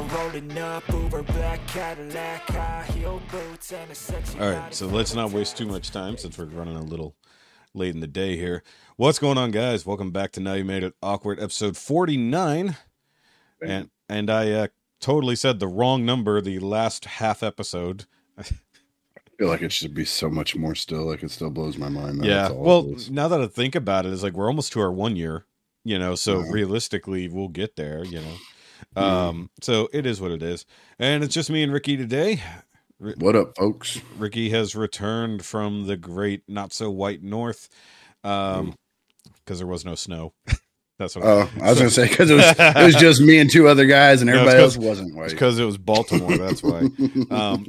We're rolling up Uber black Cadillac, high heel boots, and a sexy All right, so let's not waste too much time since we're running a little late in the day here. What's going on, guys? Welcome back to Now You Made It Awkward, episode 49. And and I uh, totally said the wrong number the last half episode. I feel like it should be so much more still. Like it still blows my mind. that yeah. all Well, now that I think about it, it's like we're almost to our one year, you know, so Yeah. realistically we'll get there, you know. Yeah. Um, so it is what it is. And it's just me and Rikki today. what up, folks? Rikki has returned from the great not so white north. Um because there was no snow. That's what Oh, I was gonna say because it was it was just me and two other guys, and No, everybody else 'cause- wasn't white. because it was Baltimore, that's why. Um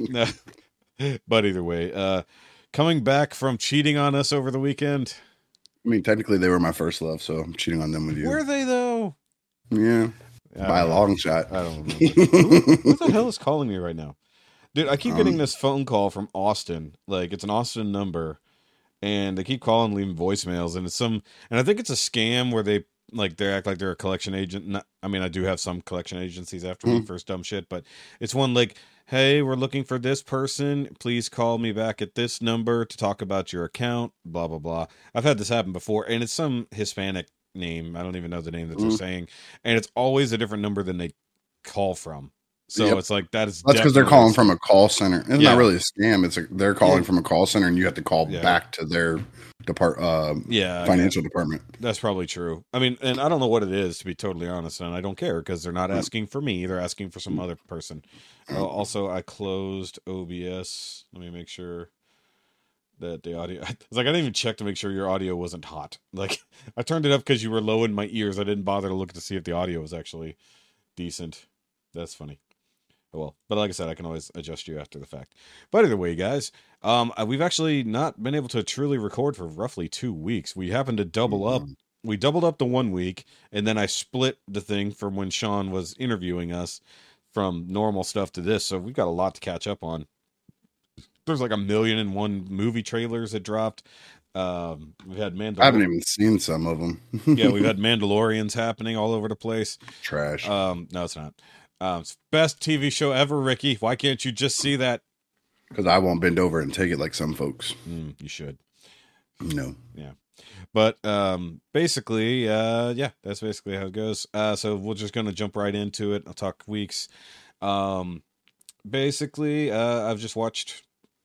but either way, uh coming back from cheating on us over the weekend. I mean, technically, they were my first love, so I'm cheating on them with you. Were they though? yeah, by a long shot. I don't. Who the hell is calling me right now? Dude, I keep getting Um, this phone call from Austin. Like it's an Austin number. And they keep calling, leaving voicemails, and it's some and I think it's a scam where they like they act like they're a collection agent. Not, I mean, I do have some collection agencies after me Mhm. for dumb shit, but it's one like, hey, we're looking for this person. Please call me back at this number to talk about your account. Blah blah blah. I've had this happen before, and it's some Hispanic name. I don't even know the name that they're Mhm. saying, and it's always a different number than they call from. So Yep. it's like that is That's because they're calling from a call center. It's Yeah. not really a scam. It's a, they're calling Yeah. from a call center, and you have to call Yeah. back to their depart uh, yeah financial department. That's probably true. I mean, and I don't know what it is to be totally honest, and I don't care because they're not Mm. asking for me; they're asking for some other person. Uh, also, I closed OBS. Let me make sure that the audio. It's like I didn't even check to make sure your audio wasn't hot. Like I turned it up because you were low in my ears. I didn't bother to look to see if the audio was actually decent. That's funny. Oh, well, but like I said, I can always adjust you after the fact. But either way, guys, um, uh, we've actually not been able to truly record for roughly two weeks. We happened to double up. Mhm. We doubled up the one week, and then I split the thing from when Sean was interviewing us from normal stuff to this. So we've got a lot to catch up on. There's like a million and one movie trailers that dropped. Um, we've had Mandalorians. I haven't even seen some of them. yeah, we've had Mandalorians happening all over the place. trash. Um, no, it's not. Um, it's best TV show ever, Rikki. Why can't you just see that? Because I won't bend over and take it like some folks. Mm, you should. No. Yeah. But um, basically, uh, yeah, that's basically how it goes. Uh, so we're just gonna jump right into it. I'll talk weeks. Um, basically, uh, I've just watched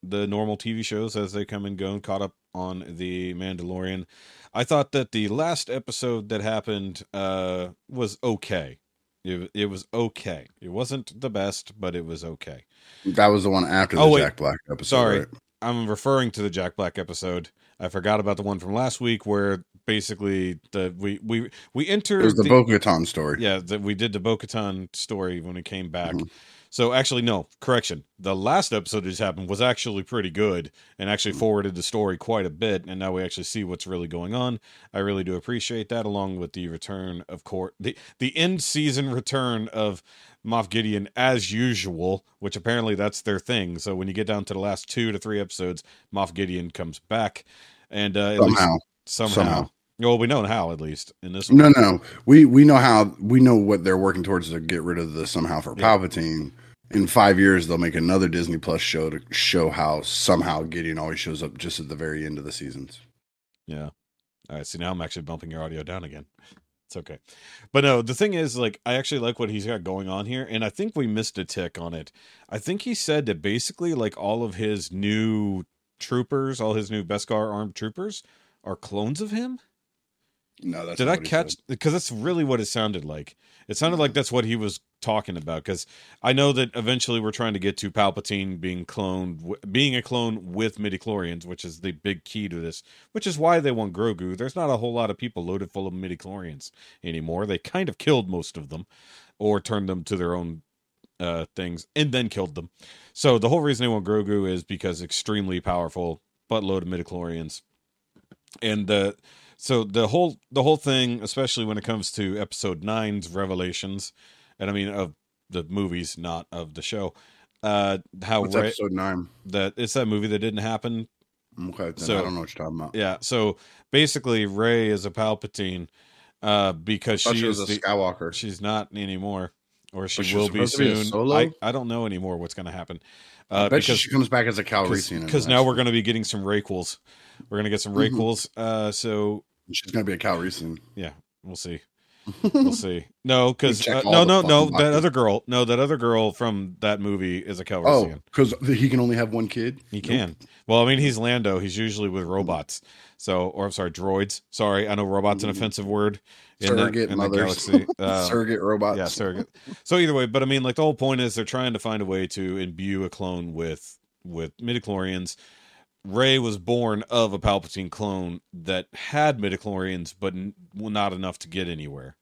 the normal TV shows as they come and go, and caught up on the Mandalorian. I thought that the last episode that happened uh, was okay. It, it was okay. It wasn't the best, but it was okay. That was the one after the Oh, wait. Jack Black episode. Sorry. right? I'm referring to the Jack Black episode. I forgot about the one from last week where basically the we we we entered It was the, the- Bo Katan story. yeah that we did the Bo-Katan story when it came back. Mhm. So actually, no correction. The last episode that just happened was actually pretty good and actually Mm-hmm. forwarded the story quite a bit. And now we actually see what's really going on. I really do appreciate that, along with the return of court the the end season return of Moff Gideon as usual, which apparently that's their thing. So when you get down to the last two to three episodes, Moff Gideon comes back, and uh, at least Somehow. somehow. Well, we know how at least in this one. No, no. We we know how we know what they're working towards to get rid of the somehow for Yeah. Palpatine. In five years, they'll make another Disney Plus show to show how somehow Gideon always shows up just at the very end of the seasons. Yeah. All right. See, now I'm actually bumping your audio down again. It's okay. But no, the thing is, like, I actually like what he's got going on here. And I think we missed a tick on it. I think he said that basically, like, all of his new troopers, all his new Beskar armed troopers are clones of him. No, that's Did I catch? Because that's really what it sounded like. It sounded like that's what he was talking about. Because I know that eventually we're trying to get to Palpatine being cloned, being a clone with midi chlorians, which is the big key to this. Which is why they want Grogu. There's not a whole lot of people loaded full of midi chlorians anymore. They kind of killed most of them, or turned them to their own uh, things, and then killed them. So the whole reason they want Grogu is because extremely powerful, but buttload of midichlorians, and the so the whole the whole thing, especially when it comes to Episode Nine's revelations, and I mean of the movies, not of the show. Uh, how What's Rey, episode nine? that it's that movie that didn't happen. Okay, then So- I don't know what you're talking about. Yeah, so basically Rey is a Palpatine, uh, because she she is a the Skywalker. she's not anymore. or she will be be soon. solo? I, I don't know anymore what's going to happen. I Uh, bet because she comes back as a Calrissian. because now we're going to be getting some Rayquels. We're going to get some Mhm. Rayquels. Uh, so she's gonna be a Calrissian. yeah, we'll see. We'll see. No, because uh, no, no, no. That other girl. No, that other girl from that movie is a Oh, because he can only have one kid. He Nope. can. Well, I mean, he's Lando. He's usually with robots. So, or I'm sorry, droids. Sorry, I know robots an Mhm. offensive word in, Surrogate the, in the galaxy. Uh, Surrogate robots. yeah, surrogate. So either way, but I mean, like the whole point is they're trying to find a way to imbue a clone with with midichlorians. Rey was born of a Palpatine clone that had midichlorians, but n- not enough to get anywhere.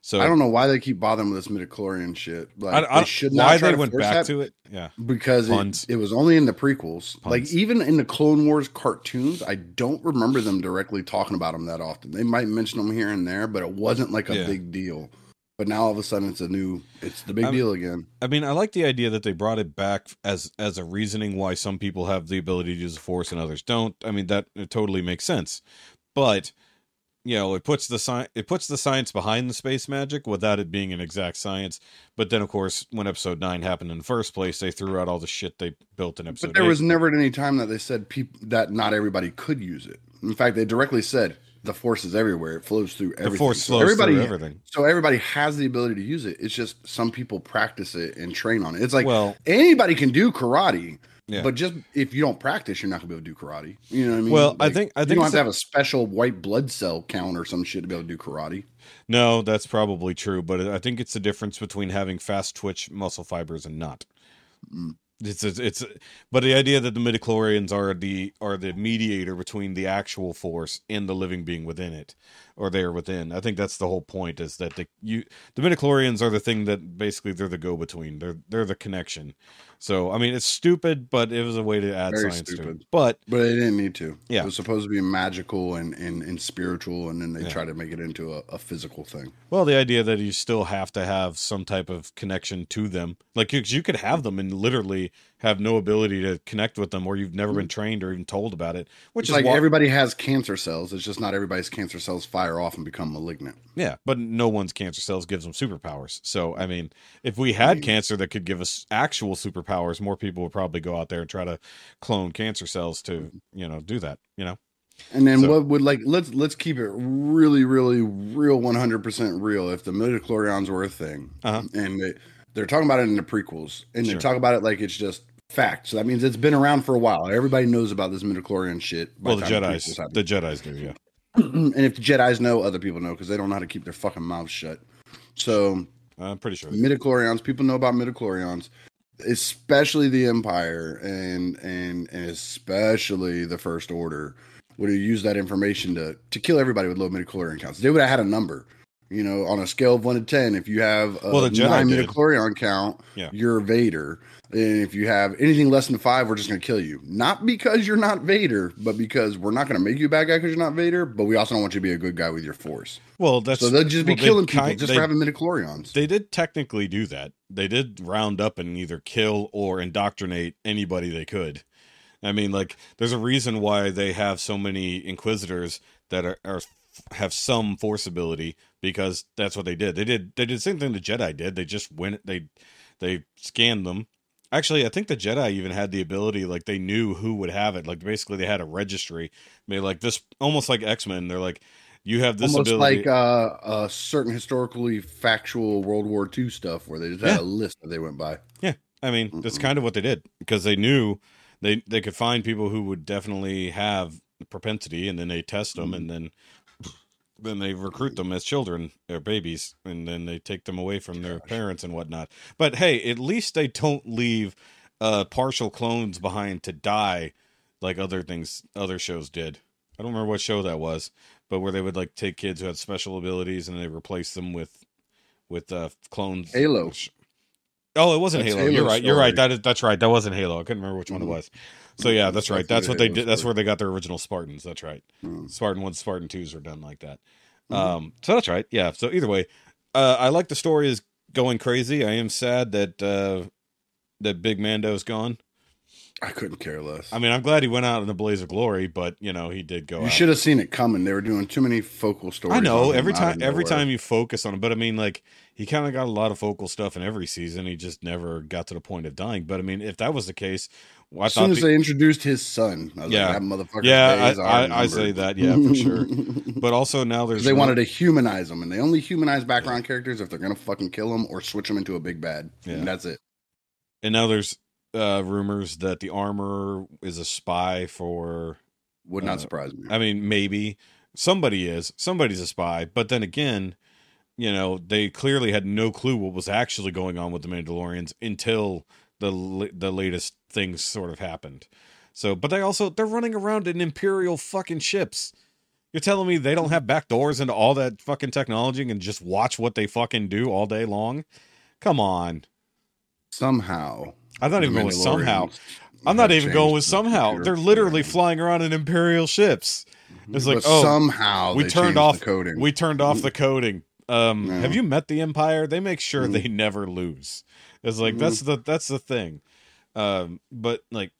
So I don't know why they keep bothering with this midichlorian shit. Like, I, I, they should not why they went back to it. Yeah, because it, it was only in the prequels. Like even in the Clone Wars cartoons, I don't remember them directly talking about them that often. They might mention them here and there, but it wasn't like a Yeah. big deal. But now all of a sudden it's a new, it's the big I'm- deal again. I mean, I like the idea that they brought it back as as a reasoning why some people have the ability to use the Force and others don't. I mean, that it totally makes sense, but you know, it puts the sci- it puts the science behind the space magic without it being an exact science. But then, of course, when Episode Nine happened in the first place, they threw out all the shit they built in Episode. But there eight. was never at any time that they said that not everybody could use it. In fact, they directly said the force is everywhere. It flows through everything. the Force So flows everybody, through everything. So everybody has the ability to use it. It's just some people practice it and train on it. It's like well, anybody can do karate, Yeah. but just if you don't practice, you're not gonna be able to do karate. You know what I mean? Well, I think- I you think don't have to have a special white blood cell count or some shit to be able to do karate. no, that's probably true. But I think it's the difference between having fast twitch muscle fibers and not. Mm. It's, it's but the idea that the midichlorians are the are the mediator between the actual force and the living being within it or they are within i think that's the whole point is that the you the midichlorians are the thing that basically they're the go between they're they're the connection so i mean it's stupid but it was a way to add Very science to stupid. it but But they didn't need to. Yeah. It was supposed to be magical and, and, and spiritual, and then they Yeah. try to make it into a, a physical thing. well the idea that you still have to have some type of connection to them like you, you could have them and literally have no ability to connect with them or you've never been trained or even told about it which It's is like why- everybody has cancer cells. It's just not everybody's cancer cells fire off and become malignant. Yeah, but no one's cancer cells gives them superpowers. So, I mean, if we had mean- cancer that could give us actual superpowers, more people would probably go out there and try to clone cancer cells to, you know, do that, you know? And then So- what would like let's let's keep it really, really, real, one hundred percent real. If the midichlorians were a thing, Uh-huh. and they, they're talking about it in the prequels, and Sure. they talk about it like it's just fact. So that means it's been around for a while. Everybody knows about this midichlorian shit. by Well, the Jedi's, the Jedi's do, yeah. and if the Jedi's know, other people know because they don't know how to keep their fucking mouths shut. So I'm pretty sure. midichlorians, people know about midichlorians, especially the Empire and and and especially the First Order would have used that information to to kill everybody with low midichlorian counts. They would have had a number. You know, on a scale of one to ten, if you have a Well, the Jedi nine midichlorian count, Yeah. you're Vader. And if you have anything less than five, we're just going to kill you. Not because you're not Vader, but because we're not going to make you a bad guy because you're not Vader. But we also don't want you to be a good guy with your Force. Well, that's so they'll just be well, killing people kind- just they- for having midichlorians. They did technically do that. They did round up and either kill or indoctrinate anybody they could. I mean, like, there's a reason why they have so many inquisitors that are, are have some force ability because that's what they did. They did they did the same thing the Jedi did. They just went they they scanned them. Actually, I think the Jedi even had the ability, like they knew who would have it. Like basically, they had a registry. They like this, almost like X Men. They're like, you have this Almost ability. like uh, a certain historically factual World War II stuff where they just had Yeah. a list that they went by. Yeah, I mean, that's Mm-mm. kind of what they did because they knew they they could find people who would definitely have propensity, and then they test them, and then then they recruit them as children or babies, and then they take them away from their parents and whatnot. But hey, at least they don't leave uh partial clones behind to die like other things other shows did. I don't remember what show that was, but where they would like take kids who had special abilities and they replace them with with uh clones. Halo. Oh, it wasn't That's Halo. You're right. You're right. That is that's right. That wasn't Halo. I couldn't remember which one Mhm. it was. So yeah, that's right. That's what they did. That's where they got their original Spartans. That's right. Mm. Spartan ones, Spartan twos are done like that. Mhm. Um, so that's right. Yeah. So either way, uh, I like the story is going crazy. I am sad that uh, that Big Mando's gone. I couldn't care less. I mean, I'm glad he went out in a blaze of glory, but you know, he did go. you out. should have seen it coming. They were doing too many focal stories. I know every time every time you focus on him, but I mean, like he kind of got a lot of focal stuff in every season. He just never got to the point of dying. But I mean, if that was the case, well, As soon as the- they introduced his son, Yeah. like, that motherfucker. yeah, I, I, I say that, yeah, for sure. But also now there's they wanted to humanize them, and they only humanize background characters if they're gonna fucking kill them or switch them into a big bad. Yeah. And that's it. and now there's uh rumors that the armor is a spy for Would not Uh, surprise me. I mean, maybe somebody is. Somebody's a spy. But then again, you know, they clearly had no clue what was actually going on with the Mandalorians until the the latest things sort of happened. So, but they also they're running around in imperial fucking ships. You're telling me they don't have back doors into all that fucking technology and just watch what they fucking do all day long? Come on. somehow, I'm not even going with somehow. I'm not even going with the somehow. They're literally flying around in imperial ships. It's like, But oh, somehow we turned off the coding. We turned off the coding. Um, No. have you met the Empire? They make sure Mhm. they never lose. It's like Mhm. that's the that's the thing. Um, but like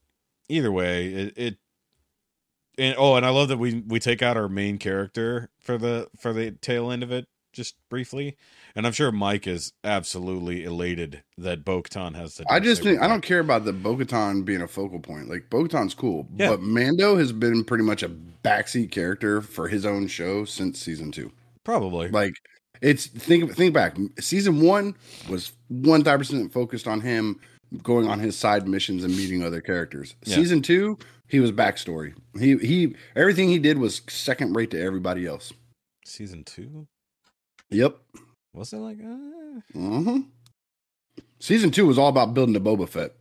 either way, it, it and oh, and I love that we we take out our main character for the for the tail end of it just briefly, and I'm sure Mike is absolutely elated that Bo-Katan has the. I just think I don't care about the Bo-Katan being a focal point. Like Bo-Katan's cool, Yeah. but Mando has been pretty much a backseat character for his own show since season two. probably Like it's think think back. Season one was one thousand percent focused on him going on his side missions and meeting other characters. Yeah. Season two, he was backstory. He he everything he did was second rate to everybody else. season two. Yep. Was it like? Uh, hmm Season two was all about building the Boba Fett.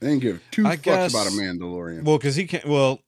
They didn't give two I fucks guess- about a Mandalorian. well, because he can't. Well,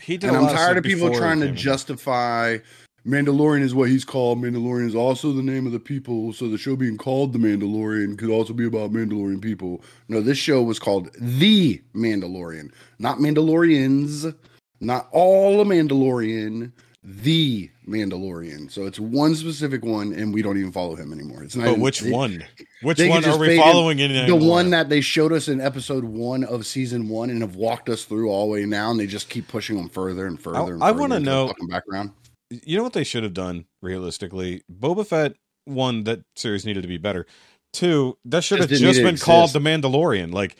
he did. and I'm tired of people trying to justify Mandalorian is what he's called. Mandalorian is also the name of the people. So the show being called The Mandalorian could also be about Mandalorian people. No, this show was called The Mandalorian, not Mandalorians, not all a Mandalorian. The Mandalorian. So it's one specific one, and we don't even follow him anymore. It's not. But even- which they- one? Which one are we in following in? the one that they showed us in episode one of season one and have walked us through all the way now, and they just keep pushing them further and further. and I wanna know- background. You know what they should have done realistically? Boba fett one that series needed to be better. Two that should Just have just been called the mandalorian. Like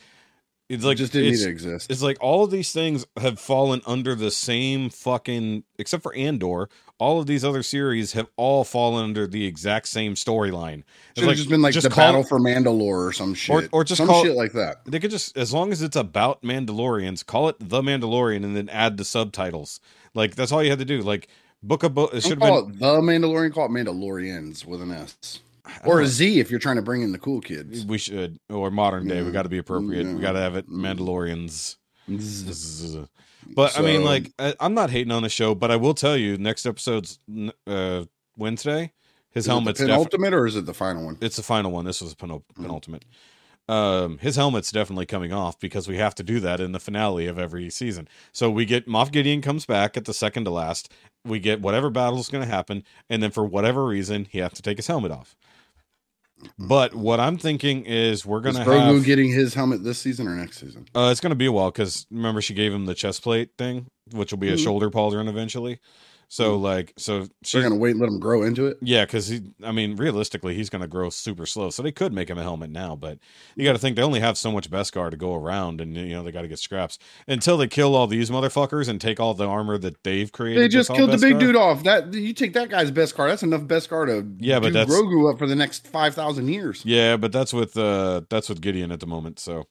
it's like Like, just didn't it's, need to exist. it's like all of these things have fallen under the same fucking except for andor all of these other series have all fallen under the exact same storyline. It's Should have just been like the call battle it- for Mandalore or some shit, or just some call- shit like that. they could just as long as it's about mandalorians call it the mandalorian and then add the subtitles. Like that's all you had to do. Like book a book it should call been it the Mandalorian. Call it Mandalorians with an S or a. Z if you're trying to bring in the cool kids. We should, or modern day. We got to be appropriate. We got to have it. Mm. Mandalorians. Zzz. But I mean, like, I, I'm not hating on the show, but I will tell you, next episode's uh, Wednesday. His Is helmet's the penultimate or is it the final one? It's the final one. This was penul- Mm. penultimate. Um, his helmet's definitely coming off because we have to do that in the finale of every season. So we get Moff Gideon comes back at the second to last. We get whatever battle's going to happen, and then for whatever reason, he has to take his helmet off. But what I'm thinking is we're going to Grogu have. getting his helmet this season or next season? Uh, it's going to be a while because remember she gave him the chest plate thing, which will be a Mhm. shoulder pauldron eventually. So like, so They're she's gonna wait and let him grow into it. yeah, because he, I mean, realistically, he's going to grow super slow. So they could make him a helmet now, but you got to think they only have so much Beskar to go around, and you know they got to get scraps until they kill all these motherfuckers and take all the armor that they've created. They just killed the big dude off. That you take that guy's Beskar. That's enough Beskar to Yeah, but that's- Grogu up for the next five thousand years. Yeah, but that's with uh that's with Gideon at the moment. So,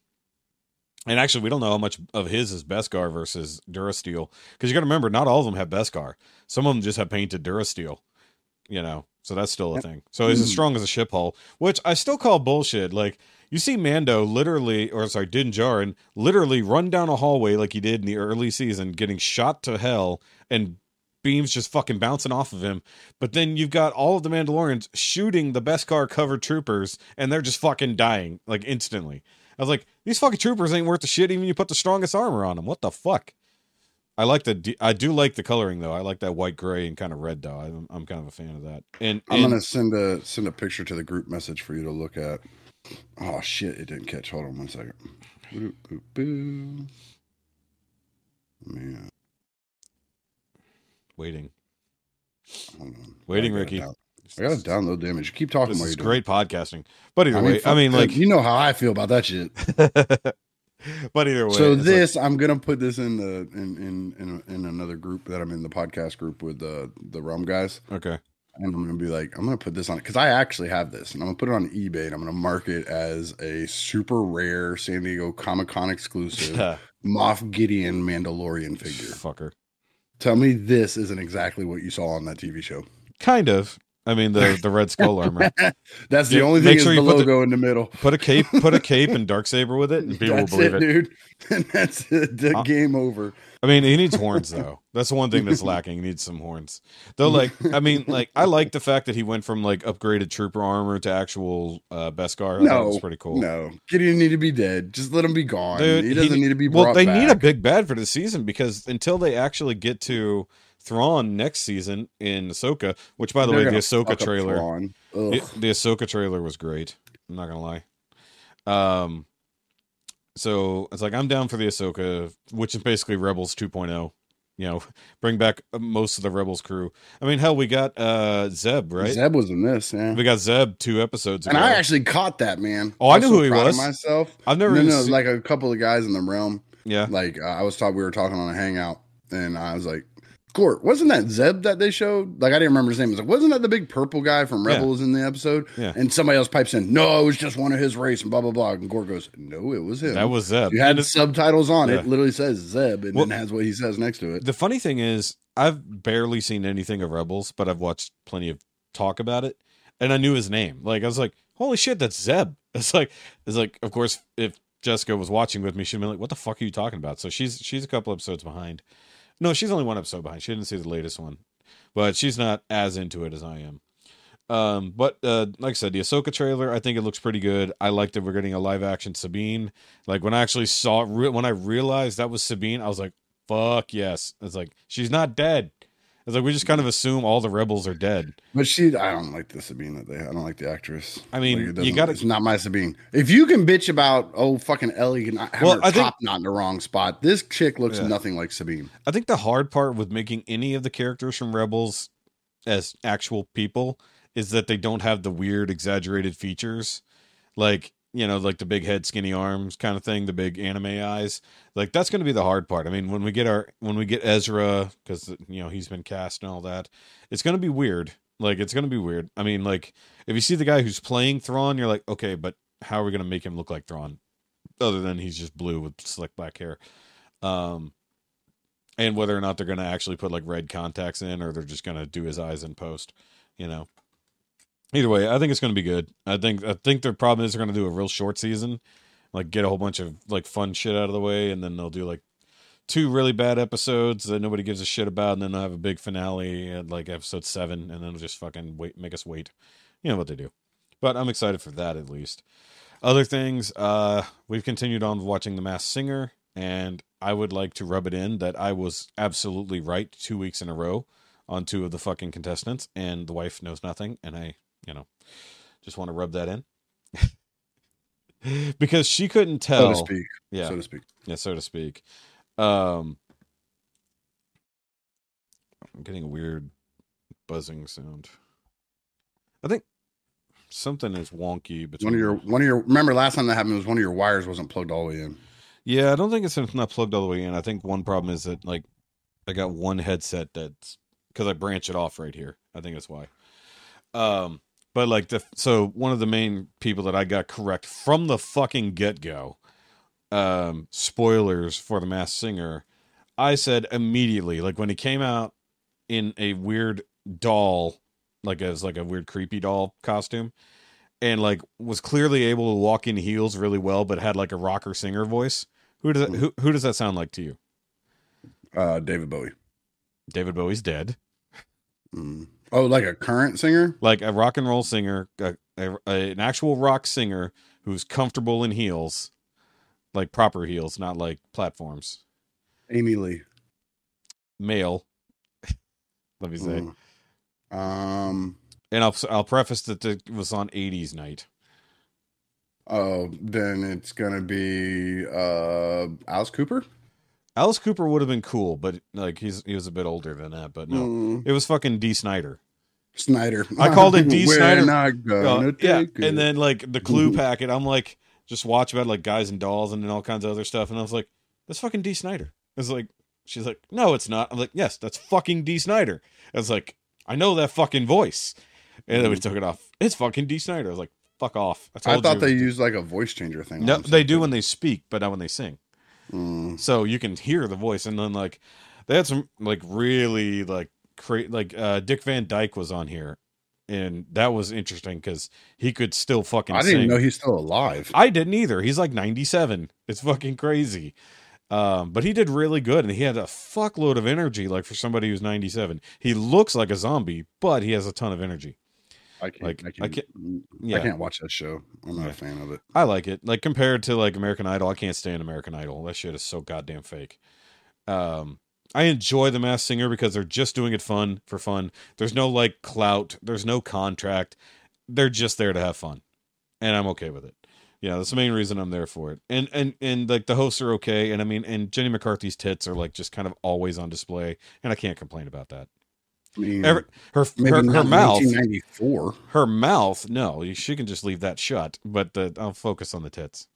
and actually, we don't know how much of his is Beskar versus Durasteel because you got to remember, not all of them have Beskar. Some of them just have painted Durasteel. You know, so that's still a Yep. thing. So he's as strong as a ship hull, which I still call bullshit. Like you see Mando literally, or sorry, Din Djarin literally run down a hallway like he did in the early season, getting shot to hell and beams just fucking bouncing off of him. But then you've got all of the Mandalorians shooting the Beskar covered troopers, and they're just fucking dying like instantly. I was like, these fucking troopers ain't worth the shit. Even you put the strongest armor on them. What the fuck? I like the I do like the coloring though. I like that white gray and kind of red though. I'm, I'm kind of a fan of that. And, I'm gonna send a send a picture to the group message for you to look at. Oh shit! It didn't catch. Hold on one second. Boo, boo, boo. Man, Waiting. hold on. Waiting, Rikki. I gotta download the image. Keep talking This is great podcasting. But either doing it. way, I mean, like, you know how I feel about that shit. but either way. So it's like- this, I'm gonna put this in the in in in, in another group that I'm in the podcast group with the the Realm guys, okay. and I'm gonna be like, I'm gonna put this on because I actually have this, and I'm gonna put it on eBay, and I'm gonna mark it as a super rare San Diego Comic Con exclusive Moff Gideon Mandalorian figure. Fucker. Tell me this isn't exactly what you saw on that TV show. Kind of. I mean, the the red skull armor. That's the only make thing sure is you the put the- logo in the middle. Put a cape, put a cape and dark saber with it, and people That's will believe it. dude. And that's it. The Uh, game over. I mean, he needs horns though. That's the one thing that's lacking. He needs some horns. Though, like, I mean, like, I like the fact that he went from like upgraded trooper armor to actual uh Beskar. I thought it was No, pretty cool. No, Gideon need to be dead. Just let him be gone. Dude, he doesn't he- need to be Well, they back. need a big bad for the season because until they actually get to Thrawn next season in Ahsoka, which by the They're way, the Ahsoka trailer. It- the Ahsoka trailer was great. I'm not gonna lie. Um, so it's like I'm down for the Ahsoka, which is basically Rebels 2.0. You know, bring back most of the Rebels crew. I mean, hell, we got uh Zeb, right? Zeb was in this, yeah. We got Zeb two episodes ago. And I actually caught that man. Oh, I was knew so who he was. Myself. I've never no, no, seen- like a couple of guys in the realm. yeah. Like uh, I was taught, we were talking on a hangout, and I was like, "Court, wasn't that Zeb that they showed? Like I didn't remember his name. I was like, wasn't that the big purple guy from Yeah. Rebels in the episode? Yeah. And somebody else pipes in, "No, it was just one of his race," and blah blah blah. And Gore goes, "No, it was him. That was Zeb. You had subtitles on Yeah. it. Literally says Zeb, and Well- then has what he says next to it. the funny thing is, I've barely seen anything of Rebels, but I've watched plenty of talk about it, and I knew his name. Like I was like, "Holy shit, that's Zeb!" It's like, it's like, of course, if Jessica was watching with me, she'd be like, "What the fuck are you talking about?" So she's she's a couple episodes behind. No, she's only one episode behind. She didn't see the latest one, but she's not as into it as I am. Um, but uh, like I said, the Ahsoka trailer, I think it looks pretty good. I like that we're getting a live action Sabine. Like when I actually saw re- when I realized that was Sabine, I was like, "Fuck yes!" It's like she's not dead. It's like we just kind of assume all the rebels are dead. But she, I don't like the Sabine that they. I don't like the actress. I mean, Like, you gotta- It's not my Sabine. If you can bitch about oh fucking Ellie can have Well, her I think- not in the wrong spot, this chick looks Yeah. nothing like Sabine. I think the hard part with making any of the characters from Rebels as actual people is that they don't have the weird exaggerated features. Like, you know, like the big head, skinny arms kind of thing, the big anime eyes. Like that's going to be the hard part. I mean, when we get our when we get Ezra cuz you know, he's been cast and all that, it's going to be weird. Like it's going to be weird. I mean, like if you see the guy who's playing Thrawn, you're like, "Okay, but how are we going to make him look like Thrawn?" Other than he's just blue with slick black hair. Um and whether or not they're going to actually put like red contacts in or they're just going to do his eyes in post you know either way i think it's going to be good. I think i think their problem is they're going to do a real short season like get a whole bunch of like fun shit out of the way and then they'll do like two really bad episodes that nobody gives a shit about and then they'll have a big finale at like episode seven and then they'll just fucking wait make us wait. You know what they do. But i'm excited for that at least. Other things uh we've continued on watching the masked singer and I would like to rub it in that I was absolutely right two weeks in a row on two of the fucking contestants, and the wife knows nothing, and I, you know, just want to rub that in because she couldn't tell. So to speak. Yeah, So to speak. yeah, so to speak. Um, I'm getting a weird buzzing sound. I think something is wonky between One of your one of your remember last time that happened was one of your wires wasn't plugged all the way in. Yeah, I don't think it's not plugged all the way in. I think one problem is that like I got one headset that's because I branch it off right here. I think that's why. Um, but like the so one of the main people that I got correct from the fucking get go. Um, spoilers for the Masked Singer. I said immediately, like when he came out in a weird doll, like as like a weird creepy doll costume, and like was clearly able to walk in heels really well, but had like a rocker singer voice. Who does that, who who does that sound like to you? Uh, David Bowie. David Bowie's dead. Mm. Oh, like a current singer? Like a rock and roll singer, a, a, a- an actual rock singer who's comfortable in heels, like proper heels, not like platforms. Amy Lee. Male. Let me say, Mm. Um. and I'll I'll preface that it was on '80s night. Oh, then it's gonna be uh Alice Cooper. Alice Cooper would have been cool, but like he's he was a bit older than that. But no, Mm, it was fucking Dee Snider. Snider. I called it Dee Snider. Uh, yeah, it. and then like the Clue packet, I'm like just watch about like guys and dolls and then all kinds of other stuff, and I was like, that's fucking Dee Snider. It's like she's like, no, it's not. I'm like, yes, that's fucking Dee Snider. I was like, I know that fucking voice, and then we took it off. It's fucking Dee Snider. I was like, fuck off. I told thought you. they used like a voice changer thing. No, they do when they speak, but not when they sing. Mm. So you can hear the voice, and then like they had some like really like cra- like uh Dick Van Dyke was on here, and that was interesting because he could still fucking. I didn't sing. even know he's still alive. I didn't either. He's like 97. It's fucking crazy. Um, but he did really good, and he had a fuckload of energy. Like for somebody who's 97, he looks like a zombie, but he has a ton of energy. I can't. like, I I can't. can't- I can't watch that show. I'm not Yeah. a fan of it. I like it. Like compared to like American Idol, I can't stand American Idol. That shit is so goddamn fake. Um, I enjoy the Masked Singer because they're just doing it fun for fun. There's no like clout. There's no contract. They're just there to have fun, and I'm okay with it. Yeah, that's the main reason I'm there for it. And and and like the hosts are okay, and I mean, and Jenny McCarthy's tits are like just kind of always on display, and I can't complain about that. I mean, Every, her her, her mouth 1994. her mouth no she can just leave that shut but the i'll focus on the tits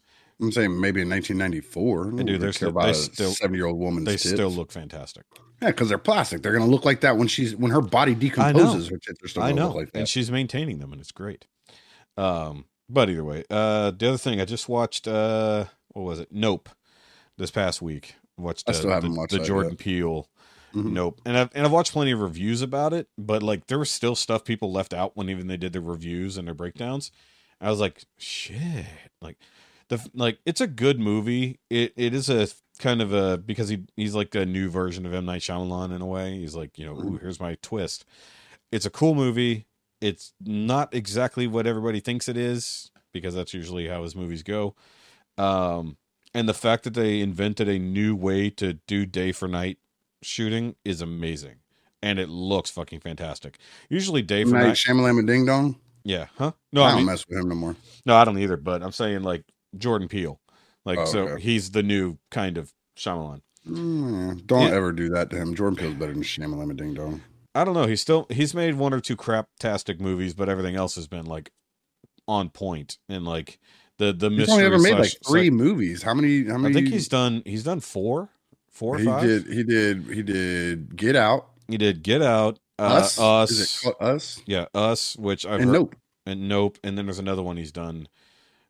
I'm saying maybe in 1994. And dude, they're still- about they a still- seven-year-old woman. they tits. still look fantastic Yeah, because they're plastic. They're gonna look like that when she's when her body decomposes. Her tits are still i look like that. and she's maintaining them and it's great um but either way uh the other thing i just watched uh what was it nope this past week watched I uh, still haven't the, watched the jordan yet. peele Mhm. nope. And I've, and I've watched plenty of reviews about it but like there was still stuff people left out when even they did their reviews and their breakdowns. I was like shit. Like the like it's a good movie. It it is a kind of a because he he's like a new version of M. Night Shyamalan in a way. He's like you know ooh, here's my twist. It's a cool movie. It's not exactly what everybody thinks it is because that's usually how his movies go. Um and the fact that they invented a new way to do day for night shooting is amazing and it looks fucking fantastic usually Dave for Night Shyamalan and Ding Dong. yeah huh no I i don't mean mess with him no more. no i don't either but i'm saying like jordan peele like Oh, so okay. he's the new kind of Shyamalan. Mm, don't ever do that to him. Jordan Peele's better than Shyamalan and Ding Dong. I don't know. He's still he's made one or two craptastic movies, but everything else has been like on point and like the the He's mystery. only ever made like slash- three movies. How many? How I think he's done. He's done four, four or he five. did. He did. He did. Get Out. He did Get Out, uh, Us. Us, Is it Us? yeah, Us, which I've and heard, Nope. and Nope, and then there's another one he's done.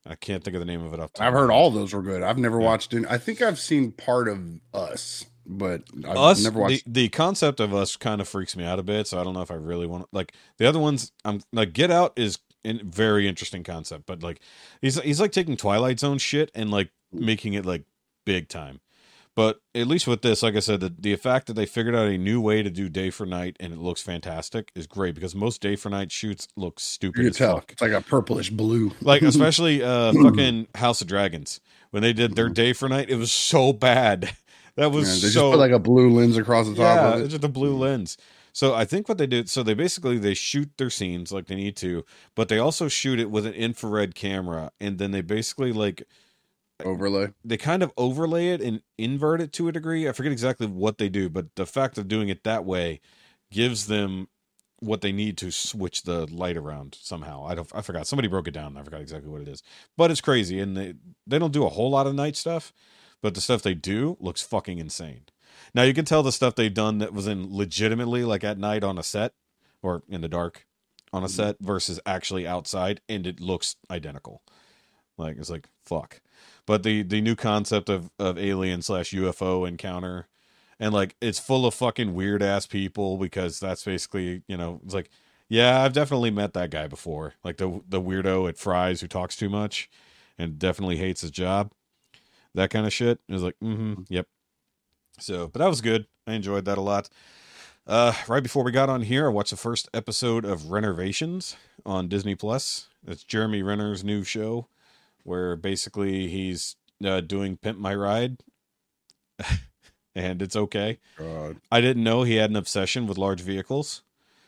I can't think of the name of it off. I've heard all those were good. I've never Yeah. watched it. I think I've seen part of Us, but I've Us. never the, watched. the concept of Us kind of freaks me out a bit, so I don't know if I really want like the other ones. I'm like Get Out is a very interesting concept, but like he's he's like taking Twilight Zone shit and like making it like big time. But at least with this, like I said, the, the fact that they figured out a new way to do day for night and it looks fantastic is great because most day for night shoots look stupid you tell fuck. it's like a purplish blue. Like especially uh fucking House of Dragons when they did their day for night, it was so bad. That was Yeah, they just put like a blue lens across the top yeah, of it's it. just a blue lens. So I think what they did, so they basically they shoot their scenes like they need to, but they also shoot it with an infrared camera, and then they basically like Overlay. they kind of overlay it and invert it to a degree. I forget exactly what they do, but the fact of doing it that way gives them what they need to switch the light around somehow. I don't I forgot. Somebody broke it down. I forgot exactly what it is. But it's crazy and they they don't do a whole lot of night stuff, but the stuff they do looks fucking insane. Now you can tell the stuff they've done that was in legitimately like at night on a set or in the dark on a mm-hmm. set versus actually outside and it looks identical. Like it's like fuck. But the the new concept of of alien slash UFO encounter and like it's full of fucking weird ass people because that's basically you know it's like yeah I've definitely met that guy before like the the weirdo at Fry's who talks too much and definitely hates his job that kind of shit. It was like mm-hmm. yep. So but that was good. I enjoyed that a lot. Uh right before we got on here I watched the first episode of Rennervations on Disney Plus. It's Jeremy Renner's new show where basically he's uh, doing Pimp My Ride and it's okay God. I didn't know he had an obsession with large vehicles.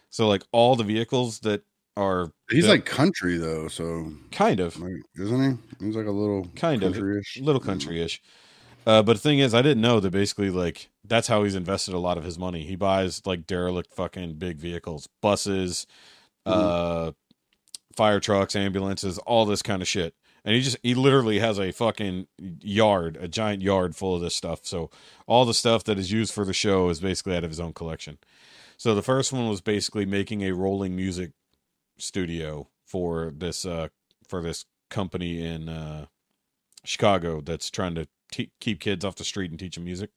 So like all the vehicles that are He's like country though, so kind of like, isn't he? He's like a little Kind of. country-ish. little country-ish. Uh, but the thing is, I didn't know that basically like that's how he's invested a lot of his money. He buys like derelict fucking big vehicles, buses, uh, fire trucks, ambulances, all this kind of shit. And he just he literally has a fucking yard, a giant yard full of this stuff. So all the stuff that is used for the show is basically out of his own collection. So the first one was basically making a rolling music studio for this uh for this company in uh Chicago that's trying to te- keep kids off the street and teach them music.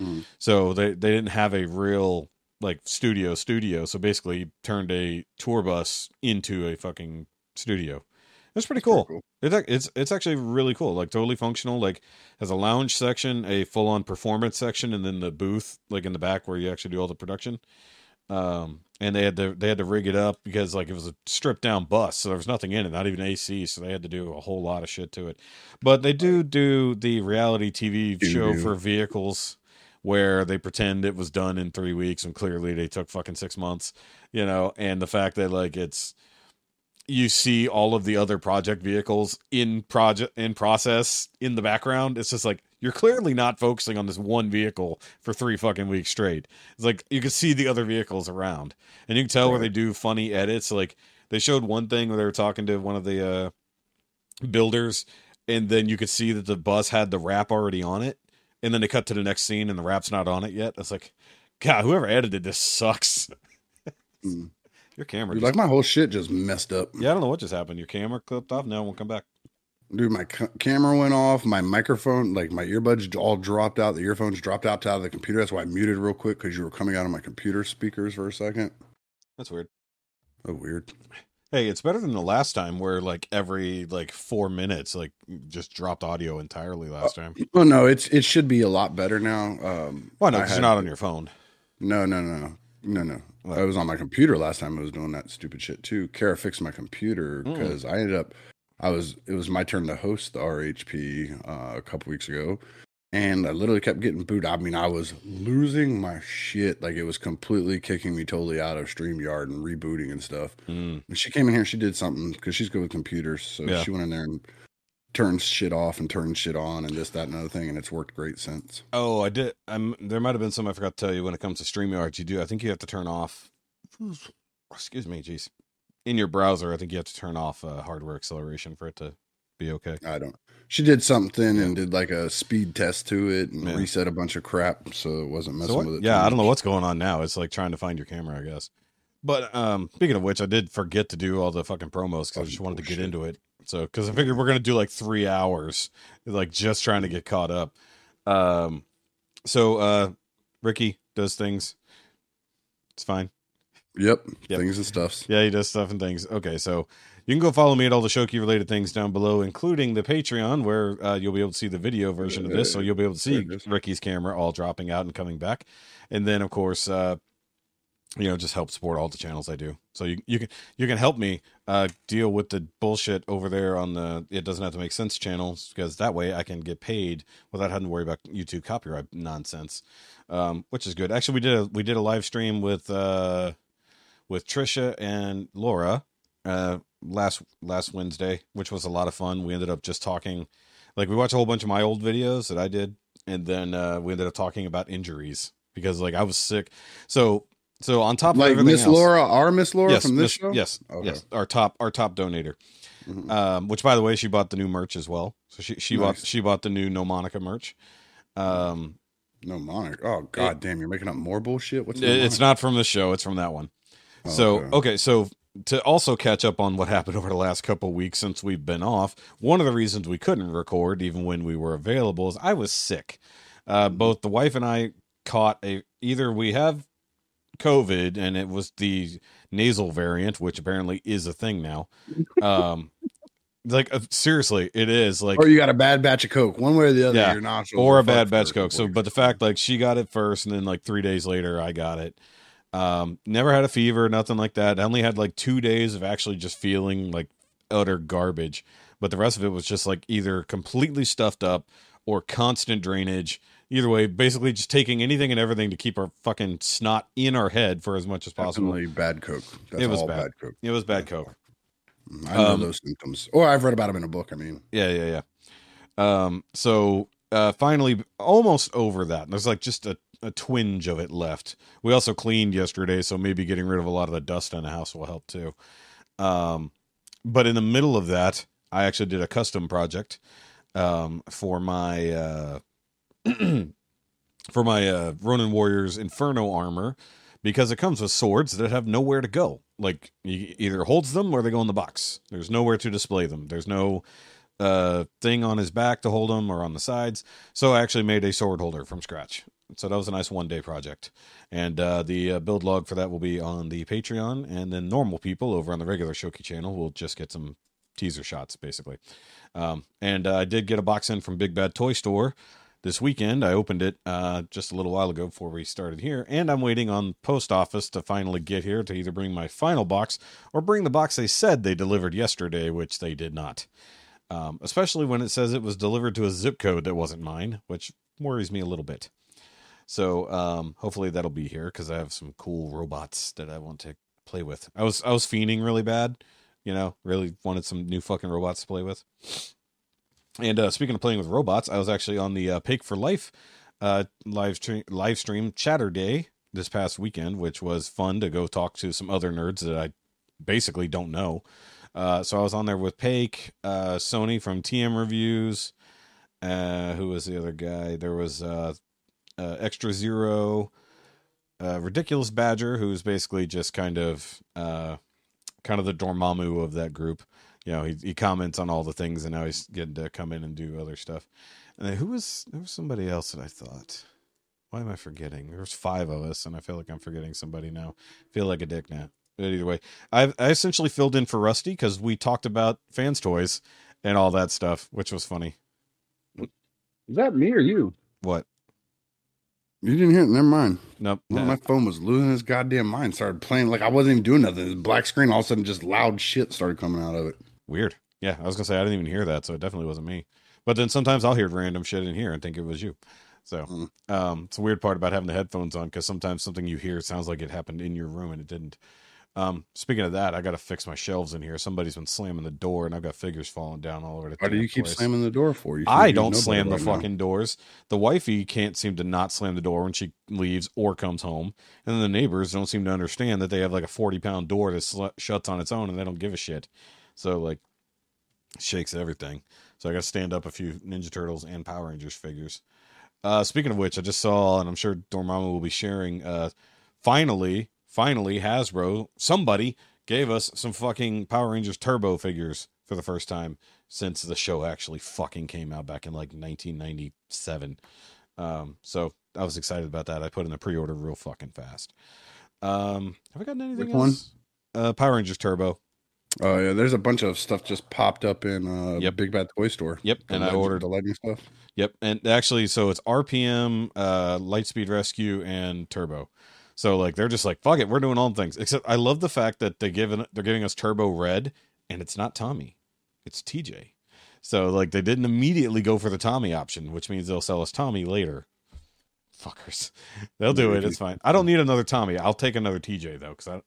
Mhm. So they they didn't have a real like studio studio. So basically, he turned a tour bus into a fucking studio. It's pretty cool. Pretty It's it's it's actually really cool. Like totally functional. Like has a lounge section, a full on performance section, and then the booth like in the back where you actually do all the production. Um, and they had to they had to rig it up because like it was a stripped down bus, so there was nothing in it, not even AC. So they had to do a whole lot of shit to it. But they do do the reality TV show for vehicles where they pretend it was done in three weeks and clearly they took fucking six months, you know, and the fact that like it's you see all of the other project vehicles in project in process in the background. It's just like you're clearly not focusing on this one vehicle for three fucking weeks straight. It's like you can see the other vehicles around, and you can tell where they do funny edits. Like they showed one thing where they were talking to one of the uh, builders, and then you could see that the bus had the wrap already on it, and then they cut to the next scene and the wrap's not on it yet. It's like, God, whoever edited this sucks. Mm. Your camera, Dude, just- like my whole shit just messed up. yeah, I don't know what just happened. Your camera clipped off. Now it won't come back. Dude, my ca- camera went off. My microphone, like my earbuds, all dropped out. The earphones dropped out out of the computer. That's why I muted real quick because you were coming out of my computer speakers for a second. That's weird. Oh, weird. Hey, it's better than the last time where like every like four minutes, like just dropped audio entirely last time. Well, no, it's it should be a lot better now. Um, Why not? I Because you're not on your phone. No, no, no, no, no, no. I was on my computer last time. I was doing that stupid shit too. Kara fixed my computer Mm. because I ended up. I was. It was my turn to host the RHP uh, a couple weeks ago, and I literally kept getting booed. I mean, I was losing my shit. Like it was completely kicking me totally out of Streamyard and rebooting and stuff. Mm. And she came in here. She did something because she's good with computers. So Yeah. she went in there and turned shit off and turns shit on and this, that, and other thing, and it's worked great since. Oh, I did. Um, there might have been some I forgot to tell you when it comes to StreamYard. You do. I think you have to turn off. Excuse me, jeez. In your browser, I think you have to turn off uh, hardware acceleration for it to be okay. I don't. She did something and did like a speed test to it and Yeah. reset a bunch of crap, so it wasn't messing So with it. yeah, I don't know what's going on now. It's like trying to find your camera, I guess. But um, speaking of which, I did forget to do all the fucking promos because I Oh, just wanted to get into it. So because I figured we're gonna do like three hours, like just trying to get caught up. Um, so uh, Rikki does things. It's fine. Yep, Yep. things and stuffs. Yeah, he does stuff and things. Okay, so you can go follow me at all the Shoky related things down below, including the Patreon, where uh, you'll be able to see the video version of this. So you'll be able to see There it is. Rikki's camera all dropping out and coming back, and then of course, uh, you know, just help support all the channels I do. So you you can you can help me uh, deal with the bullshit over there on the it doesn't have to make sense channels because that way I can get paid without having to worry about YouTube copyright nonsense, um, which is good. Actually, we did a we did a live stream with. Uh, with Trisha and Laura uh, last last Wednesday, which was a lot of fun. We ended up just talking, like we watched a whole bunch of my old videos that I did, and then uh, we ended up talking about injuries because like I was sick. So so on top of Like Miss Laura, our Miss Laura yes, from this Miss- show. yes, Okay. yes, our top our top donator. Mhm. Um, which by the way, she bought the new merch as well. So she she bought she bought the new No Monica merch. Um, No Monica. Oh god damn, you're making up more bullshit. What's It- it's not from the show it's from that one Oh, so okay. okay so to also catch up on what happened over the last couple weeks since we've been off one of the reasons we couldn't record even when we were available is i was sick uh, both the wife and i caught a either we have covid and it was the nasal variant which apparently is a thing now um like uh, seriously it is like Or you got a bad batch of coke, one way or the other. Yeah, Your nostrils or a bad batch coke. So, but the fact like she got it first, and then like three days later, I got it. Um, never had a fever, nothing like that. I only had like two days of actually just feeling like utter garbage, but the rest of it was just like either completely stuffed up or constant drainage, either way, basically just taking anything and everything to keep our fucking snot in our head for as much as possible. Definitely bad coke. That's It was all bad. bad, coke. It was bad coke. I know Um, those symptoms. Or I've read about them in a book. I mean, Yeah, yeah, yeah. Um, so uh, finally, almost over that. There's like just a, a twinge of it left. We also cleaned yesterday, so maybe getting rid of a lot of the dust in the house will help too. Um, but in the middle of that, I actually did a custom project um, for my uh, for my uh, Ronin Warriors Inferno armor because it comes with swords that have nowhere to go. Like you either holds them or they go in the box. There's nowhere to display them. There's no uh thing on his back to hold them or on the sides. So I actually made a sword holder from scratch. So that was a nice one day project. And uh, the uh, build log for that will be on the Patreon, and then normal people over on the regular Shoky channel will just get some teaser shots, basically. Um, and uh, I did get a box in from Big Bad Toy Store this weekend. I opened it uh, just a little while ago before we started here, and I'm waiting on post office to finally get here to either bring my final box or bring the box they said they delivered yesterday, which they did not. Um, especially when it says it was delivered to a zip code that wasn't mine, which worries me a little bit. So um, hopefully that'll be here because I have some cool robots that I want to play with. I was I was fiending really bad, you know, really wanted some new fucking robots to play with. And uh, speaking of playing with robots, I was actually on the uh, Pake for Life uh, live stream live stream Chatter Day this past weekend, which was fun to go talk to some other nerds that I basically don't know. Uh, so I was on there with Pake, uh, Sony from TM Reviews. Uh, who was the other guy? There was uh, uh, Extra Zero, uh, Ridiculous Badger, who's basically just kind of uh, kind of the Dormammu of that group. You know, he, he comments on all the things, and now he's getting to come in and do other stuff. And then who was there was somebody else that I thought. Why am I forgetting? There's five of us, and I feel like I'm forgetting somebody now. feel like a dick now. But either way, I I essentially filled in for Rusty because we talked about fans toys and all that stuff, which was funny. Is that me or you? What? you didn't hear it. Never mind. Nope. Well, my phone was losing its goddamn mind. Started playing like I wasn't even doing nothing. This black screen. All of a sudden, just loud shit started coming out of it. Weird. Yeah, I was gonna say I didn't even hear that, so it definitely wasn't me. But then sometimes I'll hear random shit in here and think it was you. So Mm. um, it's a weird part about having the headphones on because sometimes something you hear sounds like it happened in your room and it didn't. Um, speaking of that, I got to fix my shelves in here. Somebody's been slamming the door and I've got figures falling down all over the. Place. Why do you keep place. slamming the door for? You I don't slam the better by now. fucking doors. The wifey can't seem to not slam the door when she leaves or comes home, and then the neighbors don't seem to understand that they have like a forty pound door that sl- shuts on its own, and they don't give a shit. So like, shakes everything. So I got to stand up a few Ninja Turtles and Power Rangers figures. Uh, speaking of which, I just saw, and I'm sure Dormammu will be sharing. Uh, finally, finally, Hasbro, somebody gave us some fucking Power Rangers Turbo figures for the first time since the show actually fucking came out back in like 1997. Um, so I was excited about that. I put in the pre-order real fucking fast. Um, have I gotten anything Which one? else? Uh, Power Rangers Turbo. Oh yeah, there's a bunch of stuff just popped up in uh Yep. Big Bad Toy Store. Yep, and I ordered the Lightning stuff. Yep, and actually, so it's RPM, uh, Lightspeed Rescue, and Turbo. So like they're just like fuck it, we're doing all the things. Except I love the fact that they given they're giving us Turbo Red, and it's not Tommy, it's TJ. So like they didn't immediately go for the Tommy option, which means they'll sell us Tommy later. Fuckers, they'll do it. It's fine. I don't need another Tommy. I'll take another TJ though, because I,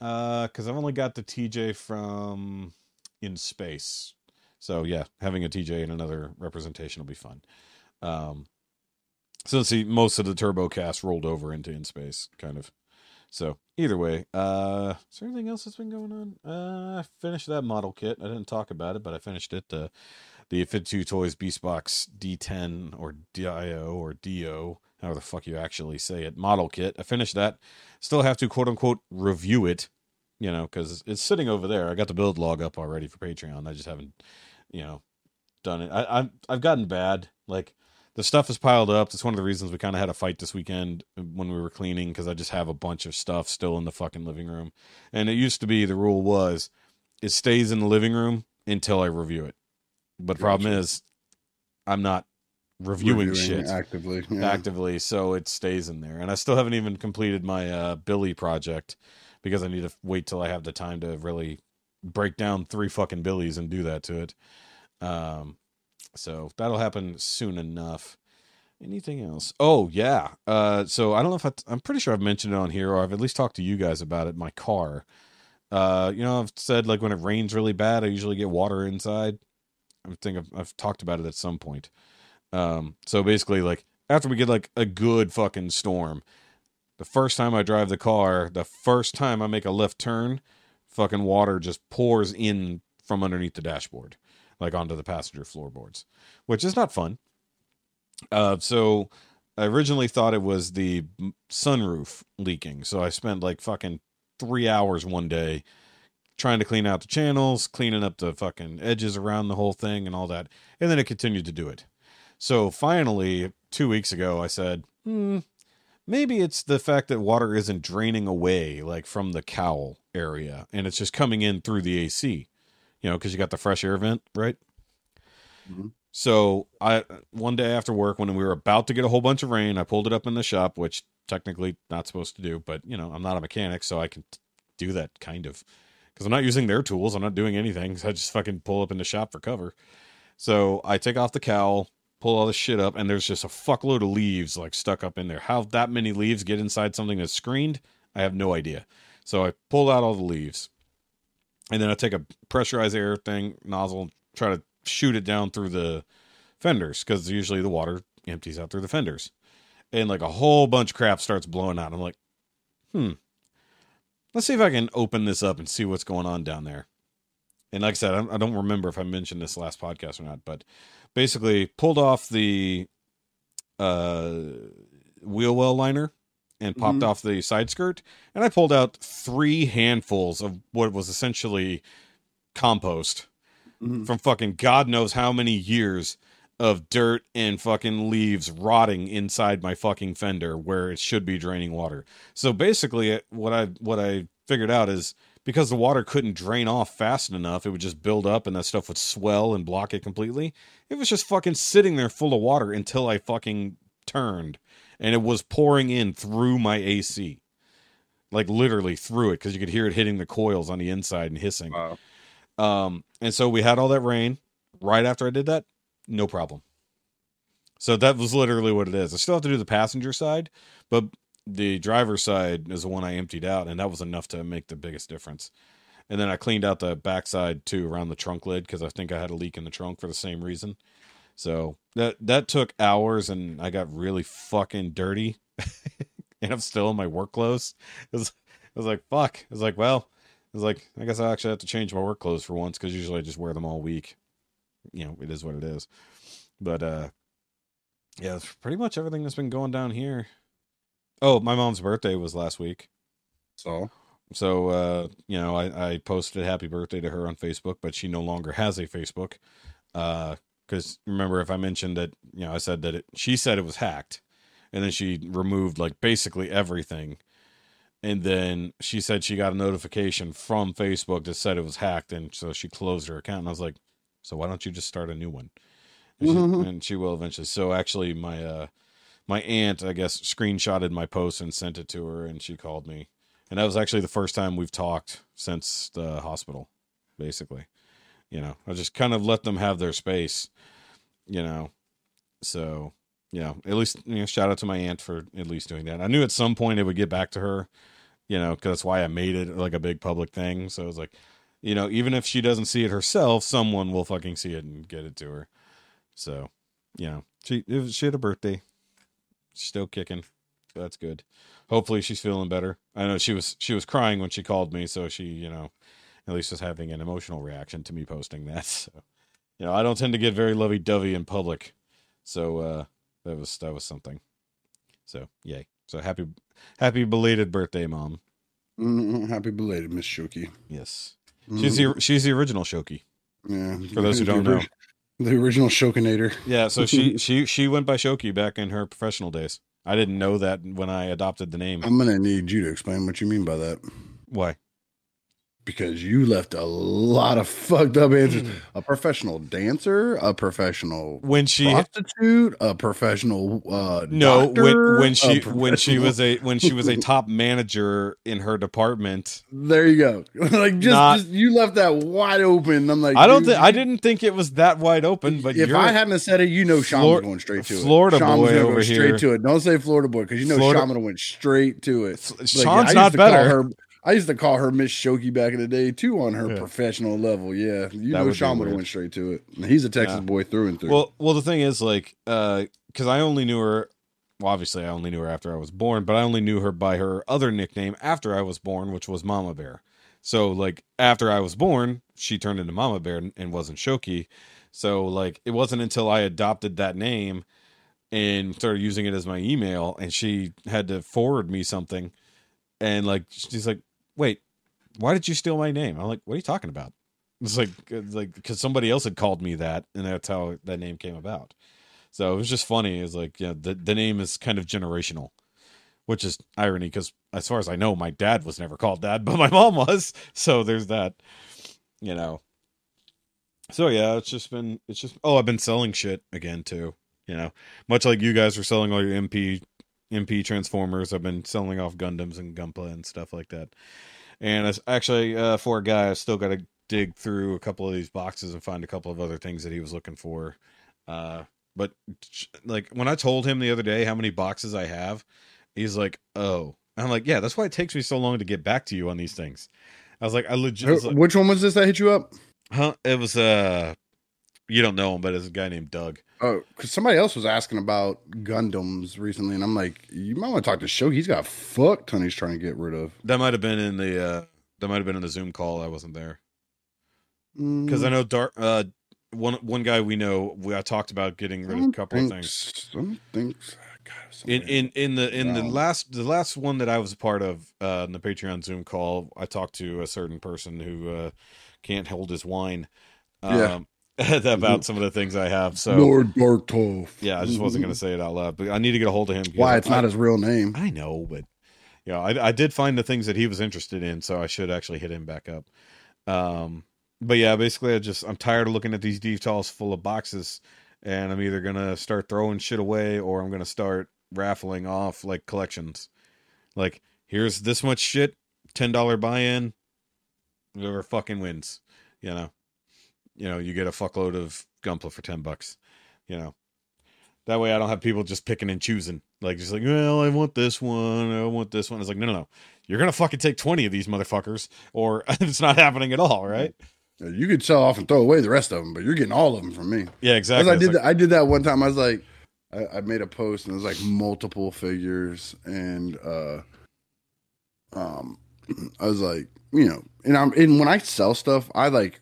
uh, because I've only got the TJ from in space. So yeah, having a TJ and another representation will be fun. Um, let's see, most of the turbo cast rolled over into in space, kind of. So either way, uh, is there anything else that's been going on? Uh, I finished that model kit. I didn't talk about it, but I finished it. The the 52Toys Beast Box D10 or DIO or DO, however the fuck you actually say it, model kit. I finished that. Still have to quote unquote review it, you know, because it's sitting over there. I got the build log up already for Patreon. I just haven't, you know, done it. I, I've I've gotten bad. Like the stuff is piled up. That's one of the reasons we kind of had a fight this weekend when we were cleaning because I just have a bunch of stuff still in the fucking living room. And it used to be the rule was it stays in the living room until I review it. But the problem is I'm not reviewing, shit actively. Yeah. actively, so it stays in there. And I still haven't even completed my uh, Billy project because I need to wait till I have the time to really break down three fucking Billies and do that to it. Um, so that'll happen soon enough. Anything else? Oh yeah. Uh, so I don't know if I, I'm pretty sure I've mentioned it on here, or I've at least talked to you guys about it. My car. Uh, you know, I've said like when it rains really bad, I usually get water inside. I think I've, I've talked about it at some point. Um, so basically, like after we get like a good fucking storm, the first time I drive the car, the first time I make a left turn, fucking water just pours in from underneath the dashboard, like onto the passenger floorboards, which is not fun. Uh, so I originally thought it was the sunroof leaking. So I spent like fucking three hours one day trying to clean out the channels, cleaning up the fucking edges around the whole thing and all that. And then it continued to do it. So finally, two weeks ago, I said, hmm, maybe it's the fact that water isn't draining away like from the cowl area and it's just coming in through the AC, you know, because you got the fresh air vent, right? Mhm. So I one day after work when we were about to get a whole bunch of rain, I pulled it up in the shop, which technically not supposed to do, but you know, I'm not a mechanic, so I can t- do that kind of because I'm not using their tools. I'm not doing anything. So I just fucking pull up in the shop for cover. So I take off the cowl, pull all this shit up, and there's just a fuckload of leaves like stuck up in there. How that many leaves get inside something that's screened, I have no idea. So I pull out all the leaves, and then I take a pressurized air thing nozzle, and try to shoot it down through the fenders because usually the water empties out through the fenders, and like a whole bunch of crap starts blowing out. I'm like, hmm. Let's see if I can open this up and see what's going on down there. And like I said, I I don't remember if I mentioned this last podcast or not, but basically pulled off the uh, wheel well liner and popped Mhm. off the side skirt, and I pulled out three handfuls of what was essentially compost Mhm. from fucking God knows how many years of dirt and fucking leaves rotting inside my fucking fender where it should be draining water. So basically, it- what I what I figured out is because the water couldn't drain off fast enough, it would just build up and that stuff would swell and block it completely. It was just fucking sitting there full of water until I fucking turned and it was pouring in through my AC. Like literally through it because you could hear it hitting the coils on the inside and hissing. Wow. Um, and so we had all that rain. Right after I did that, no problem. So that was literally what it is. I still have to do the passenger side, but the driver's side is the one I emptied out, and that was enough to make the biggest difference. And then I cleaned out the backside too around the trunk lid because I think I had a leak in the trunk for the same reason. So that that took hours, and I got really fucking dirty, and I'm still in my work clothes. It was, I was like, fuck. I was like, well, I was like, I guess I actually have to change my work clothes for once because usually I just wear them all week. You know, it is what it is. But uh yeah, that's pretty much everything that's been going down here. Oh, my mom's birthday was last week. So So uh, you know, I, I posted happy birthday to her on Facebook, but she no longer has a Facebook. Uh because remember if I mentioned that, you know, I said that it she said it was hacked and then she removed like basically everything. And then she said she got a notification from Facebook that said it was hacked and so she closed her account and I was like, So why don't you just start a new one? And, she, Mhm. and she will eventually. So actually my uh my aunt, I guess, screenshotted my post and sent it to her and she called me. And that was actually the first time we've talked since the hospital, basically. You know, I just kind of let them have their space, you know. So, yeah, at least, you know, shout out to my aunt for at least doing that. I knew at some point it would get back to her, you know, because that's why I made it like a big public thing. So it was like, you know, even if she doesn't see it herself, someone will fucking see it and get it to her. So, you know, she, she had a birthday. Still kicking. So that's good. Hopefully she's feeling better. I know she was she was crying when she called me, so she, you know, at least was having an emotional reaction to me posting that. So, you know, I don't tend to get very lovey dovey in public. So uh that was that was something. So yay. So happy happy belated birthday, mom. mm, happy belated, Miss Shoky. Yes. She's the she's the original Shoky. yeah. for those who don't know. The original Shokynator. Yeah, so she she she went by Shoky back in her professional days. I didn't know that when I adopted the name. I'm gonna need you to explain what you mean by that. Why? Because you left a lot of fucked up answers. Mm. a professional dancer, a professional when she prostitute, a professional uh no doctor, when when she when she was a when she was a top manager in her department there you go. like just, Not- just you left that wide open. I'm like, i don't think i didn't think it was that wide open but if I hadn't said it, you know Sean Flor- was going straight to Florida it. Sean was boy over straight here. to it. Don't say Florida boy because you know Florida- Sean went straight to it. Like, sean's used not better Her, I used to call her Miss Shoky back in the day too on her Yeah. professional level. Yeah, you That know Sean would have went straight to it. He's a Texas Yeah. boy through and through. Well, well, the thing is, like, uh, because I only knew her. Well, obviously, I only knew her after I was born, but I only knew her by her other nickname after I was born, which was Mama Bear. So, like, after I was born, she turned into Mama Bear and, and wasn't Shoky. So, like, it wasn't until I adopted that name and started using it as my email, and she had to forward me something, and like, she's like, "Wait, why did you steal my name?" I'm like, "What are you talking about?" It's like, it's like because somebody else had called me that, and that's how that name came about. So it was just funny. It's like, yeah, the the name is kind of generational, which is irony because as far as I know, my dad was never called that, but my mom was. So there's that, you know. So yeah, it's just been it's just oh, I've been selling shit again too. You know, much like you guys are selling all your MP MP transformers, I've been selling off Gundams and Gunpla and stuff like that. And it's actually uh, for a guy, I still got to dig through a couple of these boxes and find a couple of other things that he was looking for. Uh, but like when I told him the other day how many boxes I have, he's like, "Oh," and I'm like, "Yeah, that's why it takes me so long to get back to you on these things." I was like, "I legit." like, Which one was this that hit you up? huh? It was uh, you don't know him, but it's a guy named Doug. Oh, because somebody else was asking about Gundams recently, and I'm like, you might want to talk to Show. He's got a fuck ton he's trying to get rid of. That might have been in the uh, that might have been in the Zoom call. I wasn't there Mm, because I know Dark. Uh, one one guy we know, we I talked about getting rid of a couple of things. Don't. God, in in in the in the last the last one that I was a part of uh, in the Patreon Zoom call, I talked to a certain person who uh, can't hold his wine. Yeah. About some of the things I have. So Lord Bartov. yeah, I just wasn't going to say it out loud, but I need to get a hold of him. Why? It's I- not his real name. I know, but yeah, I, I did find the things that he was interested in, so I should actually hit him back up. Um, but yeah, basically, I just I'm tired of looking at these details full of boxes, and I'm either gonna start throwing shit away or I'm gonna start raffling off like collections. Like, here's this much shit, ten dollar buy-in, whoever fucking wins, you know. You know, you get a fuckload of Gunpla for ten bucks, you know. That way I don't have people just picking and choosing. Like just like, well, I want this one, I want this one. It's like, no, no, no. You're gonna fucking take 20 of these motherfuckers, or it's not happening at all, right? You could sell off and throw away the rest of them, but you're getting all of them from me. Yeah, exactly. I did like- that. I did that one time. I was like, I, I made a post and it was like multiple figures, and uh, um, I was like, you know, and I'm and when I sell stuff, I like,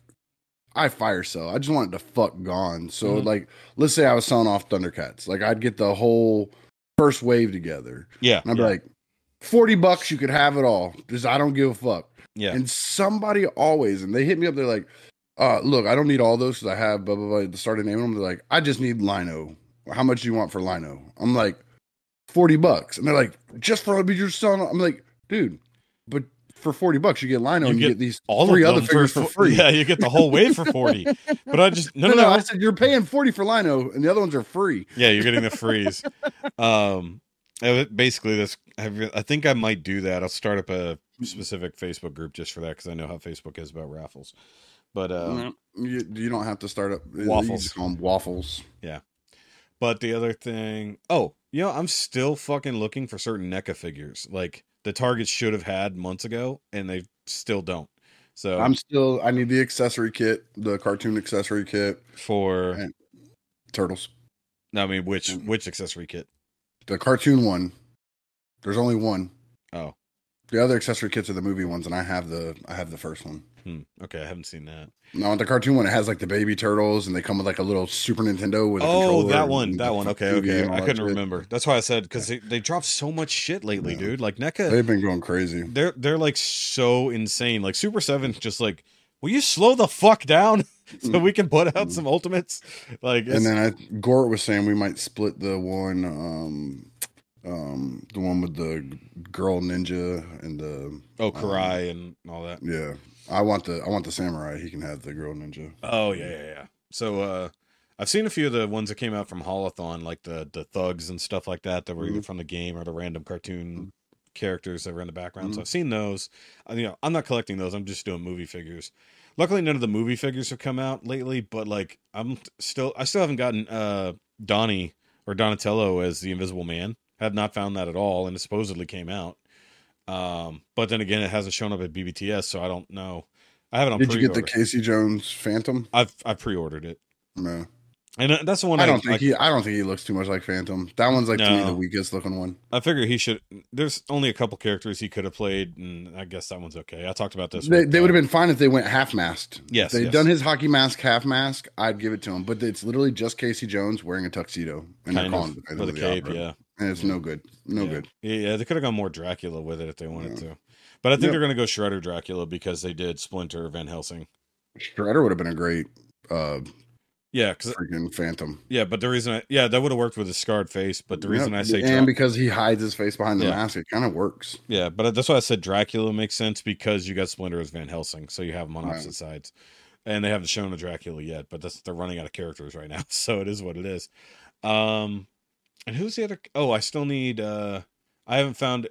I fire sell. I just want it to fuck gone. So Mhm. like, let's say I was selling off Thundercats, like I'd get the whole first wave together, yeah, and I'd be like, forty bucks, you could have it all. Just I don't give a fuck. yeah. And somebody always, and they hit me up, they're like, uh, look, I don't need all those because I have blah, blah, blah. Started naming them. They're like, I just need Lino. How much do you want for Lino? I'm like, 40 bucks. And they're like, just for you're selling. I'm like, dude, but for 40 bucks, you get Lino You and you get get these all three other figures for, fo- free. Yeah, you get the whole wave for 40. But I just no, No, no, no. I said, you're paying 40 for Lino and the other ones are free. Yeah, you're getting the freeze. um, basically, this I think I might do that. I'll start up a specific Facebook group just for that because I know how Facebook is about raffles. But uh, you, you don't have to start up Waffles. waffles. Yeah. But the other thing, oh, you know, I'm still fucking looking for certain NECA figures, like the Target should have had months ago, and they still don't. So I'm still, I need the accessory kit, the cartoon accessory kit, for, turtles. I mean, which which accessory kit? The cartoon one, there's only one. Oh, The other accessory kits are the movie ones, and I have the I have the first one. hmm. okay, I haven't seen that. No, the cartoon one it has like the baby turtles, and they come with like a little Super Nintendo with. A Oh, that one, that one. Okay, okay, I couldn't shit. remember. That's why I said because they, they dropped so much shit lately, Yeah. dude. Like NECA, They've been going crazy. they're they're like so insane. Like Super Seven, just like, will you slow the fuck down so we can put out some ultimates? Like, And then I, Gort was saying we might split the one. um Um, the one with the girl ninja and the Oh, Karai and all that. yeah. I want the I want the samurai. He can have the girl ninja. Oh yeah, yeah, yeah. So uh I've seen a few of the ones that came out from Holothon, like the the thugs and stuff like that, that were either Mhm. from the game or the random cartoon characters that were in the background. So Mhm. I've seen those. I, you know, I'm not collecting those. I'm just doing movie figures. Luckily, none of the movie figures have come out lately. But like, I'm still, I still haven't gotten uh Donnie or Donatello as the Invisible Man. Have not found that at all, and it supposedly came out. Um, but then again, it hasn't shown up at BBTS, so I don't know. I have it on. Did you get the. Casey Jones Phantom? I've I've pre-ordered it. No. And uh, that's the one I I, don't think I, he. I don't think he looks too much like Phantom. That one's like to me the weakest looking one. I figure he should. There's only a couple characters he could have played, and I guess that one's okay. I talked about this. They, they uh, would have been fine if they went half masked. Yes, they'd yes. done his hockey mask half mask. I'd give it to him. But it's literally just Casey Jones wearing a tuxedo and they're kind calling of it Phantom with a the cape. Opera. Yeah, and it's no good. No yeah. good. Yeah, they could have gone more Dracula with it if they wanted to. But I think Yep. they're going to go Shredder Dracula because they did Splinter Van Helsing. Shredder would have been a great uh Yeah, because freaking Phantom. yeah, but the reason I, yeah that would have worked with his scarred face. But the reason Yep. I say and Dra- because he hides his face behind the Yeah. mask, it kind of works. yeah, but that's why I said Dracula makes sense because you got Splinter as Van Helsing, so you have them on Right. opposite sides. And they haven't shown a Dracula yet, but that's they're running out of characters right now, so it is what it is. Um, and who's the other? Oh, I still need. uh I haven't found.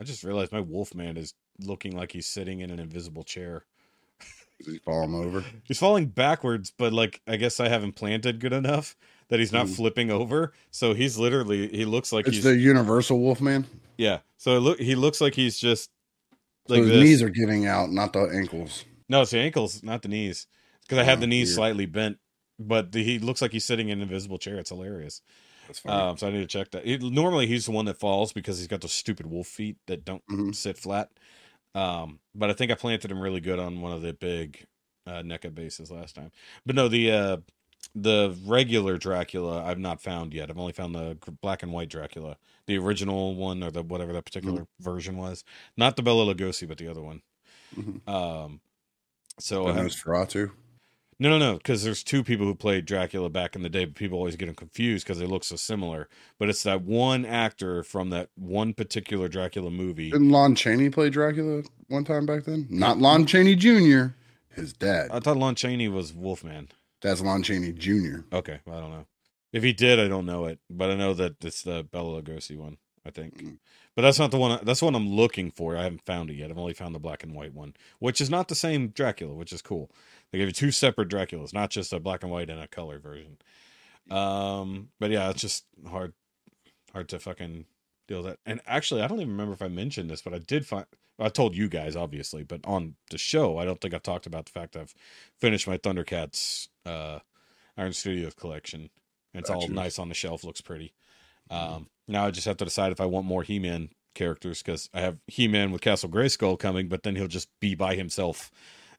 I just realized my Wolfman is looking like he's sitting in an invisible chair. Does he fall him over? He's falling backwards, but like I guess I haven't planted good enough that he's not Mm. flipping over. So he's literally he looks like It's he's the Universal Wolfman. yeah. So it look he looks like he's just So like his this. knees are giving out, not the ankles. no, it's the ankles, not the knees, because I had Oh, the knees weird. slightly bent. But the, he looks like he's sitting in an invisible chair. It's hilarious. Um, so I need to check that. It, normally he's the one that falls because he's got those stupid wolf feet that don't Mhm. sit flat. Um, but I think I planted him really good on one of the big uh, NECA bases last time. But no, the uh, the regular Dracula I've not found yet. I've only found the black and white Dracula, the original one or the whatever that particular version was. Not the Bela Lugosi, but the other one. Mhm. Um, so I That have- Nosferatu. No, no, no, because there's two people who played Dracula back in the day, but people always get them confused because they look so similar. But it's that one actor from that one particular Dracula movie. Didn't Lon Chaney play Dracula one time back then? Not Lon Chaney Jr. His dad. I thought Lon Chaney was Wolfman. That's Lon Chaney Jr. Okay, I don't know. If he did, I don't know it, but I know that it's the Bela Lugosi one. I think, Mm. but that's not the one. That's the one I'm looking for. I haven't found it yet. I've only found the black and white one, which is not the same Dracula, which is cool. They gave you two separate Draculas, not just a black and white and a color version. Um, but yeah, it's just hard, hard to fucking deal with that. And actually, I don't even remember if I mentioned this, but I did find. I told you guys obviously, but on the show, I don't think I've talked about the fact I've finished my Thundercats uh, Iron Studios collection. And it's all nice on the shelf, looks pretty. Um, now I just have to decide if I want more He-Man characters because I have He-Man with Castle Grayskull coming, but then he'll just be by himself.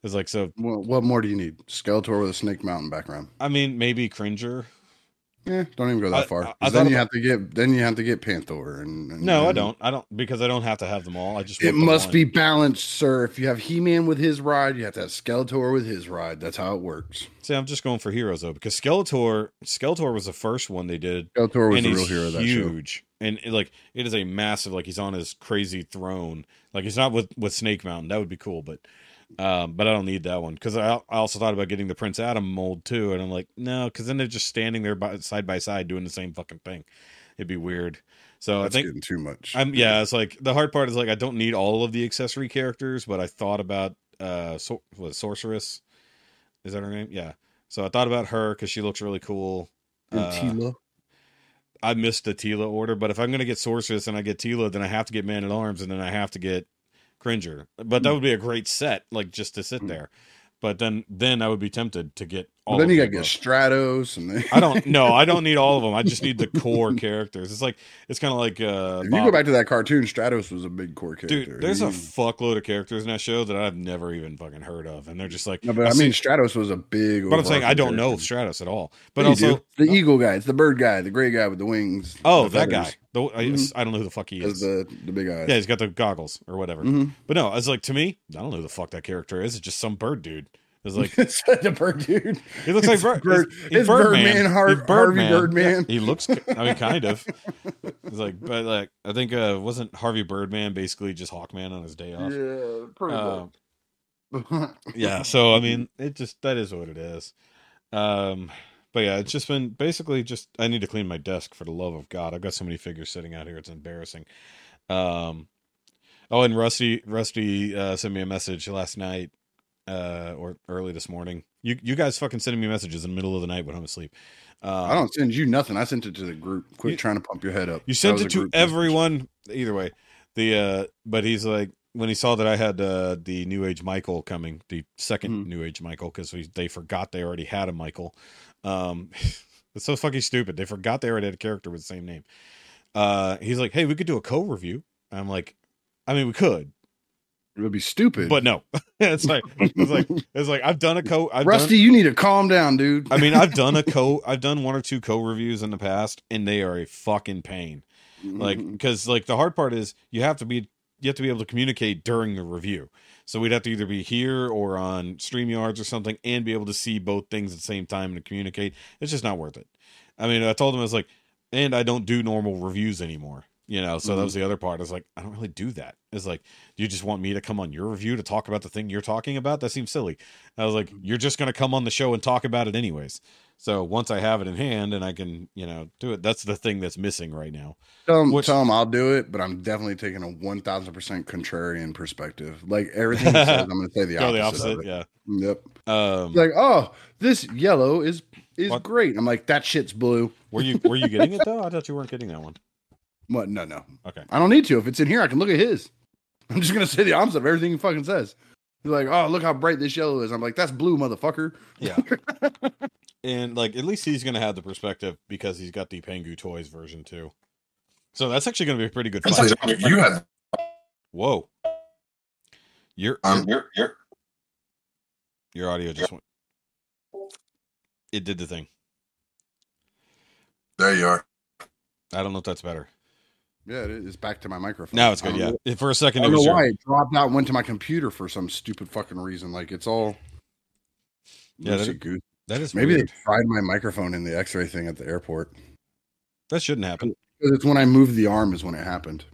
It's like so. What, what more do you need? Skeletor with a Snake Mountain background. I mean, maybe Cringer. Yeah, don't even go that I- far. I- I then you about- have to get then you have to get Panther and, and No, I don't. I don't because I don't have to have them all. I just It must be balanced, sir. If you have He Man with his ride, you have to have Skeletor with his ride. That's how it works. See, I'm just going for heroes though because Skeletor, Skeletor was the first one they did, Skeletor was and the real hero that show. huge, and it, like it is a massive, like he's on his crazy throne. Like he's not with with Snake Mountain. That would be cool, but um, but I don't need that one because I, I also thought about getting the Prince Adam mold too, and I'm like, no, because then they're just standing there by, side by side doing the same fucking thing. It'd be weird. So That's I think getting too much. I'm yeah. It's like the hard part is like I don't need all of the accessory characters, but I thought about uh, so, what sorceress is that her name? Yeah. So I thought about her because she looks really cool. And Uh, Teela. I missed the Teela order, but if I'm gonna get sorceress and I get Teela, then I have to get Man at Arms and then I have to get Cringer. But that would be a great set, like just to sit Mm. there. But then then I would be tempted to get all. But then you gotta get. Stratos and then I don't no, I don't need all of them. I just need the core characters. It's like it's kind of like uh If you Bob- go back to that cartoon, Stratos was a big core character. Dude, there's a fuckload of characters in that show that I've never even fucking heard of, and they're just like. no, but I I've mean, seen- Stratos was a big. but I'm saying I don't know Stratos at all. But Yeah, also, the eagle guy, it's the bird guy, the gray guy with the wings. oh, the that guy. The, I, Mhm. I don't know who the fuck he is. the the big eyes. yeah, he's got the goggles or whatever. Mhm. But no, it's like to me, I don't know who the fuck that character is. It's just some bird dude. It's like it's the bird dude. he looks like It's bird. Bird- he's it's Birdman, Birdman. Har- Birdman. Birdman. Yeah, he looks. I mean, kind of. It's like, but like, I think uh wasn't Harvey Birdman basically just Hawkman on his day off? Yeah, pretty Um, yeah so i mean it just that is what it is um but yeah it's just been basically just i need to clean my desk for the love of god i've got so many figures sitting out here it's embarrassing um oh and rusty rusty uh sent me a message last night uh or early this morning you you guys fucking sending me messages in the middle of the night when i'm asleep uh, I don't send you nothing. I sent it to the group. Quit You- trying to pump your head up. You sent it to group message. everyone. Either way, the uh, but he's like when he saw that I had uh, the New Age Michael coming, the 2nd Mhm. New Age Michael, because they forgot they already had a Michael. Um, it's so fucking stupid. They forgot they already had a character with the same name. Uh, he's like, hey, we could do a co-review. I'm like, I mean, we could, It would be stupid. but no. it's like it's like it's like I've done a co. I've Rusty, Done, you need to calm down, dude. I mean, I've done a co. I've done one or two co-reviews in the past, and they are a fucking pain. like mm-hmm. because like the hard part is you have to be you have to be able to communicate during the review so we'd have to either be here or on streamyards or something and be able to see both things at the same time and communicate it's just not worth it i mean i told him i was like and i don't do normal reviews anymore you know so that Mhm. was the other part i was like i don't really do that it's like you just want me to come on your review to talk about the thing you're talking about that seems silly i was like you're just going to come on the show and talk about it anyways so once i have it in hand and i can you know do it that's the thing that's missing right now tell him, which- tell him I'll do it, but I'm definitely taking a one thousand percent contrarian perspective. Like everything says, I'm going to say the opposite. the opposite yeah Yep. Um, like, oh, this yellow is is What? great. I'm like, that shit's blue. were you were you getting it though? I thought you weren't getting that one. What? No, no. Okay. I don't need to. If it's in here, I can look at his. I'm just gonna say the opposite of everything he fucking says. He's like, oh, look how bright this yellow is. I'm like, that's blue, motherfucker. Yeah. and like at least he's gonna have the perspective because he's got the Pangu toys version too. So that's actually gonna be a pretty good fight. you have. Whoa. Your um, you're, you're your audio just went. It did the thing. there. You are. I don't know if that's better. Yeah, it is back to my microphone. Now it's good. don't Yeah. know- For a second, I don't know your, why it dropped out and went to my computer for some stupid fucking reason. Like it's all. Yeah, that- goose. that is Maybe weird. they fried my microphone in the X-ray thing at the airport. that shouldn't happen. It's when I moved the arm is when it happened.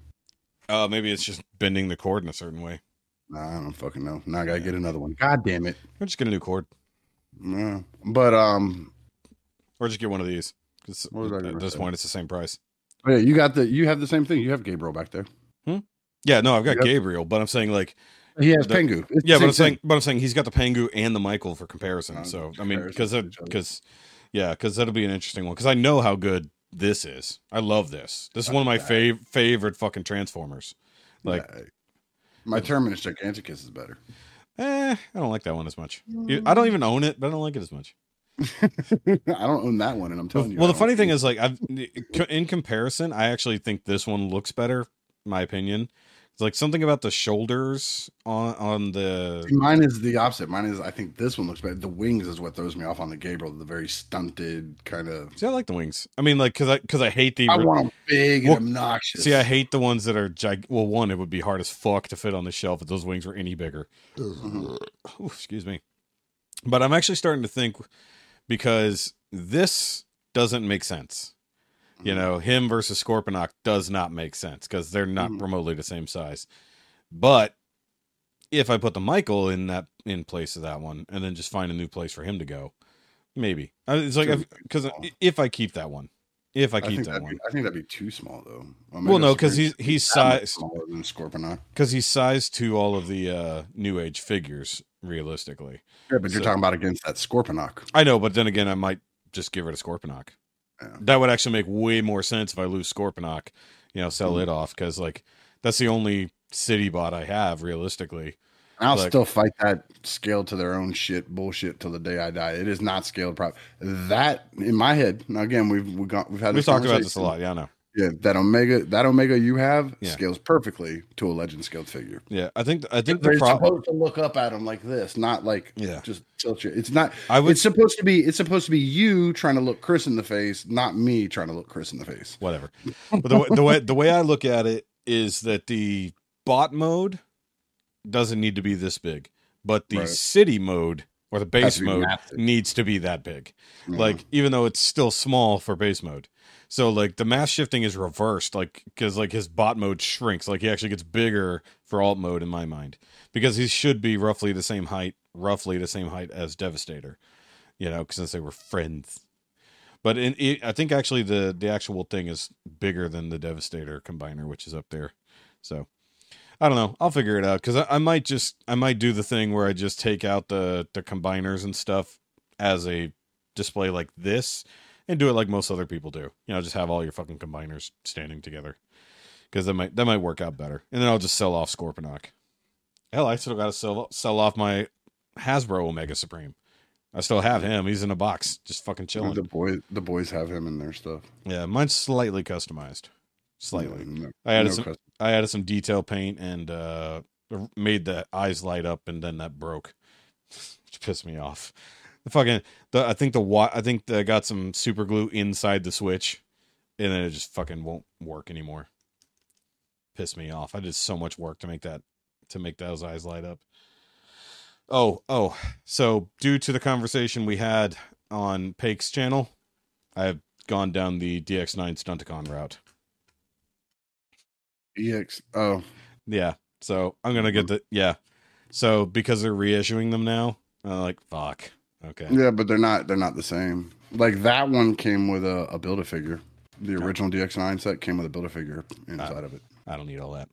Uh, maybe it's just bending the cord in a certain way. Nah, I don't fucking know. Now I gotta get another one. God damn it. Or just get a new cord, Yeah. But um, or just get one of these. 'Cause What was I at this point, it's the same price. Oh yeah, you got the you have the same thing. You have Gabriel back there. Hmm? Yeah, no, I've got Yep. Gabriel, but I'm saying like He has The- Pangu. It's Yeah, but I'm saying, thing. but I'm saying he's got the Pangu and the Michael for comparison. Uh, so I mean, because to because yeah, because that'll be an interesting one. Because I know how good this is. I love this. This is one of my fav- favorite fucking Transformers. Like, Yeah. my Terminus Giganticus is better. eh, I don't like that one as much. I don't even own it, but I don't like it as much. I don't own that one, and I'm telling you. well, the funny thing own- is, like, I've in comparison, I actually think this one looks better. My opinion. It's like something about the shoulders on on the mine is the opposite. Mine is I think this one looks better. The wings is what throws me off on the Gabriel. The very stunted kind of. See, I like the wings. I mean, like, cause I cause I hate the I want them big Well, and obnoxious. See, I hate the ones that are gig. Well, one, it would be hard as fuck to fit on the shelf if those wings were any bigger. Mhm. Ooh, excuse me. But I'm actually starting to think because this doesn't make sense. Mm-hmm. You know, him versus Scorponok does not make sense because they're not Mhm. remotely the same size. But if I put the Michael in that in place of that one, and then just find a new place for him to go, maybe it's like because if I keep that one, if I I keep think, that one, be, I think that'd be too small though. Well, no, 'cause he's- he's size- smaller than Scorponok. because he's sized to all of the uh new age figures realistically Yeah, but you're talking about against that Scorponok. i know but then again i might just give it a scorponok Yeah. that would actually make way more sense if i lose scorponok you know sell Mhm. it off because like that's the only city bot i have realistically I'll Like- still fight that scaled to their own shit bullshit till the day I die. It is not scaled prop. That in my head. Now again, we've we got we've had we've talked about this a lot yeah i know Yeah, that omega that omega you have Yeah. scales perfectly to a legend scaled figure. yeah i think i think They're the problem supposed to look up at them like this, not like Yeah. just tilt your. It's not. i would It's supposed to be. It's supposed to be you trying to look Chris in the face, not me trying to look Chris in the face. whatever but the, way- the way the way i look at it is that the bot mode doesn't need to be this big but the Right. city mode or the base mode massive. needs to be that big Yeah. like even though it's still small for base mode So like the mass shifting is reversed, like because like his bot mode shrinks, like he actually gets bigger for alt mode in my mind, because he should be roughly the same height, roughly the same height as Devastator, you know, since they were friends. But in it, I think actually the the actual thing is bigger than the Devastator combiner, which is up there. So I don't know. I'll figure it out because I, I might just I might do the thing where I just take out the the combiners and stuff as a display like this and do it like most other people do. You know, just have all your fucking combiners standing together because that might that might work out better. And then I'll just sell off Scorponok. Hell, I still got to sell sell off my Hasbro Omega Supreme. I still have him. He's in a box, just fucking chilling. The boy, the boys have him in their stuff. Yeah, mine's slightly customized. Slightly. No, I added no some. custom- I added some detail paint and uh made the eyes light up, and then that broke, which pissed me off. The fucking the I think the wa- I think they got some super glue inside the switch, and then it just fucking won't work anymore. Piss me off. I did so much work to make that to make those eyes light up. Oh, oh. So due to the conversation we had on Pake's channel, I've gone down the DX9 Stunticon route. EX. Oh, Yeah. So I'm gonna get mm-hmm. the yeah. So because they're reissuing them now, I'm like fuck. Okay. yeah, but they're not. They're not the same. Like that one came with a, a build a figure. The original DX9 set came with a build a figure inside of it. I don't need all that.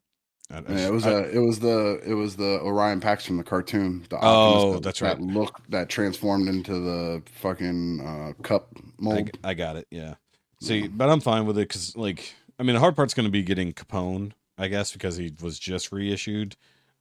I- I Yeah, it was I- a. It was the. It was the Orion Pax from the cartoon. The Oh, Optimus that- that's that right. look that transformed into the fucking uh, cup I, mold. I got it. Yeah. See, Yeah. but I'm fine with it because like I mean the hard part's gonna be getting Capone, I guess, because he was just reissued.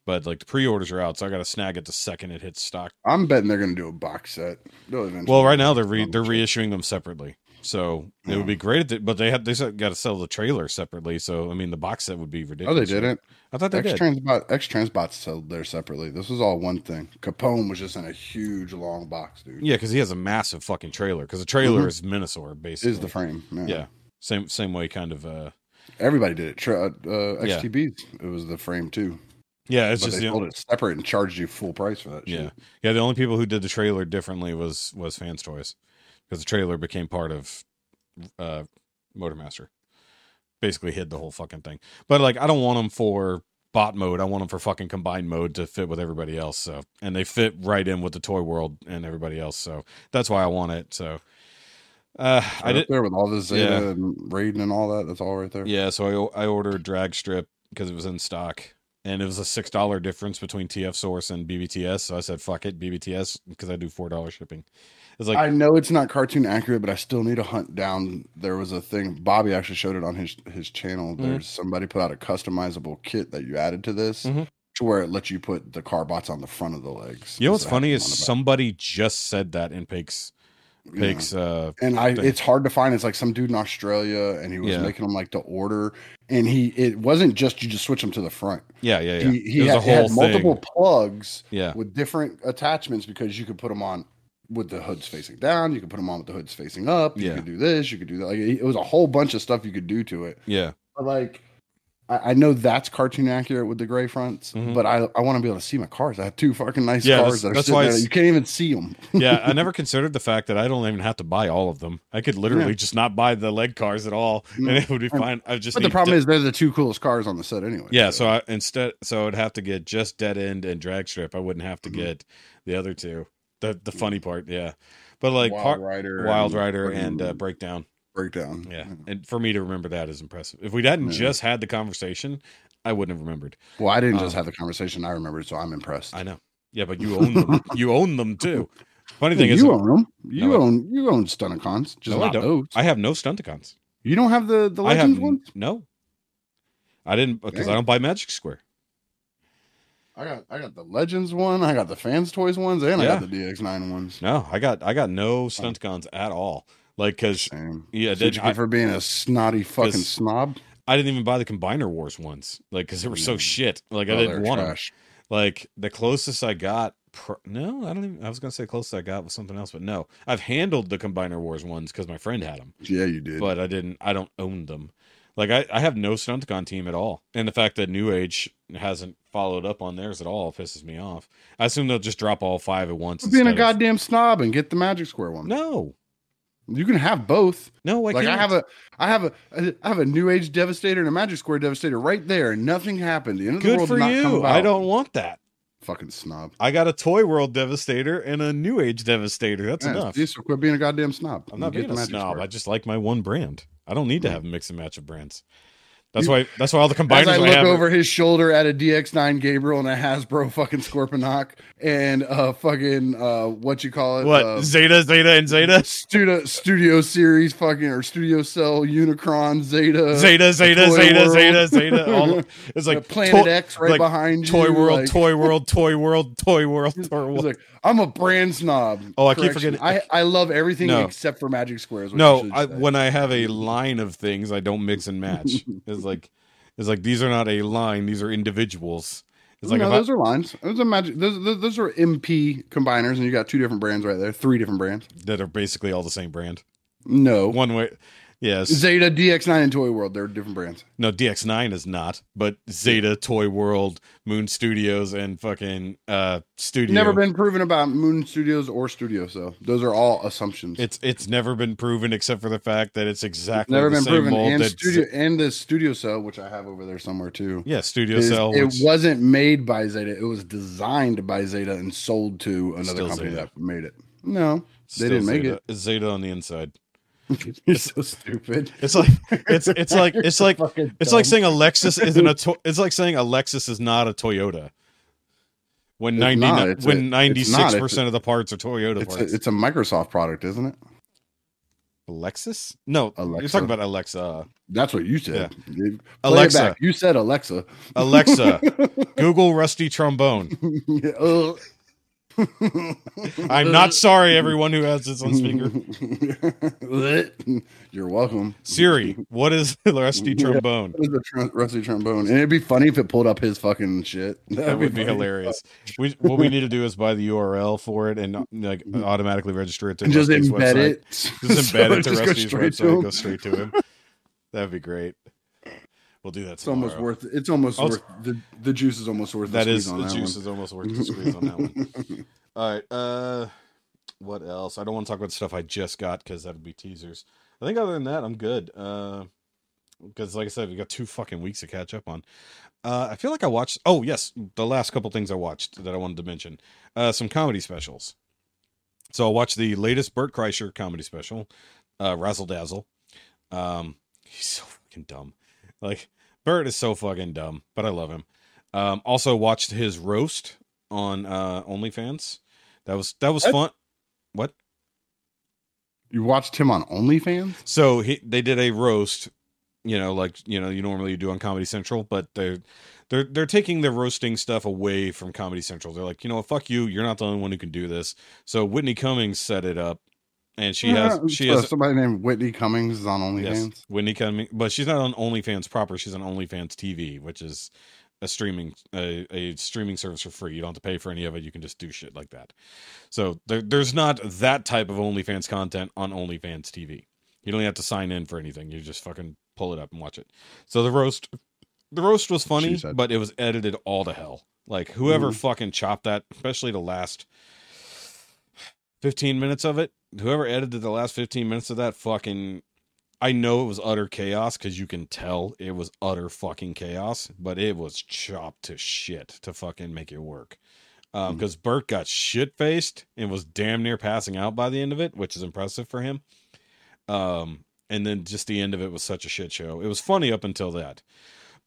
But like the pre-orders are out, so I got to snag it the second it hits stock. I'm betting they're going to do a box set. Well, right now they're re- they're reissuing them separately, so it would be great. If they, but they have they got to sell the trailer separately. So I mean, the box set would be ridiculous. Oh, they didn't. I thought they X did. Transbot X Transbots sold there separately. This was all one thing. Capone was just in a huge long box, dude. Yeah, because he has a massive fucking trailer. Because the trailer is Minosaur, basically. Mm-hmm. Is the frame? Yeah. yeah, same same way, kind of. uh Everybody did it. Tra- uh, Yeah. XTBs. It was the frame too. Yeah, it's but just they the sold it separate and charged you full price for that. yeah, Shit. yeah. The only people who did the trailer differently was was Fans Toys, because the trailer became part of uh Motormaster. Basically, hid the whole fucking thing. But like, I don't want them for bot mode. I want them for fucking combined mode to fit with everybody else. So, and they fit right in with the toy world and everybody else. So that's why I want it. So, uh, I did. there with all the Zeta Yeah. and Raiden and all that. That's all right there. Yeah, so I I ordered drag strip because it was in stock, and it was a six dollar difference between TF Source and BBTS. So I said, "Fuck it, BBTS," because I do four dollar shipping. It's like, I know it's not cartoon accurate, but I still need to hunt down. There was a thing. Bobby actually showed it on his his channel. Mm-hmm. There's somebody put out a customizable kit that you added to this, Mhm. to where it lets you put the car bots on the front of the legs. you know what's funny is them on the back. somebody just said that in Yeah. Uh, and I thing. it's hard to find. It's like some dude in Australia, and he was Yeah. making them like to order, and he it wasn't just you just switch them to the front. yeah, yeah, yeah. He, he had, had multiple plugs Yeah, with different attachments because you could put them on with the hoods facing down. You could put them on with the hoods facing up. You Yeah. could do this. You could do that. Like it was a whole bunch of stuff you could do to it. yeah, But like, I, I know that's cartoon accurate with the gray fronts, Mhm. but I, I want to be able to see my cars. I have two fucking nice Yeah, that's- cars that are that's sitting why there. You can't even see them. yeah. I never considered the fact that I don't even have to buy all of them. I could literally Yeah. just not buy the leg cars at all, and it would be Mm. fine. I just. But the problem to- is they're the two coolest cars on the set anyway. Yeah, so I instead so I'd have to get just dead end and drag strip. I wouldn't have to Mhm. get the other two. The the funny part, yeah. But like Wild Rider, Wild and Rider fucking and uh, Breakdown. Breakdown. Yeah. And for me to remember that is impressive. If we hadn't Yeah. just had the conversation, I wouldn't have remembered. Well, I didn't just Um, have the conversation. I remembered, so I'm impressed. I know. Yeah, but you own them. you own them too. Funny thing is you own them. You No, own you own Stunticons, just No, I don't. those. I have no Stunticons. you don't have the the I have Legends ones. no. I didn't because I don't buy Magic Square. I got I got the Legends one. I got the Fans Toys ones, and I got the DX9 ones. No, I got I got no Stunticons at all. Like because Same. yeah, Did you I- for being a snotty fucking snob? I didn't even buy the Combiner Wars ones, like because they were so Mm. shit. Like I Oh, didn't they're want them. Like the closest I got, pr- no, I don't even. I was gonna say closest I got was something else, but no, I've handled the Combiner Wars ones because my friend had them, Yeah, you did. but I didn't. I don't own them. Like I, I have no Stunticon team at all, and the fact that New Age hasn't followed up on theirs at all pisses me off. I assume they'll just drop all five at once. Being a instead of- goddamn snob and get the Magic Square one. No, You can have both. No, I like can't. I have a, I have a, I have a New Age Devastator and a Magic Square Devastator right there, and nothing happened. The end of the world for not come you. about. I don't want that. fucking snob. I got a Toy World Devastator and a New Age Devastator. That's Yeah, enough. so quit being a goddamn snob. I'm not being a snob. Square. I just like my one brand. I don't need to Mm. have a mix and match of brands. That's You- why. That's why all the As combiners I I, look over his shoulder at a DX9 Gabriel and a Hasbro fucking Scorponok and uh fucking uh what you call it what uh, Zeta, Zeta, and Zeta, studio studio series fucking or studio cell Unicron Zeta Zeta, Zeta, Toy Zeta, World. Zeta, Zeta. All it's like Planet to- X right like behind you Toy World, like- Toy World, Toy World, Toy World, Toy He's World. like, I'm a brand snob. Oh, I keep forgetting- I, I love everything No. except for Magic Squares. No, I, when I have a line of things, I don't mix and match. It's like, it's like these are not a line; these are individuals. It's like no, if I- those are lines. Those are magic. Those, those, those are MP combiners, and you got two different brands right there. Three different brands. that are basically all the same brand. No, One way, yes. Zeta, DX9, and Toy World. They're different brands. No, DX9 is not, but Zeta, Toy World, Moon Studios, and fucking uh Studio. Never been proven about Moon Studios or Studio. So those are all assumptions. It's it's never been proven except for the fact that it's exactly never the been same proven. And studio and the Studio Cell, which I have over there somewhere too. yeah Studio is- Cell. it which- wasn't made by Zeta. It was designed by Zeta and sold to another company Zeta. that made it. No, they didn't make Zeta. it. It's Zeta on the inside. You're so stupid. It's like it's it's like it's like it's like saying a Lexus isn't a to- it's like saying a Lexus is not a Toyota. When It's ninety not. It's a- when ninety six percent of the parts are Toyota It's parts. a, it's a Microsoft product, isn't it? Lexus? No, you're talking about Alexa. That's what you said. It Alexa. You said Alexa. Alexa, Google rusty trombone. Yeah, uh. I'm not sorry, everyone who has this on speaker. You're welcome. Siri, what is the rusty trombone? What is a tr- rusty trombone? And it'd be funny if it pulled up his fucking shit. That would be funny. hilarious. We, what we need to do is buy the URL for it and like automatically register it to And just embed website. it. Just So embed it it to Rusty's to website. him. Go straight to him. That'd be great. We'll do that. It's almost worth. It's almost worth the the juice is almost worth. That the is squeeze the on juice that is almost worth the squeeze on that one. All right. Uh, what else? I don't want to talk about stuff I just got because that'd be teasers. I think other than that, I'm good. Uh, because like I said, we got two fucking weeks to catch up on. Uh, I feel like I watched. Oh yes, the last couple things I watched that I wanted to mention. Uh, some comedy specials. So I watched the latest Bert Kreischer comedy special, uh, Razzle Dazzle. Um, he's so fucking dumb. Like Bert is so fucking dumb, but I love him. Um, also watched his roast on uh OnlyFans. That was that was What? fun. What? You watched him on OnlyFans? So he they did a roast, you know, like you know you normally do on Comedy Central, but they're they're they're taking the roasting stuff away from Comedy Central. They're like, you know, what, fuck you, you're not the only one who can do this. So Whitney Cummings set it up, and she has she so has somebody named Whitney Cummings is on OnlyFans. yes, Whitney Cummings, but she's not on OnlyFans proper. She's on OnlyFans TV, which is a streaming a, a streaming service for free. You don't have to pay for any of it. You can just do shit like that. So there, there's not that type of OnlyFans content on OnlyFans TV. You don't have to sign in for anything. You just fucking pull it up and watch it. So the roast, the roast was funny, but it was edited all to hell. Like whoever Mhm. fucking chopped that, especially the last 15 minutes of it, whoever edited the last 15 minutes of that fucking I know it was utter chaos because you can tell it was utter fucking chaos, but it was chopped to shit to fucking make it work. Um, Mhm. because Bert got shit faced and was damn near passing out by the end of it, which is impressive for him. Um, and then just the end of it was such a shit show. It was funny up until that,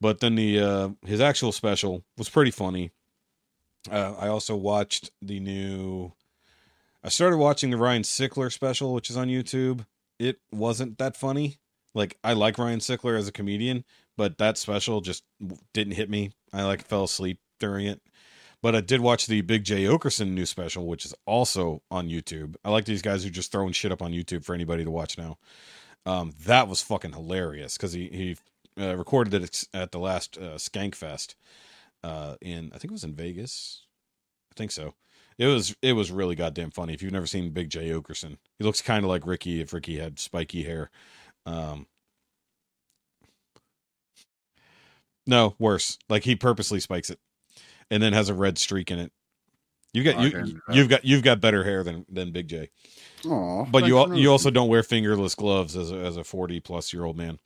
but then the uh his actual special was pretty funny. Uh, I also watched the new. I started watching the Ryan Sickler special, which is on YouTube. It wasn't that funny. Like I like Ryan Sickler as a comedian, but that special just didn't hit me. I like fell asleep during it. But I did watch the Big Jay Oakerson new special, which is also on YouTube. I like these guys who just throwing shit up on YouTube for anybody to watch now. Um, that was fucking hilarious because he he uh, recorded it at the last uh, Skankfest uh, in I think it was in Vegas. I think so. It was it was really goddamn funny. If you've never seen Big Jay Oakerson, he looks kind of like Ricky if Ricky had spiky hair. Um, no, worse. Like he purposely spikes it, and then has a red streak in it. You got you okay. you've got you've got better hair than than Big Jay. Aw, But you al- you also don't wear fingerless gloves as a, as a 40 plus year old man.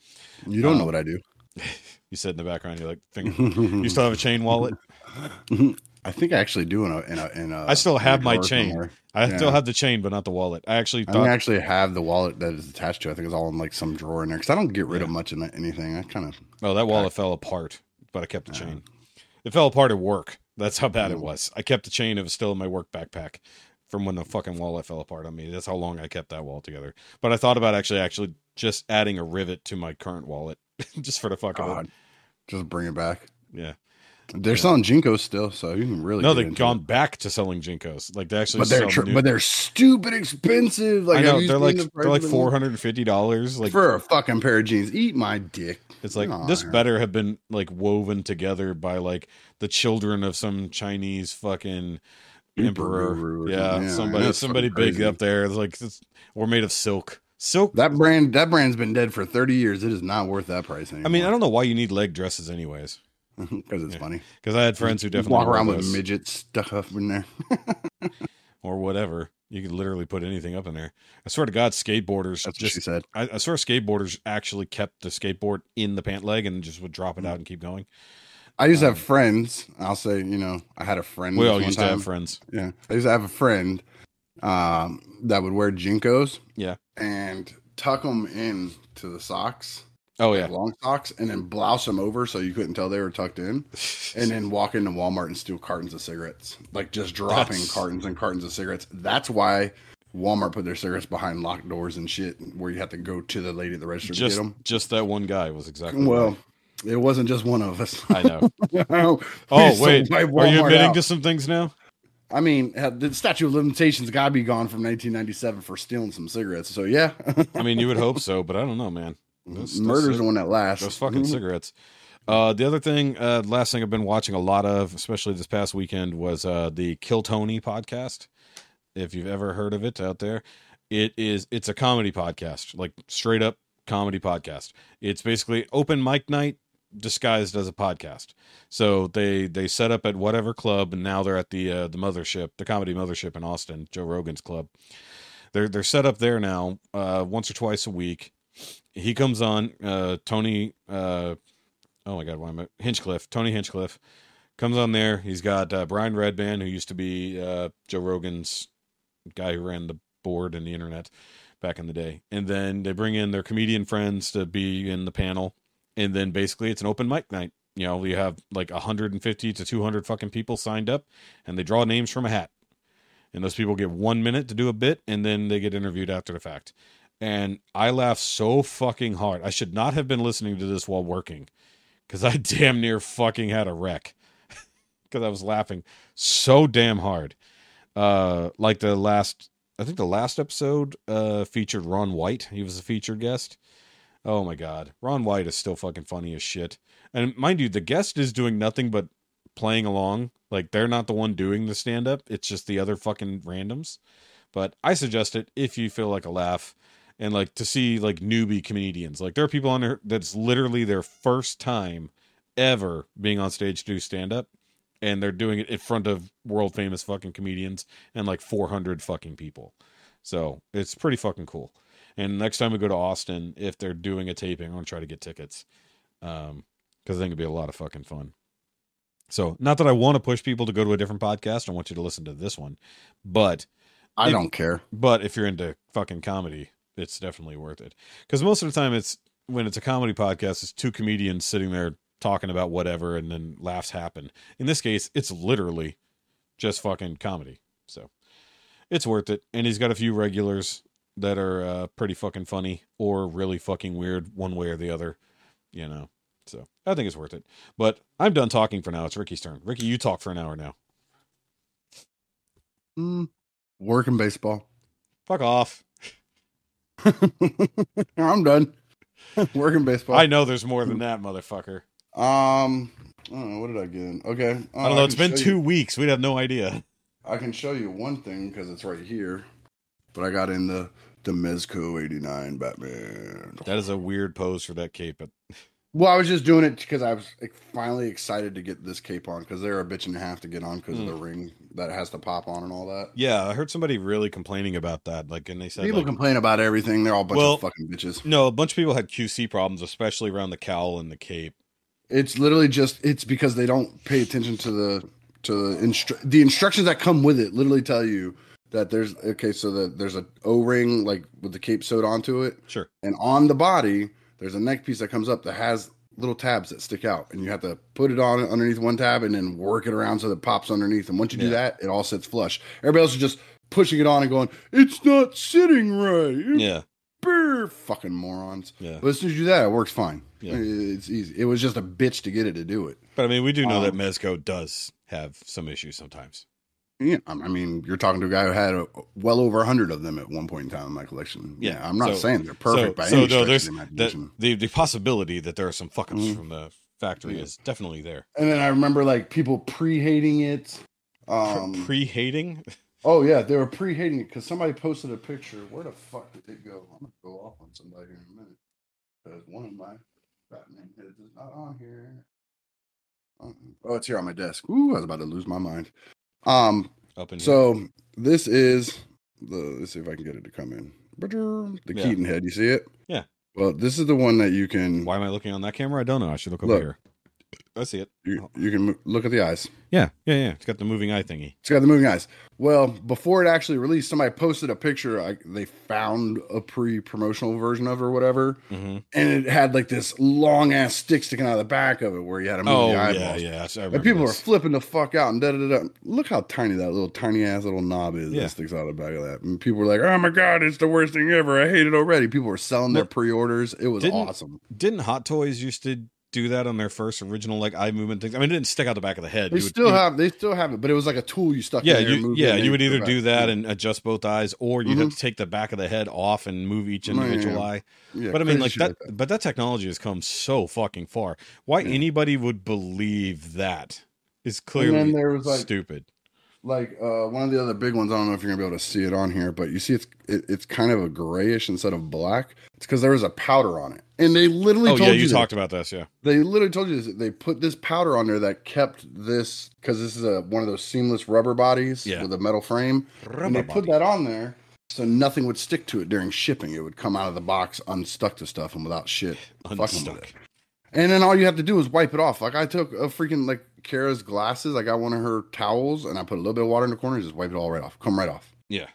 you don't know um, what I do. You said in the background you're like finger You still have a chain wallet? I think I actually do in a in a. In a I still have my chain. somewhere. I Yeah. still have the chain but not the wallet. I actually I thought don't actually have the wallet that is attached to. it. I think it's all in like some drawer in there because I don't get rid of Yeah. much of anything. I kind of Oh, that wallet fell apart, but I kept the chain. It fell apart at work. That's how bad it Mm. was. I kept the chain. It was still in my work backpack from when the fucking wallet fell apart on me. That's how long I kept that wallet together. But I thought about actually actually just adding a rivet to my current wallet just for the fuck of it. Just bring it back. Yeah. They're selling JNCOs still, so you can really No, they've gone it. back to selling JNCOs. Like they actually But they're tr- new- but they're stupid expensive. Like I know they're like the they're like four hundred and fifty dollars. Like for a fucking pair of jeans. Eat my dick. It's like Aw, this better have been like woven together by like the children of some Chinese fucking emperor. Emperor Yeah. Yeah, somebody somebody big crazy. up there. It's like it's, we're made of silk. Silk. That brand that brand's been dead for 30 years. It is not worth that price anymore. I mean, I don't know why you need leg dresses anyways. because it's Yeah. funny. Because I had friends who definitely walk around with stuck up in there. or whatever. You could literally put anything up in there. I swear to God, skateboarders That's what she said. I, I swear skateboarders actually kept the skateboard in the pant leg and just would drop it Mm. out and keep going. I used to Um, have friends. I'll say, you know, I had a friend. We all used to have friends. Yeah, I used to have a friend um, that would wear JNCOs. Yeah. and tuck them in to the socks, Oh yeah. long socks, and then blouse them over so you couldn't tell they were tucked in. and then walk into Walmart and steal cartons of cigarettes, like just dropping That's- cartons and cartons of cigarettes. That's why Walmart put their cigarettes behind locked doors and shit, where you have to go to the lady at the register just to get them. just that one guy was exactly Well, right. it wasn't just one of us. I know. oh, wait, are you admitting to some things now? I mean, the statute of limitations got to be gone from 1997 for stealing some cigarettes. So yeah, I mean, you would hope so, but I don't know, man. Those- murder's the one that lasts. those fucking cigarettes. Uh, the other thing, uh, last thing I've been watching a lot of, especially this past weekend, was uh, the Kill Tony podcast. If you've ever heard of it out there, it is it's a comedy podcast, like straight up comedy podcast. It's basically open mic night disguised as a podcast. So they they set up at whatever club, and now they're at the uh, the mothership, the comedy mothership in Austin, Joe Rogan's club. They're they're set up there now, uh, once or twice a week. He comes on, uh, Tony. Uh, oh my God, why am I Hinchcliffe? Tony Hinchcliffe comes on there. He's got uh, Brian Redban, who used to be uh, Joe Rogan's guy who ran the board and the internet back in the day. And then they bring in their comedian friends to be in the panel. And then basically it's an open mic night. You know, you have like 150 to 200 fucking people signed up and they draw names from a hat. And those people get one minute to do a bit and then they get interviewed after the fact. And I laughed so fucking hard. I should not have been listening to this while working because I damn near fucking had a wreck because I was laughing so damn hard. Uh, like the last, I think the last episode uh featured Ron White. He was a featured guest. Oh my god, Ron White is still fucking funny as shit. And mind you, the guest is doing nothing but playing along. Like they're not the one doing the stand up. It's just the other fucking randoms. But I suggest it if you feel like a laugh and like to see like newbie comedians. Like there are people on there that's literally their first time ever being on stage to do stand up and they're doing it in front of world famous fucking comedians and like 400 fucking people. So, it's pretty fucking cool. And next time we go to Austin, if they're doing a taping, I'm going to try to get tickets. Um cuz I think it'd be a lot of fucking fun. So, not that I want to push people to go to a different podcast. I want you to listen to this one. But I if- don't care. but if you're into fucking comedy, it's definitely worth it. Because most of the time, it's when it's a comedy podcast, it's two comedians sitting there talking about whatever, and then laughs happen. In this case, it's literally just fucking comedy. So it's worth it. And he's got a few regulars that are uh, pretty fucking funny or really fucking weird, one way or the other. You know. So I think it's worth it. But I'm done talking for now. It's Ricky's turn. Ricky, you talk for an hour now. Mm, working baseball. Fuck off. I'm done. working baseball. I know there's more than that, motherfucker. Um, I don't know. What did I get? in? Okay. Uh, I don't know. It's been two you- weeks. We'd have no idea. I can show you one thing because it's right here. But I got in the the Mezco '89 Batman. That is a weird pose for that cape. But Well, I was just doing it because I was finally excited to get this cape on because they're a bitch and a half to get on because Mm. of the ring that has to pop on and all that. Yeah, I heard somebody really complaining about that. Like, and they said, People like, complain about everything. They're all a bunch Well- of fucking bitches. no, a bunch of people had QC problems, especially around the cowl and the cape. It's literally just it's because they don't pay attention to the to the instru- the instructions that come with it. Literally tell you that there's okay, so that there's a O ring like with the cape sewed onto it, Sure. and on the body there's a neck piece that comes up that has little tabs that stick out, and you have to put it on underneath one tab and then work it around so that it pops underneath. And once you do that, it all sits flush. Everybody else is just pushing it on and going, "It's not sitting right." Yeah. Brr, fucking morons. Yeah. But as soon as you do that, it works fine. Yeah. It's easy. It was just a bitch to get it to do it. But I mean, we do know that Um, Mezco does have some issues sometimes. Yeah, I I mean, you're talking to a guy who had a, well over hundred of them at one point in time in my collection. Yeah, I'm not so- saying they're perfect by so any no, stretch there's of the the, the possibility that there are some fuck ups Mhm. from the factory Yeah. is definitely there. And then I remember like people pre-hating it. Um, Pre hating, oh yeah, they were pre-hating it because somebody posted a picture. Where the fuck did it go? I'm gonna go off on somebody here in a minute because one of my Batman heads is not on here. Oh, it's here on my desk. Ooh, I was about to lose my mind. Um, up in here. So this is the. Let's see if I can get it to come in. The Yeah. Keaton head. You see it? Yeah. Well, this is the one that you can. Why am I looking on that camera? I don't know. I should look over Look. here. I see it. You, you can mo- look at the eyes. Yeah, yeah, yeah. It's got the moving eye thingy. It's got the moving eyes. Well, before it actually released, somebody posted a picture. Like they found a pre-promotional version of it or whatever, Mm-hmm. and it had like this long ass stick sticking out of the back of it where you had to move Oh the yeah, yeah. I And people this. were flipping the fuck out and da da da. da. Look how tiny that little tiny ass little knob is Yeah. that sticks out of the back of that. And people were like, "Oh my god, it's the worst thing ever! I hate it already." People were selling their pre-orders. It was didn't- awesome. Didn't Hot Toys used to do that on their first original like eye movement things? I mean, it didn't stick out the back of the head. They You would- still you- have they still have it, but it was like a tool you stuck. Yeah, in you, yeah, you would either do that and adjust both eyes, or you'd have to take the back of the head off and move each Oh, yeah, individual yeah. eye. Yeah, but I mean, crazy like that, But that technology has come so fucking far. Why anybody would believe that is clearly then there was like stupid. like uh, one of the other big ones. I don't know if you're gonna be able to see it on here, but you see it's it, it's kind of a grayish instead of black. It's because there was a powder on it, and they literally Oh told yeah, you, you talked about this. Yeah, They literally told you this. They put this powder on there that kept this because this is a one of those seamless rubber bodies Yeah. with a metal frame, and they put that on there so nothing would stick to it during shipping. It would come out of the box unstuck to stuff and without shit unstuck. And then all you have to do is wipe it off. Like I took a freaking like Kara's glasses. I got one of her towels and I put a little bit of water in the corner and just wipe it all right off. Come right off. Yeah,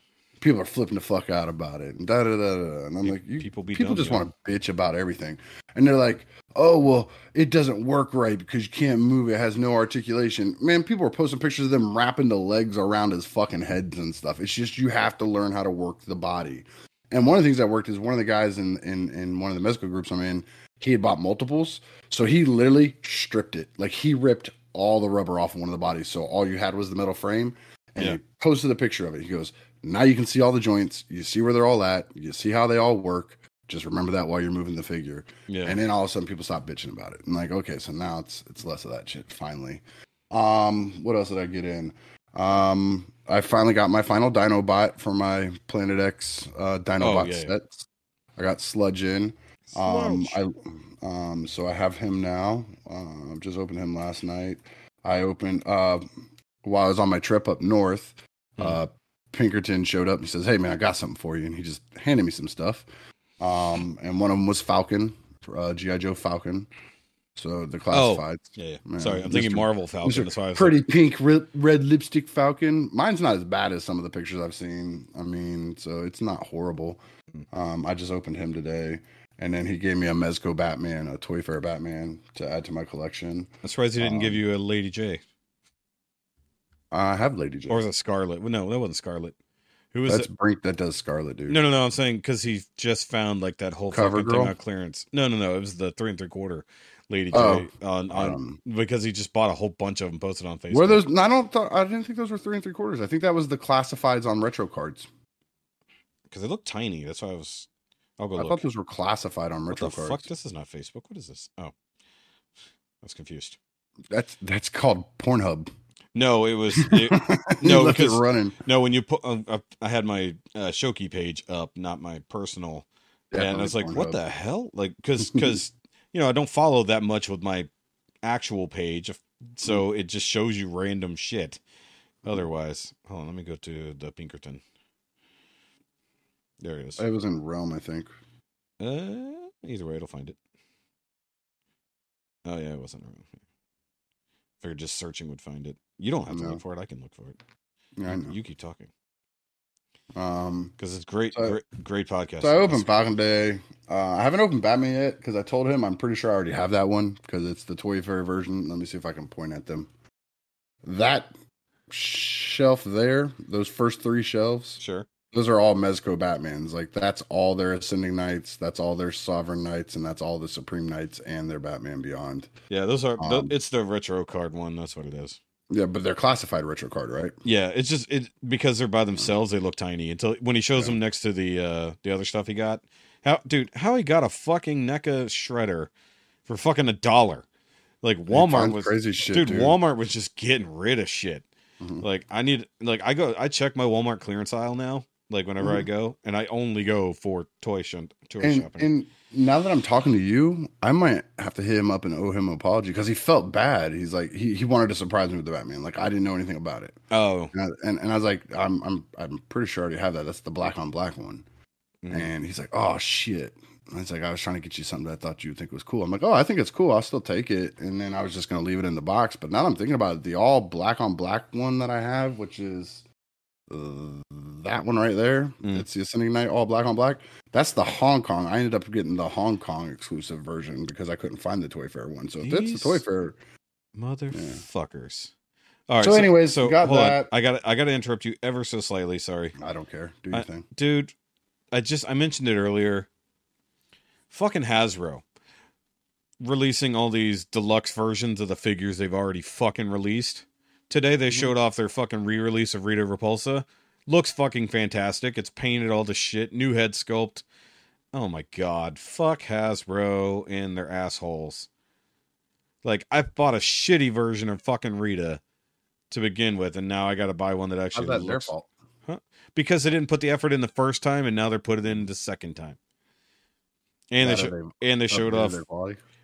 People are flipping the fuck out about it. And da da da da. And I'm like, you, people people just want to bitch about everything. And they're like, oh well, it doesn't work right because you can't move. It has no articulation. Man, people are posting pictures of them wrapping the legs around his fucking heads and stuff. It's just you have to learn how to work the body. And one of the things that worked is one of the guys in in in one of the medical groups I'm in, he had bought multiples, so he literally stripped it. Like he ripped all the rubber off one of the bodies, so all you had was the metal frame. And Yeah. he posted a picture of it. He goes, "Now you can see all the joints. You see where they're all at. You see how they all work. Just remember that while you're moving the figure." yeah. And then all of a sudden, people stop bitching about it. And like, okay, so now it's it's less of that shit. Finally, um, what else did I get in? Um, I finally got my final Dinobot for my Planet X uh, Dinobot Oh, yeah, yeah. I got Sludge in. Um, I um, so I have him now. Um, just opened him last night. I opened uh while I was on my trip up north. Hmm. Uh, Pinkerton showed up and says, "Hey man, I got something for you," and he just handed me some stuff. Um, and one of them was Falcon, uh, GI Joe Falcon. So the classifieds. yeah, yeah. Yeah, Sorry, I'm thinking Marvel Falcon. That's why I was Pretty pink red, red lipstick Falcon. Mine's not as bad as some of the pictures I've seen. I mean, so it's not horrible. Um, I just opened him today, and then he gave me a Mezco Batman, a Toy Fair Batman to add to my collection. I'm surprised he didn't give um, you a Lady Jaye I have Lady Jaye. or was it Scarlett? Well, no, that wasn't Scarlett. Who was That's it? Brink that does Scarlett, dude. No, no, no. I'm saying because he just found like that whole Cover fucking girl? thing on clearance. No, no, no. It was the three and three quarter Lady Jaye Oh, on, on Um, because he just bought a whole bunch of them, posted on Facebook. were those? I don't. Th- I didn't think those were three and three quarters. I think that was the classifieds on retro cards. because they look tiny. That's why I was. I'll go I look. thought those were classified on what retro the cards. fuck? This is not Facebook. What is this? Oh, I was confused. That's that's called Pornhub. No, it was it, No, left it because- running. no. When you put, uh, uh, I had my uh, Shoky page up, not my personal, and I was like, "What Pornhub. the hell?" Like, because because you know, I don't follow that much with my actual page, so it just shows you random shit. Otherwise, hold on, let me go to the Pinkerton. There it is. It was in Realm, I think. Uh, either way, it'll find it. Oh yeah, it wasn't wrong. Figured just searching would find it. You don't have to No. look for it. I can look for it. Yeah, I You- know. You keep talking Um, because it's great, So- great, great podcast. so I opened Falcon Day. Uh, I haven't opened Batman yet because I told him I'm pretty sure I already have that one because it's the Toy Fair version. Let me see if I can point at them. That shelf there, those first three shelves, Sure. those are all Mezco Batmans. Like that's all their Ascending Knights, that's all their Sovereign Knights, and that's all the Supreme Knights and their Batman Beyond. Yeah, those are. Um, it's the retro card one. That's what it is. Yeah, but they're classified retro card, right? Yeah, it's just it because they're by themselves. They look tiny until when he shows Yeah. them next to the uh the other stuff he got. How, dude? How he got a fucking NECA shredder for fucking a dollar? Like Walmart was, crazy shit, dude, dude. Walmart was just getting rid of shit. Mhm. Like I need, like I go, I check my Walmart clearance aisle now. Like whenever I Mhm. go, and I only go for toy sh- toy and shopping. and now that I'm talking to you, I might have to hit him up and owe him an apology because he felt bad. He's like he, he wanted to surprise me with the Batman. Like I didn't know anything about it, oh, and I, and, and I was like, I'm I'm I'm pretty sure I already have that. That's the black on black one. Mhm. And he's like, oh shit. And it's like I was trying to get you something that I thought you'd think was cool. I'm like, oh, I think it's cool. I'll still take it. And then I was just gonna leave it in the box. But now that I'm thinking about it, the all black on black one that I have, which is that one right there, Mm. it's the Ascending Knight all black on black. That's the Hong Kong. I ended up getting the Hong Kong exclusive version because I couldn't find the Toy Fair one. So if it's the Toy Fair, motherfuckers. All right. So anyways, so got hold on. I got I got to interrupt you ever so slightly. Sorry. I don't care. Do your I- thing. dude i just i mentioned it earlier fucking hasbro releasing all these deluxe versions of the figures they've already fucking released today they Mhm. showed off their fucking re-release of rita repulsa. Looks fucking fantastic. It's painted all the shit. New head sculpt. Oh my god. Fuck hasbro and their assholes. Like i bought a shitty version of fucking rita to begin with and now i gotta buy one that How's actually that their looks fault? because they didn't put the effort in the first time and now they're put it in the second time. And they sho- and they showed off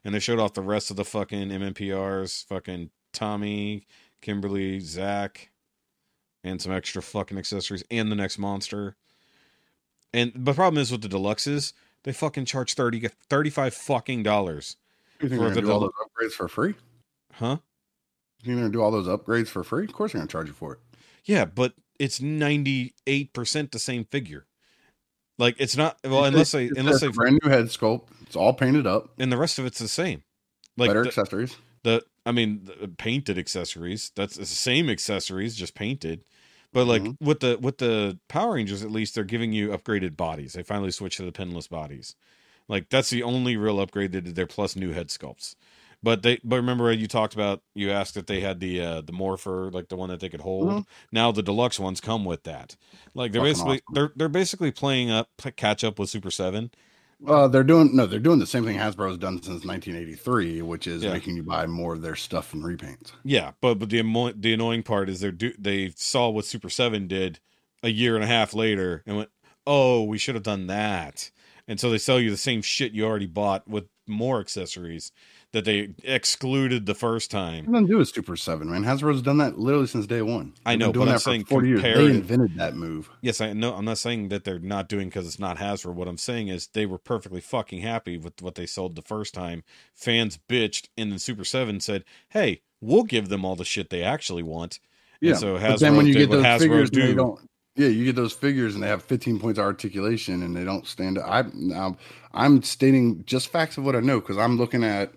and they showed off the rest of the fucking MMPRs, fucking Tommy, Kimberly, Zach, and some extra fucking accessories and the next monster. And the problem is with the deluxes, they fucking charge 30 35 fucking dollars. You think for they're gonna the do all those upgrades for free? Huh? You think they're gonna do all those upgrades for free? Of course they're gonna charge you for it. Yeah, but it's 98% the same figure. Like it's not well It's unless they unless a they brand new head sculpt. It's all painted up. and the rest of it's the same. Like better the, accessories. the I mean the painted accessories. That's the same accessories, just painted. But like Mhm. with the with the Power Rangers, at least they're giving you upgraded bodies. They finally switched to the pinless bodies. Like that's the only real upgrade they did there, plus new head sculpts. But they but remember you talked about you asked if they had the uh the morpher, like the one that they could hold. Mhm. Now the deluxe ones come with that. Like they're Fucking basically awesome. they're they're basically playing up catch up with Super Seven. Uh, they're doing no, they're doing the same thing Hasbro has done since 1983, which is Yeah. making you buy more of their stuff and repaints. Yeah, but but the amo- the annoying part is they do they saw what Super Seven did a year and a half later and went, oh, we should have done that, and so they sell you the same shit you already bought with more accessories that they excluded the first time. Nothing to do with Super Seven, man. Hasbro's done that literally since day one. I They've know, been doing but I'm saying 40 years. They invented that move. Yes, I know. I'm not saying that they're not doing because it's not Hasbro. What I'm saying is they were perfectly fucking happy with what they sold the first time. Fans bitched, and then Super Seven said, "Hey, we'll give them all the shit they actually want." And Yeah. so but Hasbro then when you get those Hasbro figures, and they do. don't. Yeah, you get those figures and they have 15 points of articulation and they don't stand up. I now I'm stating just facts of what I know because I'm looking at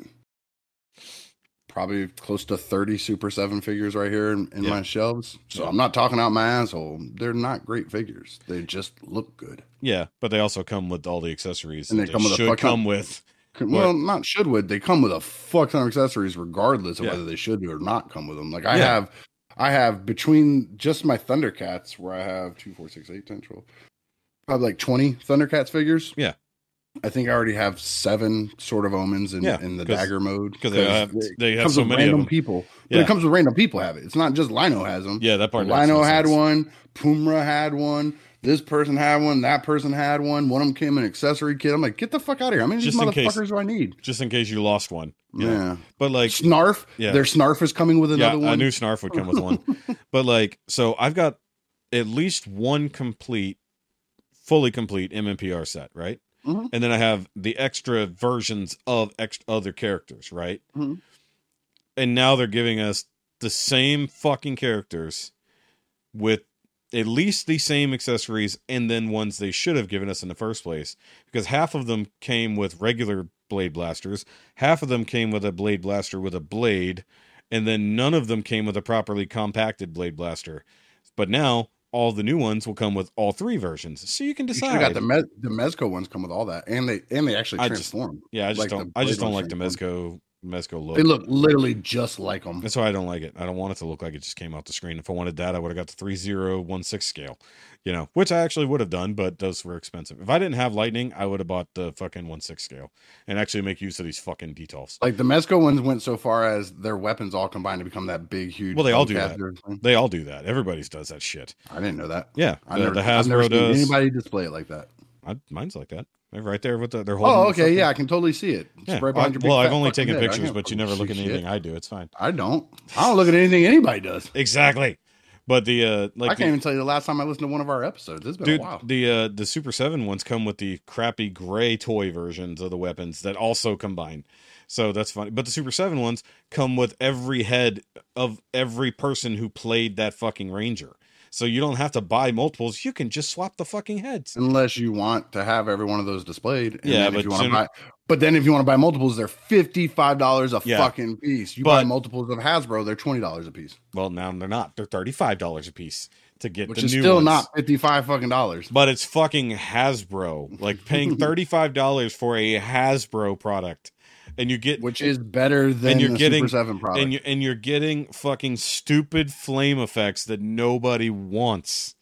probably close to 30 Super 7 figures right here in, in Yeah. my shelves. So Yeah. I'm not talking out my asshole. They're not great figures. They just look good. Yeah, but they also come with all the accessories And that they come with should fuck ton- come with. Well, not should would. They come with a fuck ton of accessories regardless of Yeah. whether they should or not come with them. Like I have I have between just my Thundercats where I have two, four, six, eight, 10, 12, probably like 20 Thundercats figures. Yeah. I think I already have seven Sword of Omens in, Yeah, in the dagger mode. 'cause they have- they have comes so with many of random them. people. But it comes with random people have it. It's not just Lion-O has them. Yeah, that part. Lion-O had sense. one. Pumra had one. this person had one, that person had one. One of them came an accessory kit. I'm like, get the fuck out of here. How many of these Just in case. do I need? just in case you lost one. know? Yeah. But like, Snarf. Yeah. Their Snarf is coming with yeah, another I one. knew Snarf would come with one. but like, so I've got at least one complete, fully complete MMPR set, right? Mhm. And then I have the extra versions of ex- other characters, right? Mhm. And now they're giving us the same fucking characters with at least the same accessories and then ones they should have given us in the first place because half of them came with regular blade blasters half of them came with a blade blaster with a blade and then none of them came with a properly compacted blade blaster but now all the new ones will come with all three versions so you can You decide got the Me- the Mezco ones come with all that, and they and they actually I just- transform. yeah i just like don't i just don't like the mezco mezco look They look literally just like them. That's why I don't like it. I don't want it to look like it just came out the screen. If I wanted that, I would have got the 3016 scale, you know, which I actually would have done, but those were expensive. If I didn't have lightning, I would have bought the fucking 16 scale and actually make use of these fucking detolfs. Like the Mezco ones went so far as their weapons all combined to become that big, huge. Well, they all do that. They all do that. Everybody's does that shit. I didn't know that. Yeah. I The, never, the I've never Hasbro seen does. anybody display it like that. I, mine's like that. Right there with the, they're holding. Oh, okay, yeah, I can totally see it. It's Yeah. right behind I- your well, I've only taken head. Pictures, but you never look at anything shit. I do. It's fine. I don't. I don't look at anything anybody does. Exactly. But the, uh, like, I can't the- even tell you the last time I listened to one of our episodes. It's been Dude, a while. the uh, the Super Seven ones come with the crappy gray toy versions of the weapons that also combine. So that's funny. But the Super Seven ones come with every head of every person who played that fucking Ranger. So you don't have to buy multiples. You can just swap the fucking heads. Unless you want to have every one of those displayed. And Yeah, but if you want to soon- buy, but then if you want to buy multiples, they're fifty five dollars a Yeah. fucking piece. You buy multiples of Hasbro, they're twenty dollars a piece, Well, now they're not. They're thirty five dollars a piece to get which the is new still ones. not fifty five fucking dollars. But it's fucking Hasbro. Like paying thirty five dollars for a Hasbro product, and you get Which is better than and you're the getting- Super Seven product. and you're and you're getting fucking stupid flame effects that nobody wants.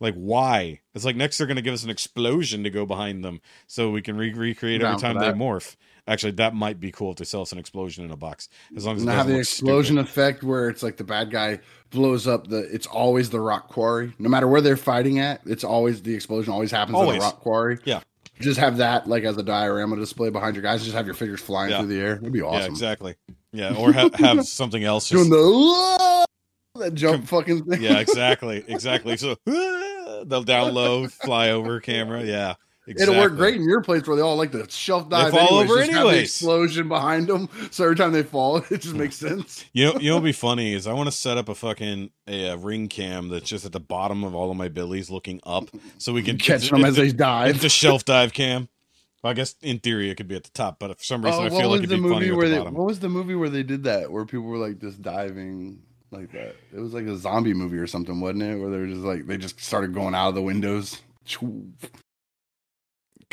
Like why? It's like next they're gonna give us an explosion to go behind them so we can re- recreate every time they morph. Actually, that might be cool if they sell us an explosion in a box, as long as it have the explosion stupid. effect where it's like the bad guy blows up the it's always the rock quarry no matter where they're fighting at it's always the explosion always happens at Always. the rock quarry Yeah. Just have that like as a diorama display behind your guys just have your figures flying Yeah. through the air it'd be awesome. Yeah, exactly. Yeah, or ha- have something else. doing the that jump fucking thing yeah, exactly, exactly. So they'll down low, fly over camera. Yeah, exactly. It'll work great in your place where they all like to shelf dive. They fall anyways. over Just have the anyways. explosion behind them, so every time they fall, it just makes sense. You know, you know, what'd be funny is I want to set up a fucking a, uh ring cam that's just at the bottom of all of my billies, looking up, so we can Catch them as they dive. It's a shelf dive cam. Well, I guess in theory it could be at the top, but for some reason Oh, I feel like it'd the be movie where at the they? bottom. What was the movie where they did that? Where people were like just diving like that? It was like a zombie movie or something, wasn't it? Where they were just like they just started going out of the windows.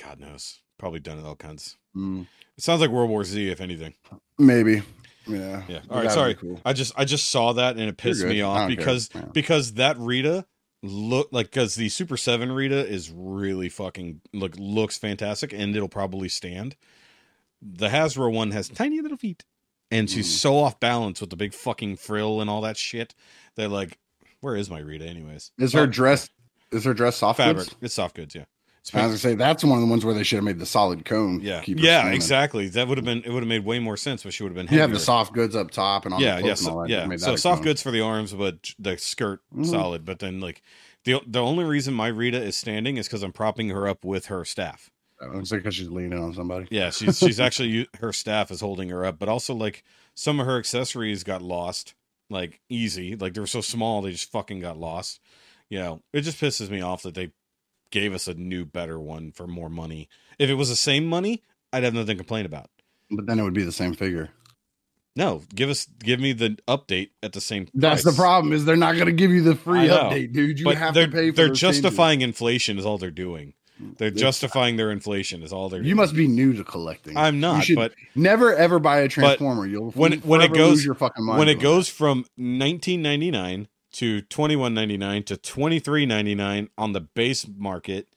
God knows, probably done it all kinds. Mm, It sounds like World War Z, if anything. maybe. Yeah. Yeah. All right. Sorry. cool. I just I just saw that and it pissed me off because Yeah. because that Rita look like because the Super Seven Rita is really fucking look looks fantastic and it'll probably stand. The Hasbro one has tiny little feet, and she's Mm. so off balance with the big fucking frill and all that shit. That like, where is my Rita anyways? Is her Oh, dress? Is her dress soft fabric? goods? It's soft goods, yeah. It's I was gonna say that's one of the ones where they should have made the solid cone. yeah, keep yeah, exactly. That would have been it. Would have made way more sense, but she would have been. You have the soft goods up top and all. yeah, yeah, and so, all yeah. So soft cone. goods for the arms, but the skirt Mhm. solid. But then like the the only reason my Rita is standing is because I'm propping her up with her staff. It's like because she's leaning on somebody. Yeah, she's she's actually her staff is holding her up, but also like some of her accessories got lost, like easy, like they were so small they just fucking got lost. You know, it just pisses me off that they gave us a new, better one for more money. If it was the same money, I'd have nothing to complain about. But then it would be the same figure. No, give us give me the update at the same. That's the problem is they're not going to give you the free update, dude. You but have to pay for they're those changes. justifying inflation is all they're doing. They're It's- justifying their inflation is all they're. You must be new to collecting. I'm not, but never ever buy a transformer. You'll when- when it goes- your fucking mind when it doing goes from 19.99 to 21.99 to 23.99 on the base market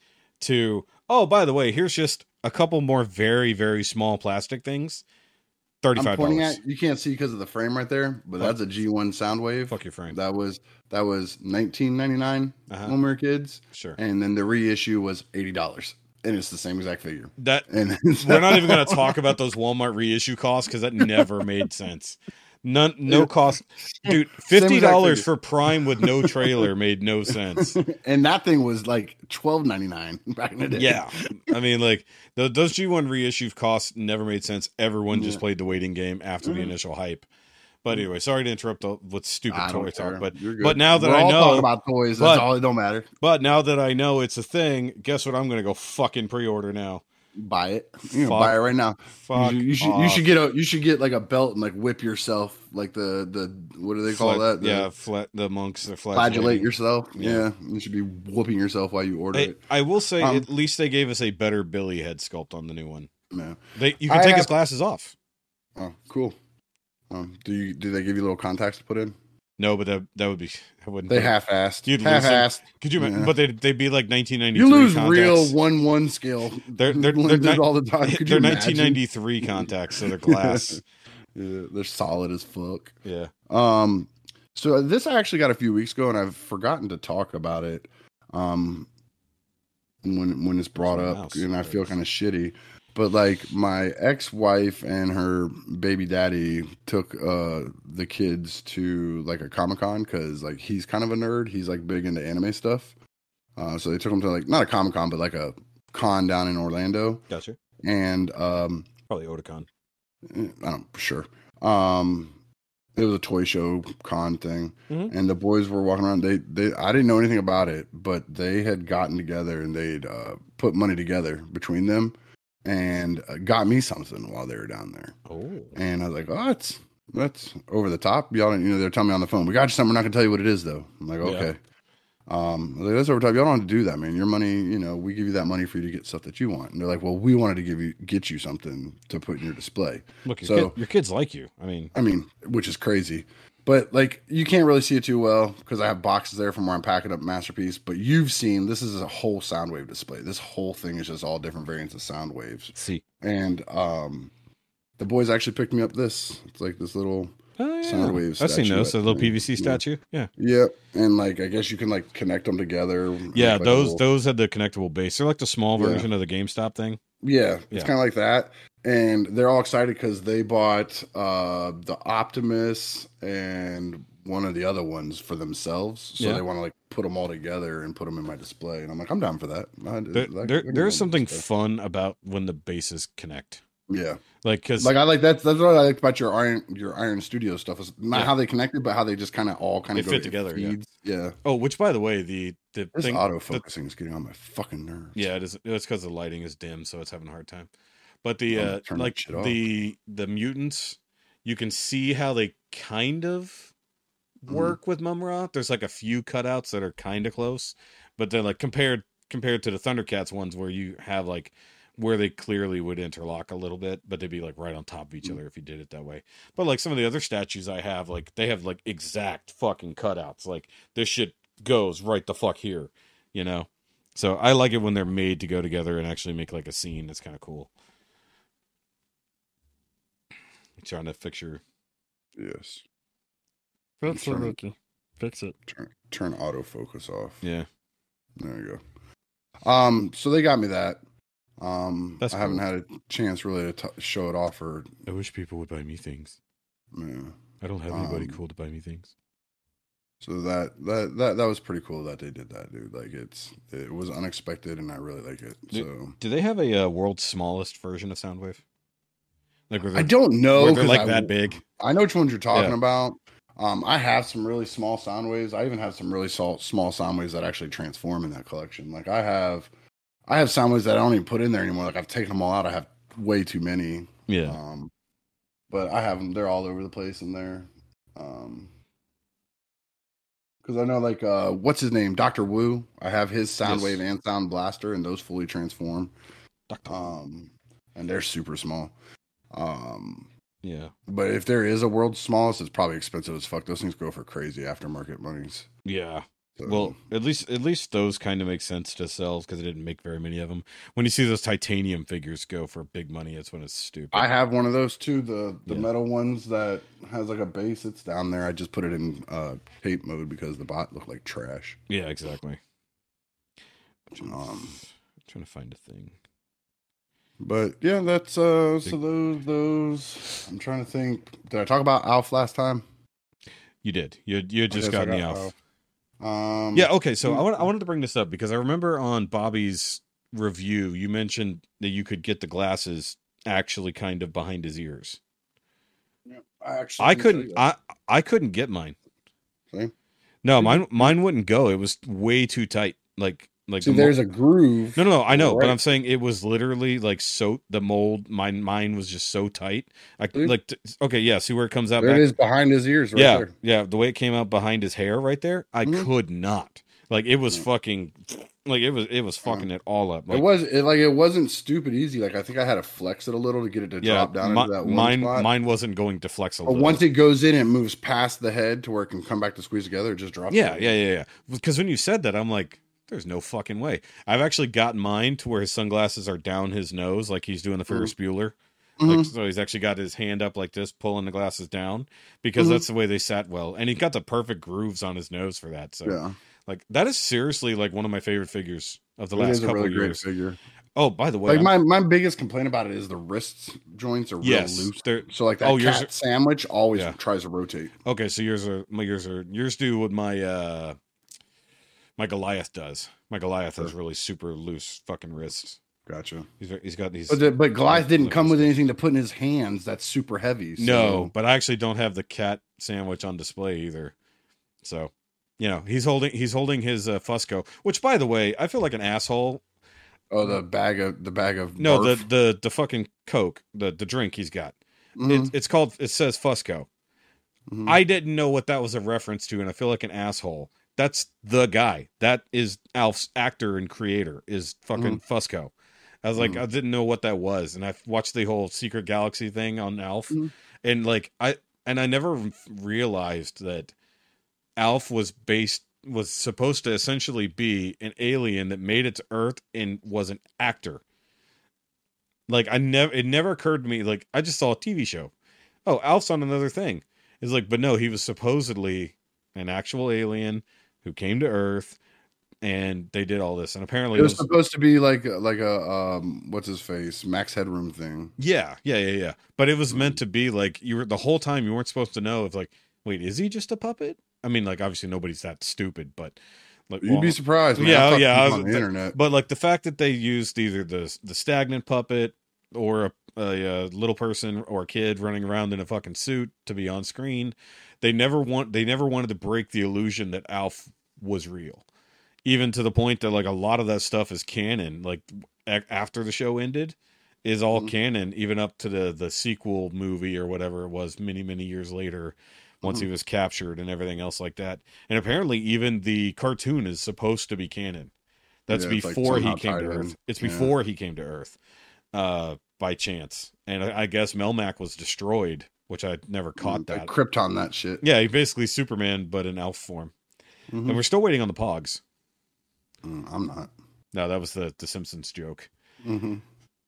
to oh by the way here's just a couple more very very small plastic things 35 I'm pointing at. You can't see because of the frame right there, but that's a G1 Soundwave. Fuck your frame. That was that was 19.99 Uh-huh. when we were kids, Sure. and then the reissue was eighty dollars, and it's the same exact figure. That And we're not even going to talk about those Walmart reissue costs because that never made sense. None, no cost, dude. Fifty dollars for Prime with no trailer made no sense. and that thing was like twelve ninety nine back in the day. Yeah, I mean, like th- those G one reissue costs never made sense. Everyone just Yeah. played the waiting game after the Mhm. initial hype. But anyway, sorry to interrupt the, with stupid I toy talk. But but now that We're I all know, about toys, but- that's all. It don't matter. but now that I know it's a thing, guess what? I'm going to go fucking pre-order now. Buy it. You know, buy it right now. Fuck you, should, you should you should get a you should get like a belt and like whip yourself like the the what do they call Fla- that? The yeah, flat the monks are flagellate yourself. Yeah. Yeah. you should be whooping yourself while you order Hey, it. I will say, Um, at least they gave us a better Billy head sculpt on the new one. Yeah. They you can I take have- his glasses off. Oh, cool. Um, do you do they give you little contacts to put in? No, but that that would be I wouldn't. They half-assed. You'd lose half-assed. Could you? Yeah. But they they'd be like 1993. You lose contacts. real one-one skill. They're- they're- they're ni- all the time. Could They're 1993 contacts, so they're glass. Yeah, they're solid as fuck. yeah. Um, so this I actually got a few weeks ago, and I've forgotten to talk about it. Um, when when it's brought up, and I feel kind of shitty. But like my ex-wife and her baby daddy took uh the kids to like a comic con because like he's kind of a nerd. He's like big into anime stuff. Uh, so they took him to like not a comic con, but like a con down in Orlando, Gotcha. and um, Probably Otakon. Eh, I don't sure. Um, it was a toy show con thing, Mhm. and the boys were walking around. They they I didn't know anything about it, but they had gotten together and they'd uh, put money together between them, and uh, got me something while they were down there. Oh. And I was like, oh, that's that's over the top. Y'all, don't, you know, they're telling me on the phone. We got you something. We're not gonna tell you what it is though. I'm like, Yeah. okay. Um, like, that's over the top. Y'all don't have to do that, man. Your money, you know, we give you that money for you to get stuff that you want. And they're like, well, we wanted to give you get you something to put in your display. Look, your, So- kid, your kids like you. I mean, I mean, which is crazy. But like you can't really see it too well because I have boxes there from where I'm packing up masterpiece. But you've seen this is a whole Soundwave display. This whole thing is just all different variants of Soundwaves. see. And um the boys actually picked me up this. It's like this little Oh, yeah. Soundwave I've seen those. A little yeah. PVC Yeah. statue. Yeah. Yep. And like I guess you can like connect them together. Yeah. Like those little- those had the connectable base. They're like the small Yeah. version of the GameStop thing. Yeah, it's Yeah. kind of like that. And they're all excited because they bought uh the Optimus and one of the other ones for themselves. So Yeah. they want to like put them all together and put them in my display. And I'm like, I'm down for that. I- There, there, there's something fun about when the bases connect. Yeah, Like, because like I like that's That's what I like about your Iron your Iron Studio stuff. Is not Yeah. how they connected, but how they just kind of all kind of fit together, yeah. Yeah, oh, which by the way, the the this thing, autofocusing is getting on my fucking nerves. yeah, it is. It's because the lighting is dim, so it's having a hard time. But the uh, like the the mutants, you can see how they kind of Mm-hmm. work with Mumm-Ra. There's like a few cutouts that are kind of close, but then like compared compared to the Thundercats ones where you have like where they clearly would interlock a little bit, but they'd be like right on top of each Mm. other if you did it that way. But like some of the other statues I have, like they have like exact fucking cutouts. Like this shit goes right the fuck here, you know. So I like it when they're made to go together and actually make like a scene. It's kind of cool. Trying to fix your Yes. Fix it, Turn- Ricky. Fix it. Turn turn autofocus off. yeah. There you go. Um, so they got me that. Um, That's I haven't cool. had a chance really to t- show it off or I wish people would buy me things. yeah. I don't have anybody Um, cool to buy me things. So that that that that was pretty cool that they did that, dude. Like it's it was unexpected and I really like it. Dude, So Do they have a uh, world's smallest version of Soundwave? Like I don't know. they're 'cause like I- that big. I know which ones you're talking Yeah. about. Um, I have some really small Soundwaves. I even have some really small, small Soundwaves that actually transform in that collection. Like I have, I have Soundwaves that I don't even put in there anymore. Like I've taken them all out. I have way too many. Yeah. Um, but I have them. They're all over the place in there. Um, because I know like uh, what's his name, Doctor Wu. I have his sound Yes. wave and sound blaster, and those fully transform. Um, and they're super small. Um, yeah. but if there is a world's smallest, it's probably expensive as fuck. Those things go for crazy aftermarket monies. Yeah. So, Well, at least at least those kind of make sense to sell because it didn't make very many of them. When you see those titanium figures go for big money, it's when it's stupid. I have one of those too. The the Yeah. metal ones that has like a base. It's down there. I just put it in uh, tape mode because the bot looked like trash. yeah, exactly. Um, trying to find a thing. But yeah, that's uh. So those those. I'm trying to think. Did I talk about Alf last time? You did. You you just got, I gotten the got Alf. Um. Yeah. Okay. So I mm, want I wanted to bring this up because I remember on Bobby's review you mentioned that you could get the glasses actually kind of behind his ears. I actually I couldn't. I I couldn't get mine. See? No, mine mine wouldn't go. It was way too tight. Like like See, the mo- there's a groove. no no no. I know, but I'm saying it was literally like so the mold. Mine mine was just so tight. Like t- okay yeah. See where it comes out. There back? it is behind his ears, right yeah there. yeah. The way it came out behind his hair right there, I Mhm. could not. Like it was Yeah. fucking. Like it was it was fucking it all up. Like, it was it, like it wasn't stupid easy. Like I think I had to flex it a little to get it to yeah. drop down mi- into that one mine spot. mine wasn't going to flex a but little. once it goes in, it moves past the head to where it can come back to squeeze together. It just drops. Yeah, yeah, yeah, yeah. Because when you said that, I'm like, there's no fucking way. I've actually got mine to where his sunglasses are down his nose, like he's doing the Ferris Bueller. Like, Mhm. so he's actually got his hand up like this, pulling the glasses down, because Mhm. that's the way they sat well. And he got the perfect grooves on his nose for that. So, yeah. like, that is seriously like one of my favorite figures of the It last is a couple really great years. figure. Oh, by the way, Like I'm- my my biggest complaint about it is the wrists joints are real yes, loose. they're So like that Oh, cat sandwich always Yeah. tries to rotate. okay. So yours are my yours are yours do what my uh my Goliath does. My Goliath has really super loose fucking wrists. Gotcha. He's he's got these. But the, but Goliath didn't come with anything to put in his hands. That's super heavy. So. No, but I actually don't have the cat sandwich on display either. So, you know, he's holding he's holding his uh, Fusco, which by the way, I feel like an asshole. Oh, the bag of the bag of No, the barf. the the fucking Coke, the the drink he's got. Mhm, It, it's called it says Fusco. mhm. I didn't know what that was a reference to and I feel like an asshole. That's the guy. That is Alf's actor and creator is fucking Fusco. I was like, Mhm. I didn't know what that was, and I watched the whole Secret Galaxy thing on Alf, Mhm. and like I and I never realized that Alf was based was supposed to essentially be an alien that made it to Earth and was an actor. Like I never, it never occurred to me. Like I just saw a TV show. Oh, Alf's on another thing. It's like, but no, he was supposedly an actual alien who came to Earth, and they did all this. And apparently, It was it was- supposed to be like like a um what's his face Max Headroom thing. Yeah, yeah, yeah, yeah. But it was meant to be like you were the whole time you weren't supposed to know if like, wait, is he just a puppet? I mean, like obviously nobody's that stupid, but like You'd be surprised. Man. Yeah, to yeah, I was- on the internet. but like the fact that they used either the the stagnant puppet or a, a, uh little person or a kid running around in a fucking suit to be on screen, they never want they never wanted to break the illusion that Alf was real. Even to the point that like a lot of that stuff is canon. Like a- after the show ended, is all Mhm. canon, even up to the the sequel movie or whatever it was many many years later. Once he was captured and everything else like that, and apparently even the cartoon is supposed to be canon. That's Yeah, it's, like, before he came to. Earth. It's Yeah. before he came to Earth, uh, by chance. And I, I guess Melmac was destroyed, which I never caught Mm, like that. Krypton that shit. Yeah, he basically Superman, but in elf form. Mhm. And we're still waiting on the Pogs. Mm, I'm not. No, that was the the Simpsons joke. Mm-hmm.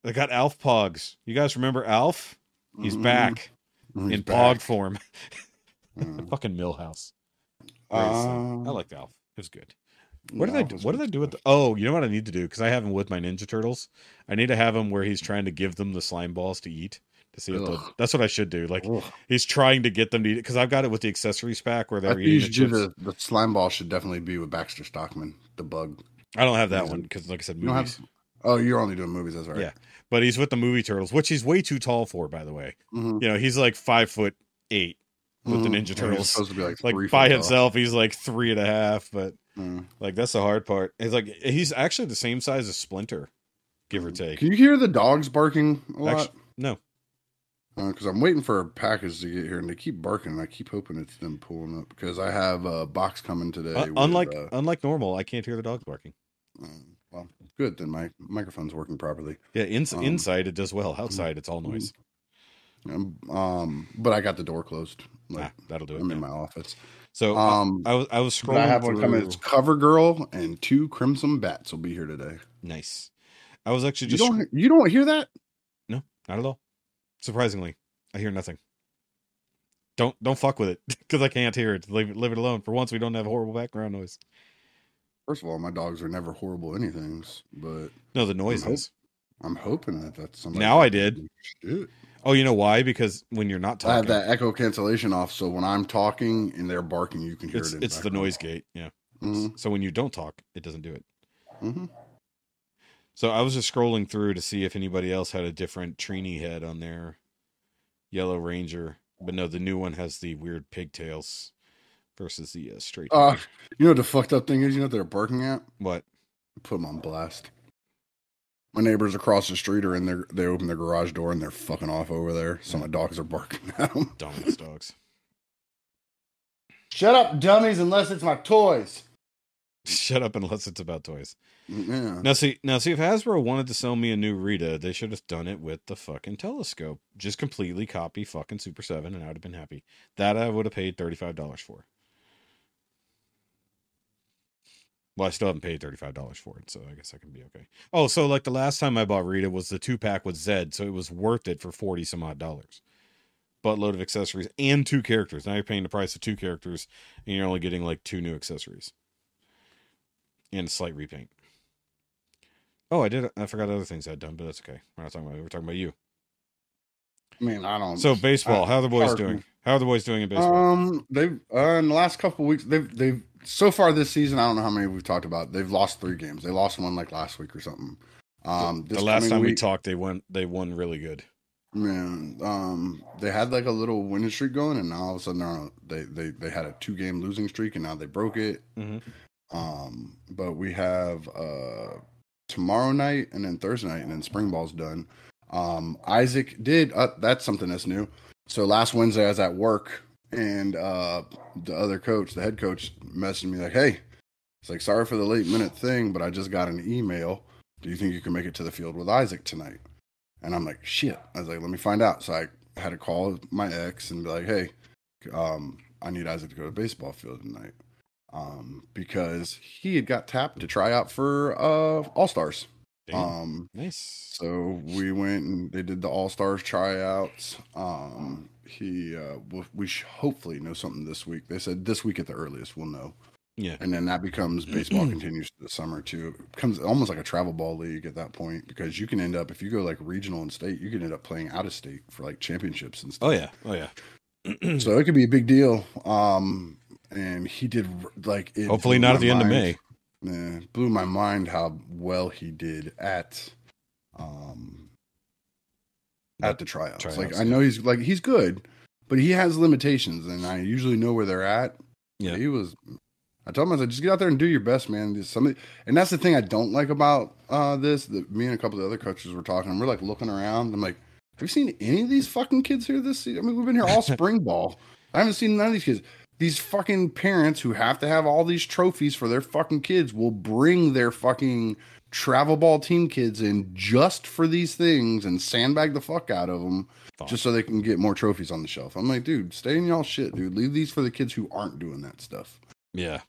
They got Alf Pogs. You guys remember Alf? He's Mhm. back He's in back. Pog form. Mm. Fucking Milhouse. Very. I Uh, liked Alf. It was good. What did no, I do? What did I do with? The, oh, you know what I need to do because I have him with my Ninja Turtles. I need to have him where he's trying to give them the slime balls to eat to see if the, that's what I should do. Like Ugh. he's trying to get them to because I've got it with the accessories pack where they're you eating the should do chips. the, the slime ball should definitely be with Baxter Stockman, the bug. I don't have that He's one because, like I said, You movies. have. Oh, you're only doing movies. That's right. Yeah. But he's with the movie turtles, which he's way too tall for, by the way. Mhm. You know, he's like five foot eight with the Mhm. Ninja Turtles. supposed to be like, Like three by himself, he's like three and a half. But Mm. like that's the hard part. He's like he's actually the same size as Splinter, give or take. Can you hear the dogs barking a lot? No, Because I'm waiting for a package to get here, and they keep barking. And I keep hoping it's them pulling up because I have a box coming today. Uh, with, unlike uh, unlike normal, I can't hear the dogs barking. um, well, good. Then my microphone's working properly. Yeah, ins- Um, inside it does well. Outside it's all noise. Um, um, but I got the door closed. Like Ah, that'll do it. I'm in my office. So uh, Um, I was I was scrolling. I have one coming. It's Cover Girl and two Crimson Bats will be here today. Nice. I was actually You just don't you don't hear that? No, not at all. Surprisingly, I hear nothing. Don't don't fuck with it because I can't hear it. Leave it leave it alone. For once, we don't have horrible background noise. First of all, my dogs are never horrible anythings, but No, the noise hope- is. I'm hoping that that's something. Now I did. Shit. Oh, you know why? Because when you're not talking, I have that echo cancellation off, so when I'm talking and they're barking, you can hear it's it. in it's the noise gate. Yeah. hmm So when you don't talk, it doesn't do it. hmm So I was just scrolling through to see if anybody else had a different Trini head on their Yellow Ranger, but no, the new one has the weird pigtails versus the uh, straight. Uh, you know what the fucked up thing is? You know what they're barking at? what? Put them on blast. My neighbors across the street are in their. They open their garage door and they're fucking off over there. So my dogs are barking at them. Dumbass dogs. Shut up, dummies! Unless it's my toys. Shut up unless it's about toys. Yeah. Now see, now see if Hasbro wanted to sell me a new Rita, they should have done it with the fucking telescope. Just completely copy fucking Super7, and I would have been happy. That I would have paid thirty five dollars for. Well, I still haven't paid thirty five dollars for it, so I guess I can be okay. Oh, so like the last time I bought Rita was the two pack with Zedd, so it was worth it for forty some odd dollars. Buttload of accessories and two characters. Now you're paying the price of two characters, and you're only getting like two new accessories and a slight repaint. Oh, I did. I forgot other things I'd done, but that's okay. We're not talking about. We're talking about you. I mean, I don't. So baseball. uh, how are the boys doing? How are the boys doing in baseball? Um, they've uh, in the last couple of weeks, they've they've so far this season. I don't know how many we've talked about. They've lost three games. They lost one like last week or something. Um, the this last time we talked, they won. They won really good. Man, um, they had like a little winning streak going, and now all of a sudden they're on they they they had a two game losing streak, and now they broke it. Mhm. Um, but we have uh tomorrow night and then Thursday night, and then spring ball's done. Um, Isaac did uh, that's something that's new. So last Wednesday I was at work, and uh the other coach, the head coach, messaged me like, "Hey, it's like sorry for the late minute thing, but I just got an email. Do you think you can make it to the field with Isaac tonight?" And I'm like, shit. I was like, let me find out. So I had to call my ex and be like, hey, um, I need Isaac to go to the baseball field tonight. Um, because he had got tapped to try out for uh All Stars. Um, nice. so we went and they did the All Stars tryouts. Um, he uh, we- we sh- hopefully know something this week. They said this week at the earliest we'll know Yeah. and then that becomes baseball continues to the summer too. It becomes almost like a travel ball league at that point because you can end up if you go like regional and state, you can end up playing out of state for like championships and stuff. Oh yeah. Oh yeah. So it could be a big deal. Um, and he did like it Hopefully not at the end of mind. May. Yeah, blew my mind how well he did at um at the tryouts. tryouts, like I know he's like he's good, but he has limitations, and I usually know where they're at. Yeah. he was. I told him I said, just get out there and do your best, man. Just Somebody, and that's the thing I don't like about uh this. That me and a couple of the other coaches were talking. and We're like looking around. I'm like, have you seen any of these fucking kids here this season? I mean, we've been here all spring ball. I haven't seen none of these kids. These fucking parents who have to have all these trophies for their fucking kids will bring their fucking travel ball team kids in just for these things and sandbag the fuck out of them Fuck. just so they can get more trophies on the shelf. I'm like, dude, stay in y'all shit, dude. Leave these for the kids who aren't doing that stuff. Yeah.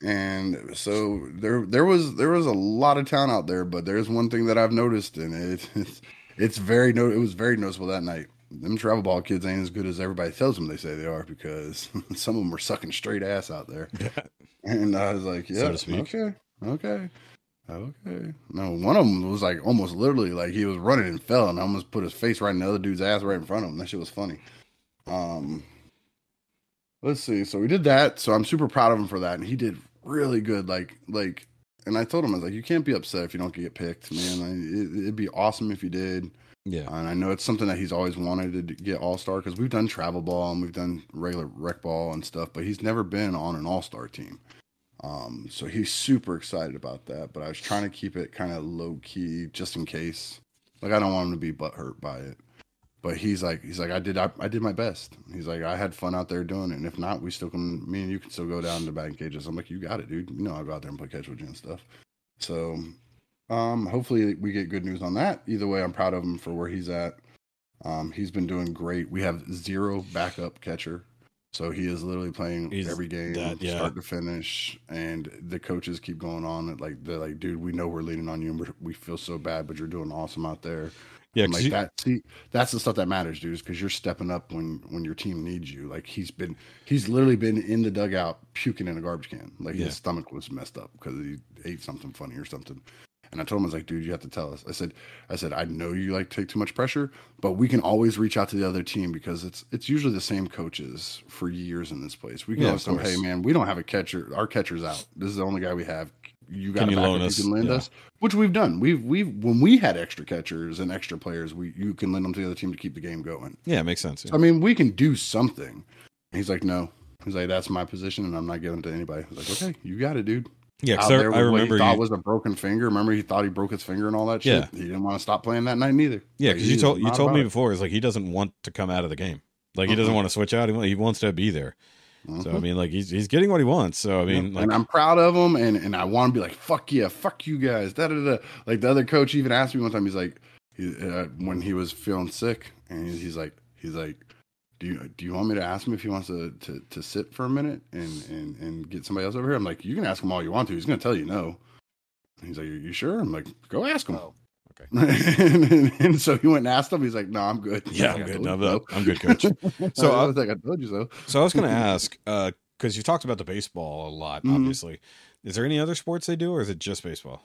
And so there, there was there was a lot of town out there, but there's one thing that I've noticed, and it, it's it's very no, it was very noticeable that night. Them travel ball kids ain't as good as everybody tells them they say they are because some of them were sucking straight ass out there. And I was like, yeah, speak. okay, okay, okay. No, one of them was like almost literally like he was running and fell and almost put his face right in the other dude's ass right in front of him. That shit was funny. Um, let's see. So we did that. So I'm super proud of him for that, and he did really good. Like, like, and I told him I was like, you can't be upset if you don't get picked, man. I, it, it'd be awesome if you did. Yeah. And I know it's something that he's always wanted to get all star because we've done travel ball and we've done regular rec ball and stuff, but he's never been on an all star team. Um, so he's super excited about that. But I was trying to keep it kind of low key just in case. Like I don't want him to be butthurt by it. But he's like, he's like, I did, I, I did my best. He's like, I had fun out there doing it, and if not, we still can. Me and you can still go down to batting cages. I'm like, you got it, dude. You know, I'll go out there and play catch with you and stuff. So, um, hopefully we get good news on that. Either way, I'm proud of him for where he's at. Um, he's been doing great. We have zero backup catcher. So he is literally playing He's every game, that- yeah. start to finish, and the coaches keep going on. it Like they're like, "Dude, we know we're leaning on you, and we feel so bad, but you're doing awesome out there." Yeah, like you- that. See, that's the stuff that matters, dude. Is because you're stepping up when when your team needs you. Like he's been, he's literally been in the dugout puking in a garbage can. Like Yeah. his stomach was messed up because he ate something funny or something. And I told him, I was like, dude, you have to tell us. I said, I said, I know you like take too much pressure, but we can always reach out to the other team because it's it's usually the same coaches for years in this place. We can Yeah, always tell them, hey man, we don't have a catcher. Our catcher's out. This is the only guy we have. You got you backup loan you us? can lend Yeah. us, which we've done. We've we've when we had extra catchers and extra players, we you can lend them to the other team to keep the game going. yeah, it makes sense. So, I mean, we can do something. He's like, no. He's like, that's my position, and I'm not giving it to anybody. I was like, okay, you got it, dude. Yeah, Out there I, remember he thought you. was a broken finger. Remember, he thought he broke his finger and all that shit. Yeah. He didn't want to stop playing that night neither. Yeah, because he you told you told me it. before. It's like he doesn't want to come out of the game. Like he doesn't Uh-uh. want to switch out. He, he wants to be there. So I Mhm. mean, like he's he's getting what he wants. So I mean, Yep. like and I'm proud of him, and, and I want to be like, fuck yeah, fuck you guys. Da, da, da. Like the other coach even asked me one time, he's like, he, uh, when he was feeling sick, and he- he's like, he's like, do you do you want me to ask him if he wants to to, to sit for a minute and, and and get somebody else over here? I'm like, you can ask him all you want to. He's gonna tell you no. And he's like, are you sure? I'm like, go ask him. Oh, okay. and, and so he went and asked him. He's like, no, I'm good. Yeah, I'm good. "I No, I'm good, coach. so I uh, was like, I told you so. So I was going to ask because you talked about the baseball a lot. Mhm. Obviously, is there any other sports they do, or is it just baseball?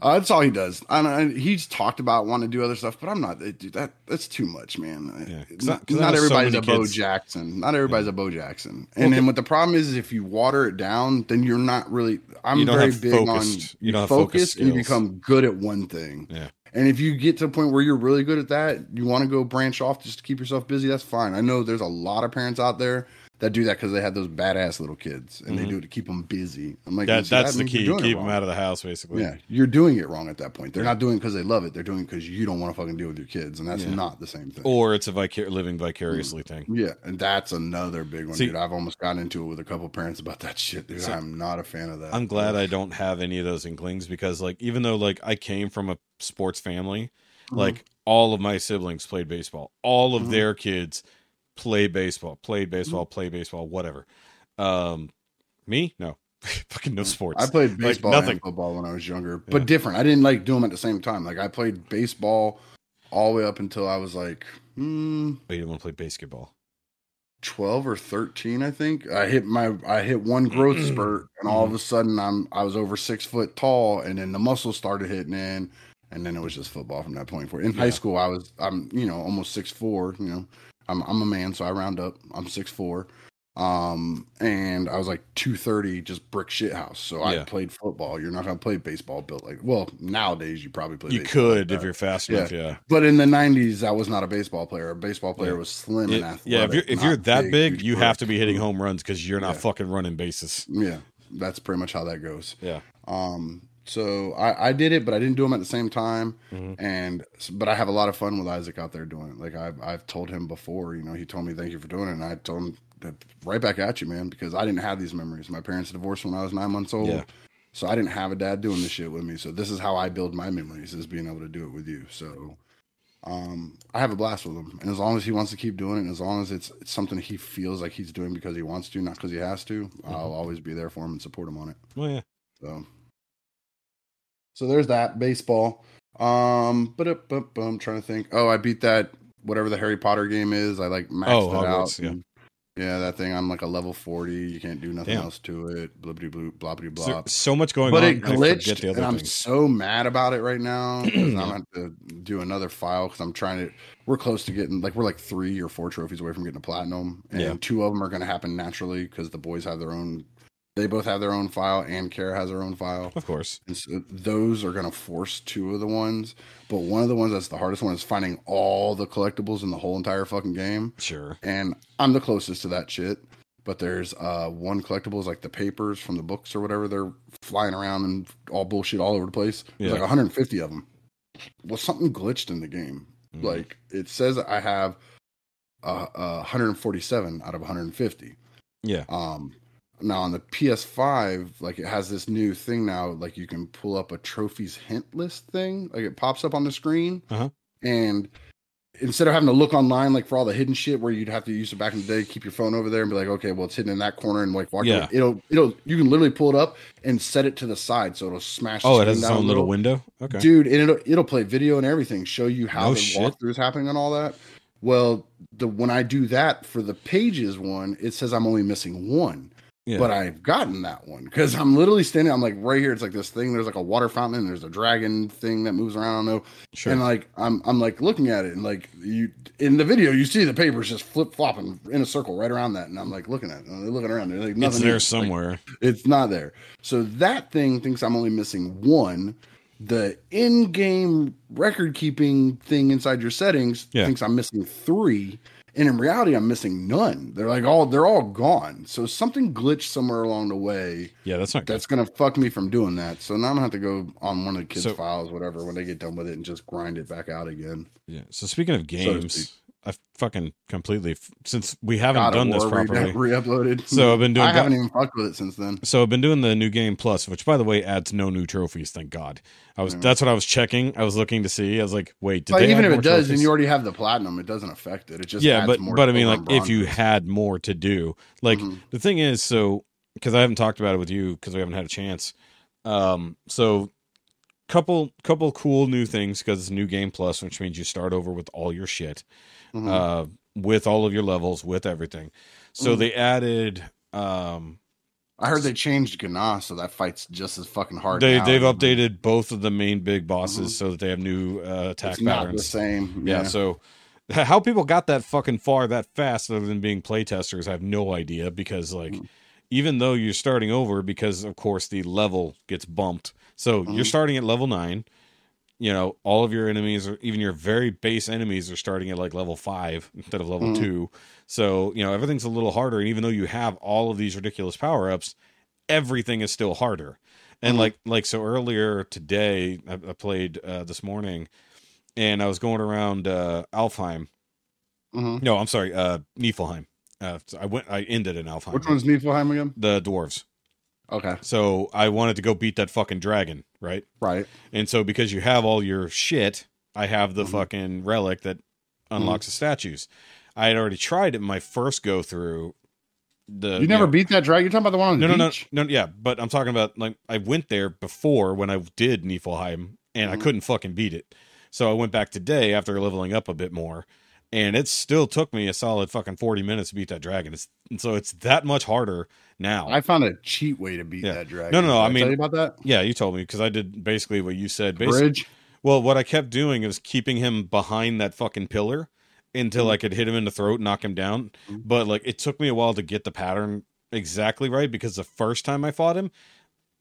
Uh, that's all he does. I, he's talked about wanting to do other stuff, but I'm not. dude, that that's too much, man. Yeah, 'cause I- not 'cause not know so everybody's a Bo kids- Jackson. Not everybody's a Bo Jackson. And Well, then what the problem is, is if you water it down, then you're not really. I'm very big focused- on you don't focus focus, and you become good at one thing. Yeah. And if you get to a point where you're really good at that, you want to go branch off just to keep yourself busy. That's fine. I know there's a lot of parents out there that do that because they have those badass little kids, and they Mhm. do it to keep them busy. I'm like, That "See, that's the key. Keep them out of the house, basically. Yeah, you're doing it wrong at that point. They're Yeah. not doing it because they love it. They're doing it because you don't want to fucking deal with your kids, and that's Yeah. not the same thing. Or it's a vicar- living vicariously thing. yeah, and that's another big one, See- dude. I've almost gotten into it with a couple parents about that shit, dude. So- I'm not a fan of that. I'm glad I don't have any of those inklings because, like, even though like I came from a sports family, Mhm. like all of my siblings played baseball. All of Mhm. their kids play baseball, played baseball, Mm-hmm. play baseball, whatever. Um, me, no, fucking no sports. I played Like, baseball nothing. and football when I was younger, Yeah. but different. I didn't like do them at the same time. Like I played baseball all the way up until I was like hmm, Oh, you didn't want to play basketball. 12 or 13 i think i hit my i hit one growth spurt and all of a sudden i'm i was over six foot tall and then the muscles started hitting in and then it was just football from that point forward in high school i was i'm you know almost six four you know i'm i'm a man so i round up i'm six four um and i was like 230 just brick shit house so Yeah. i played football you're not gonna play baseball built like well nowadays you probably play You baseball like could if you're fast enough. Yeah. but in the 90s i was not a baseball player a baseball player Yeah. was slim It- and athletic yeah, if you're if you're that big, huge you have to be hitting home runs because you're not Yeah. fucking running bases. Yeah, that's pretty much how that goes. Yeah. Um, so I, I did it, but I didn't do them at the same time. Mhm. And but I have a lot of fun with Isaac out there doing it. Like I've I've told him before, you know, he told me thank you for doing it, and I told him that right back at you, man, because I didn't have these memories. My parents divorced when I was nine months old. Yeah. So I didn't have a dad doing this shit with me. So this is how I build my memories is being able to do it with you. So um I have a blast with him. And as long as he wants to keep doing it, and as long as it's, it's something he feels like he's doing because he wants to, not because he has to, I'll always be there for him and support him on it. Well, yeah. So, so there's that baseball. Um, but I'm trying to think. Oh, I beat that whatever the Harry Potter game is. I like maxed Oh, it out. Hogwarts, yeah. and- yeah, that thing. I'm like a level 40. You can't do nothing Damn. else to it. Blibbity bloop, bloppity So, blop. so much going But on. it I forget glitched, the other and I'm things. so mad about it right now. I'm going to do another file because I'm trying to. We're close to getting like we're like three or four trophies away from getting a platinum, and Yeah. two of them are going to happen naturally because the boys have their own. They both have their own file, and Kara has her own file. Of course. And so those are going to force two of the ones. But one of the ones that's the hardest one is finding all the collectibles in the whole entire fucking game. Sure. And I'm the closest to that shit. But there's uh one collectible is like the papers from the books or whatever. They're flying around and all bullshit all over the place. There's Yeah. like 150 of them. Well, something glitched in the game. Mhm. Like it says I have uh, uh 147 out of 150. Yeah. Um, now on the PS5, like it has this new thing now, like you can pull up a trophies hint list thing, like it pops up on the screen, Uh-huh. and instead of having to look online like for all the hidden shit where you'd have to use it back in the day, keep your phone over there and be like, okay, well it's hidden in that corner and like walk. Yeah. It'll it'll you can literally pull it up and set it to the side so it'll smash. Oh, it has its own little window. Okay. dude and it'll, it'll play video and everything show you how No the shit. walkthrough is happening and all that well the when i do that for the pages one it says i'm only missing one Yeah. but i've gotten that one because i'm literally standing i'm like right here it's like this thing there's like a water fountain and there's a dragon thing that moves around i don't know sure. and like i'm i'm like looking at it and like you in the video you see the papers just flip flopping in a circle right around that and i'm like looking at it and they're looking around they're like nothing it's there is. Like, somewhere. it's not there. So that thing thinks I'm only missing one. The in-game record keeping thing inside your settings Yeah. thinks I'm missing three. And in reality, I'm missing none. They're like all they're all gone. So something glitched somewhere along the way yeah, that's not good. that's gonna fuck me from doing that. So now I'm gonna have to go on one of the kids' So- files, whatever, when they get done with it and just grind it back out again. Yeah. So speaking of games, speak. I fucking completely since we haven't God done this properly. re-uploaded. So I've been doing I haven't even fucked with it since then. So I've been doing the new game plus, which by the way adds no new trophies. Thank God. I was Yeah. that's what I was checking. I was looking to see. I was like, wait, did But even if it does, trophies? and you already have the platinum, it doesn't affect it. It just yeah, adds but more but I mean, like if you had more to do, like Mhm. the thing is, so because I haven't talked about it with you because we haven't had a chance. Um, so couple couple cool new things because it's new game plus, which means you start over with all your shit, Mhm. uh, with all of your levels, with everything. So Mhm. they added. Um, I heard they changed Gana, so that fight's just as fucking hard. they now. they've updated both of the main big bosses Mhm. so that they have new uh, attack It's not the patterns. same. Yeah. so how people got that fucking far that fast other than being playtesters, I have no idea because like Mhm. even though you're starting over because of course the level gets bumped. So you're Mhm. starting at level 9. You know, all of your enemies or even your very base enemies are starting at like level 5 instead of level Mhm. 2. So, you know, everything's a little harder and even though you have all of these ridiculous power-ups, everything is still harder. And Mhm. like like so earlier today I, I played uh, this morning and I was going around uh Alfheim. Mhm. No, I'm sorry, uh Niflheim. Uh so I went I ended in Alfheim. Which one's Niflheim again? the dwarves. Okay, So I wanted to go beat that fucking dragon, right? right. And so because you have all your shit, I have the Mhm. fucking relic that unlocks the statues. I had already tried it my first go through. The You never know- beat that dragon. You're talking about the one on the no, no, no, beach? no, yeah, but I'm talking about like I went there before when I did Niflheim and I Mhm. couldn't fucking beat it. So I went back today after leveling up a bit more, and it still took me a solid fucking 40 minutes to beat that dragon. It's and so it's that much harder now. I found a cheat way to beat Yeah. that dragon. No, no, no, I tell mean- you about that yeah, you told me because I did basically what you said. Basically, bridge. well, what I kept doing is keeping him behind that fucking pillar until Mhm. I could hit him in the throat, and knock him down. Mhm. But like it took me a while to get the pattern exactly right because the first time I fought him,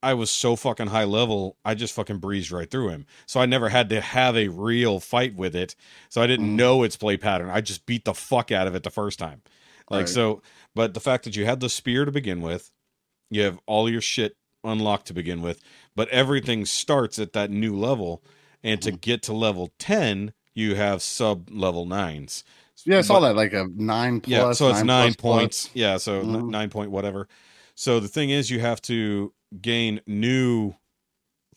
I was so fucking high level, I just fucking breezed right through him. So I never had to have a real fight with it. So I didn't Mhm. know its play pattern. I just beat the fuck out of it the first time. Like Right. so, but the fact that you had the spear to begin with, you have all your shit unlocked to begin with, but everything starts at that new level, and to get to level ten, you have sub level nines. Yeah, I saw But- that like a nine plus. yeah, so it's nine, plus plus. points. Yeah, so Mhm. nine point whatever. So the thing is, you have to gain new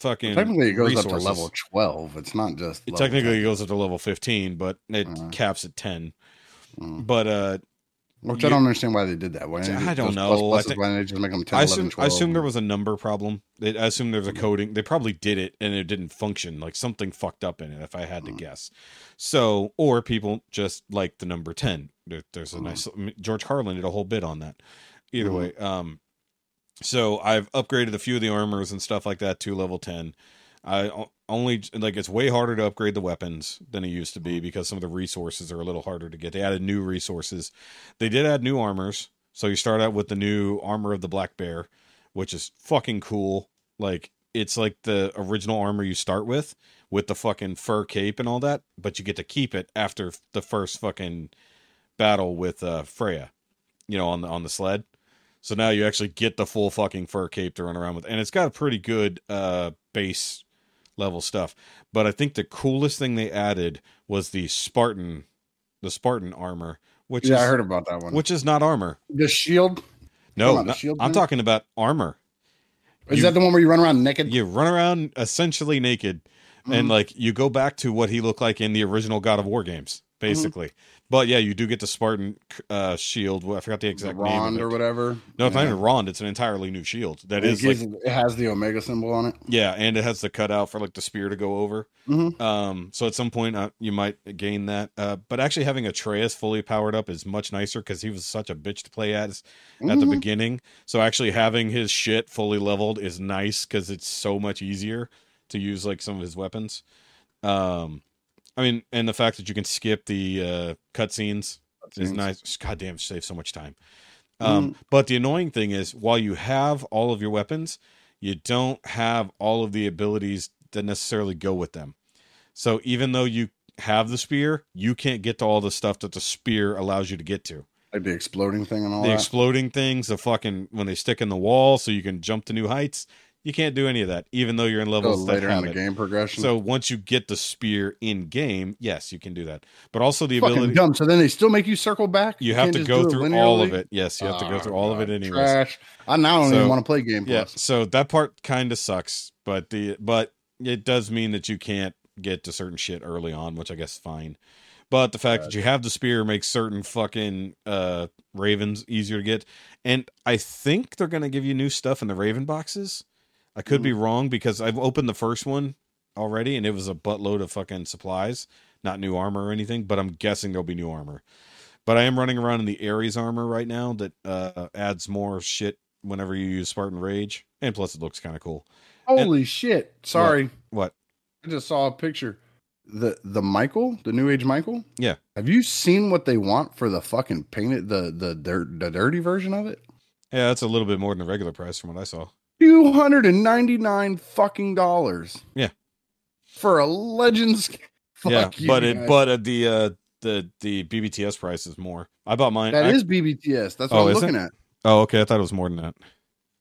fucking. Technically, it goes up to level twelve. It's not just. It technically 10. goes up to level fifteen, but it Uh. caps at ten. Mm. But uh, Which you- I don't understand why they did that. Why I don't know. plus I pluses, why didn't they just make them 10, I 11, assume I 12? assume there was a number problem. They, I assume there was a coding. They probably did it and it didn't function. Like something fucked up in it. If I had to Mm. guess, so or people just like the number ten. There, there's a Mm. nice George Carlin did a whole bit on that. Either Mhm. way, um, so I've upgraded a few of the armors and stuff like that to level ten. I o- only like it's way harder to upgrade the weapons than it used to be because some of the resources are a little harder to get. They added new resources. They did add new armors. So you start out with the new armor of the black bear, which is fucking cool. Like it's like the original armor you start with with the fucking fur cape and all that, but you get to keep it after the first fucking battle with uh Freya, you know, on the on the sled. So now you actually get the full fucking fur cape to run around with. And it's got a pretty good uh base level stuff. But I think the coolest thing they added was the Spartan the Spartan armor, which Yeah, is I heard about that one. which is not armor. the shield No, the not- shield I'm thing? talking about armor. is You- that the one where you run around naked? You run around essentially naked, and Mhm. like you go back to what he looked like in the original God of War games. basically. But yeah, you do get the Spartan uh, shield. I forgot the The exact name. Rond Of or whatever. No, it's not even Rond. It's an entirely new shield. That It, is like it has the Omega symbol on it. yeah, and it has the cutout for like the spear to go over. Mhm. Um, so at some point uh, you might gain that. Uh, but actually having Atreus fully powered up is much nicer because he was such a bitch to play as at the Mhm. beginning. So actually having his shit fully leveled is nice because it's so much easier to use like some of his weapons. Um, I mean, and the fact that you can skip the uh, cutscenes is nice. God damn, saves so much time. Um, But the annoying thing is, while you have all of your weapons, you don't have all of the abilities that necessarily go with them. So even though you have the spear, you can't get to all the stuff that the spear allows you to get to. Like the exploding thing and all the that. exploding things, the fucking when they stick in the wall, so you can jump to new heights. You can't do any of that, even though you're in levels later in the it. game progression. So once you get the spear in game, yes, you can do that. But also the fucking ability dumb. So then they still make you circle back. you have to go through all of it. Yes, you have to go Oh, through all of it God, anyways. Trash. I now don't So- even want to play Game Yeah, Plus. so that part kind of sucks, but the but it does mean that you can't get to certain shit early on, which I guess is fine. But the fact that you have the spear makes certain fucking uh ravens easier to get. And I think they're gonna give you new stuff in the raven boxes. I could Mm. be wrong because I've opened the first one already and it was a buttload of fucking supplies, not new armor or anything, but I'm guessing there'll be new armor. But I am running around in the Ares armor right now that uh adds more shit whenever you use Spartan Rage. And plus it looks kind of cool. Holy shit! Sorry, What? I just saw a picture. The the Michael, the New Age Michael. Yeah. Have you seen what they want for the fucking painted the the dirt the dirty version of it? Yeah, that's a little bit more than the regular price from what I saw. Two hundred and ninety nine fucking dollars. Yeah. For a Legends. Fuck yeah, you but it guys. but uh, the uh the the BBTS price is more. I bought mine. that I- is BBTS. That's what Oh, I'm is it? looking at. Oh, okay. I thought it was more than that.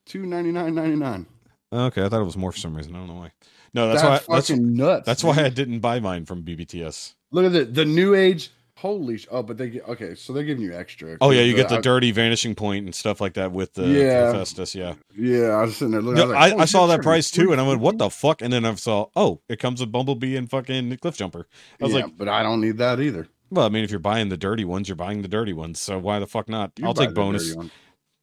Two ninety nine ninety nine. Okay, I thought it was more for some reason. I don't know why. No, that's, That's, why. That's fucking nuts. that's why. I didn't buy mine from BBTS. Look at the the new age. Holy sh- oh, but they get okay. So they're giving you extra. Oh yeah, you get the I- dirty vanishing point and stuff like that with the Yeah. Hephaestus. Yeah, Yeah, I was sitting there looking. No, I, like, I holy saw that price too, and I went, "What the fuck?" And then I saw, "Oh, it comes with Bumblebee and fucking Cliff Jumper." I was Yeah, like, but I don't need that either. "Well, I mean, if you're buying the dirty ones, you're buying the dirty ones. So why the fuck not? You I'll take bonus,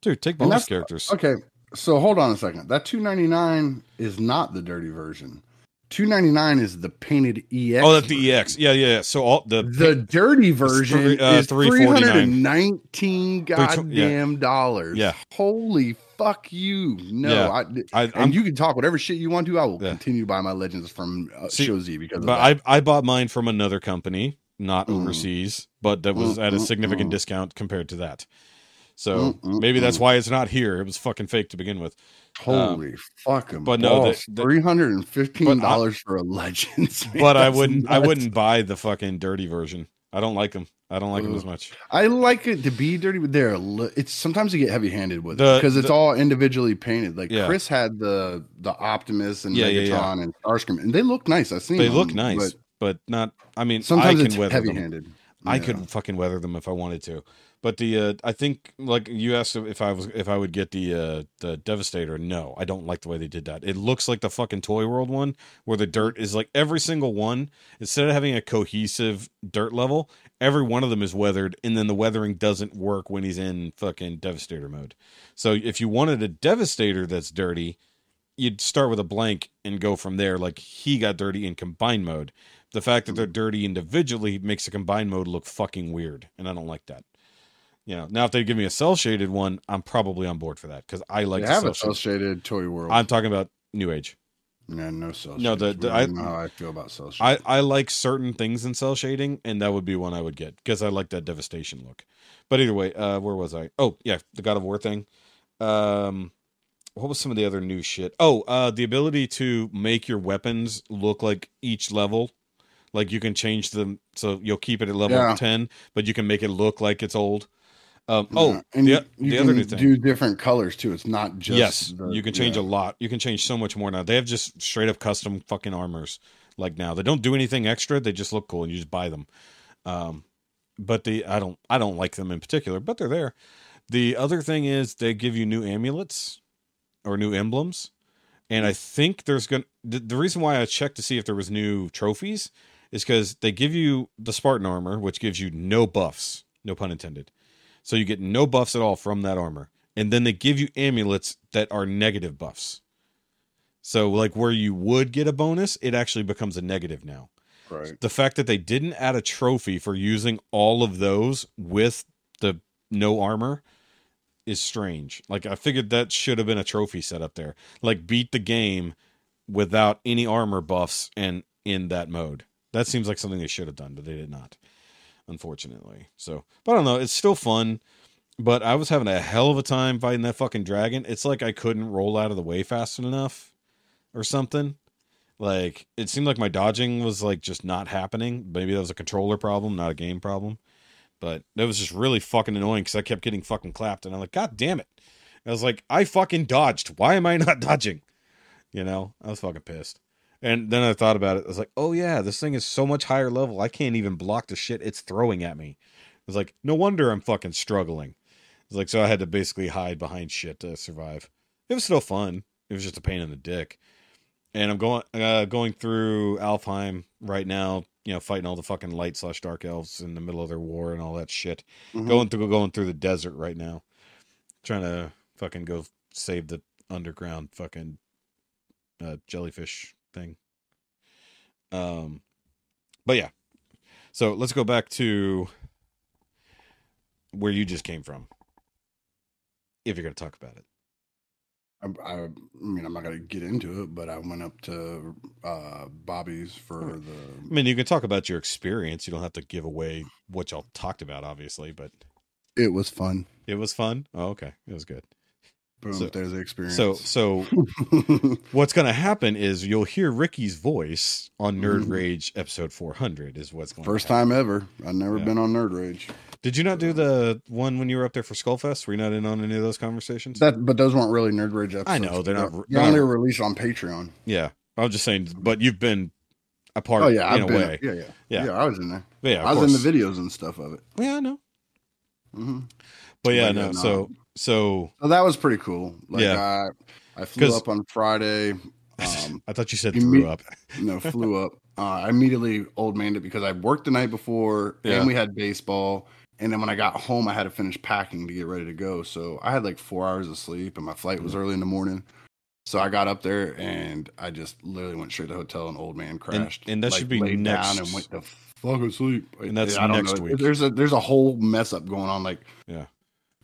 dude. Take bonus characters. Okay, so hold on a second. That two ninety nine is not the dirty version. Two ninety nine is the painted EX. Oh, that's the EX. Yeah, yeah. yeah. So all the The dirty version three- uh, is three $349. hundred and nineteen Three tw- yeah. goddamn dollars. Yeah. Holy fuck you! No, Yeah. I, I, and you can talk whatever shit you want to. I will Yeah. continue to buy my legends from uh, See, Show Z because of but that. I I bought mine from another company, not Mm. overseas, but that was at a Mm, mm, significant mm. discount compared to that. So Mm, mm, maybe that's mm. why it's not here. It was fucking fake to begin with. Holy fucking uh, but no, balls! the- the- three hundred and fifteen dollars for a legends. man, But I wouldn't I wouldn't buy the fucking dirty version. I don't like them. I don't like them as much. I like it to be dirty, but they're it's sometimes you get heavy handed with The- it because it's the- all individually painted. Like Yeah. Chris had the the Optimus and Yeah, yeah, yeah. Megatron and Starscream, and they look nice. I've seen They them, look nice, but but not. I mean, sometimes I it's can weather heavy handed. I could fucking weather them if I wanted to. But the uh, I think like you asked if I was if I would get the uh, the Devastator. No, I don't like the way they did that. It looks like the fucking Toy World one where the dirt is like every single one instead of having a cohesive dirt level, every one of them is weathered and then the weathering doesn't work when he's in fucking Devastator mode. So if you wanted a Devastator that's dirty, you'd start with a blank and go from there like he got dirty in combined mode. The fact that they're dirty individually makes the combined mode look fucking weird, and I don't like that. You know, now if they give me a cell shaded one, I'm probably on board for that because I like They have cell a cell shaded. toy world. I'm talking about New Age. yeah, no cell. No, the- the- I know how I feel about cell I. I like certain things in cell shading, and that would be one I would get because I like that devastation look. But either way, uh, where was I? Oh yeah, the God of War thing. Um, what was some of the other new shit? Oh, uh, the ability to make your weapons look like each level. Like you can change them so you'll keep it at level Yeah. ten, but you can make it look like it's old. Um, Yeah, oh, and the, you, you the can other new thing. do different colors too. It's not just yes, the- you can change yeah. a lot. You can change so much more now. They have just straight up custom fucking armors. Like now, they don't do anything extra. They just look cool, and you just buy them. Um, but the I don't I don't like them in particular, but they're there. The other thing is they give you new amulets or new emblems, and I think there's gonna the, the reason why I checked to see if there was new trophies is because they give you the Spartan armor, which gives you no buffs, no pun intended. So you get no buffs at all from that armor, and then they give you amulets that are negative buffs. So like where you would get a bonus, it actually becomes a negative now. Right. The fact that they didn't add a trophy for using all of those with the no armor is strange. Like I figured that should have been a trophy set up there. Like beat the game without any armor buffs and in that mode. That seems like something they should have done, but they did not. Unfortunately. So, but I don't know, it's still fun. But I was having a hell of a time fighting that fucking dragon. It's like I couldn't roll out of the way fast enough or something. Like it seemed like my dodging was like just not happening. Maybe that was a controller problem, not a game problem. But that was just really fucking annoying because I kept getting fucking clapped, and I'm like, God damn it! I was like, I fucking dodged. Why am I not dodging? You know, I was fucking pissed. And then I thought about it. I was like, oh yeah, this thing is so much higher level. I can't even block the shit it's throwing at me. I was like, no wonder I'm fucking struggling. It's like so I had to basically hide behind shit to survive. It was still fun. It was just a pain in the dick. And I'm going uh, going through Alfheim right now. You know, fighting all the fucking light slash dark elves in the middle of their war and all that shit. Mhm. Going through going through the desert right now, trying to fucking go save the underground fucking uh, jellyfish thing. Um, but yeah. So let's go back to where you just came from. If you're going to talk about it. I, I mean, I'm not gonna get into it, but I went up to uh, Bobby's for I the. I mean, you can talk about your experience. You don't have to give away what y'all talked about, obviously, but It was fun. it was fun. Oh, okay. It was good. Boom, So- there's the experience. So, so what's going to happen is you'll hear Rikki's voice on Nerd Mhm. Rage episode 400 is what's going First time ever. I've never Yeah. been on Nerd Rage. Did you not do the one when you were up there for Skullfest? Were you not in on any of those conversations? That, but those weren't really Nerd Rage episodes. I know, they're not- They're only released on Patreon. yeah. I was just saying, but you've been a part Oh yeah, in I've a been. way. Yeah, yeah, Yeah. yeah, I was in there. But yeah, I was in the videos and stuff of it. Yeah, I know. hmm But yeah, no. yeah, no. So, so So that was pretty cool. Like Yeah. I, I flew up on Friday. Um, I thought you said threw meet- up. no, flew up. Uh, I immediately old maned it because I worked the night before Yeah. and we had baseball. And then when I got home, I had to finish packing to get ready to go. So I had like four hours of sleep, and my flight was early in the morning. So I got up there and I just literally went straight to the hotel. and old man crashed. and that should be laid next- down and went to fucking sleep. And that's I don't next know. week. There's a there's a whole mess up going on. Like Yeah.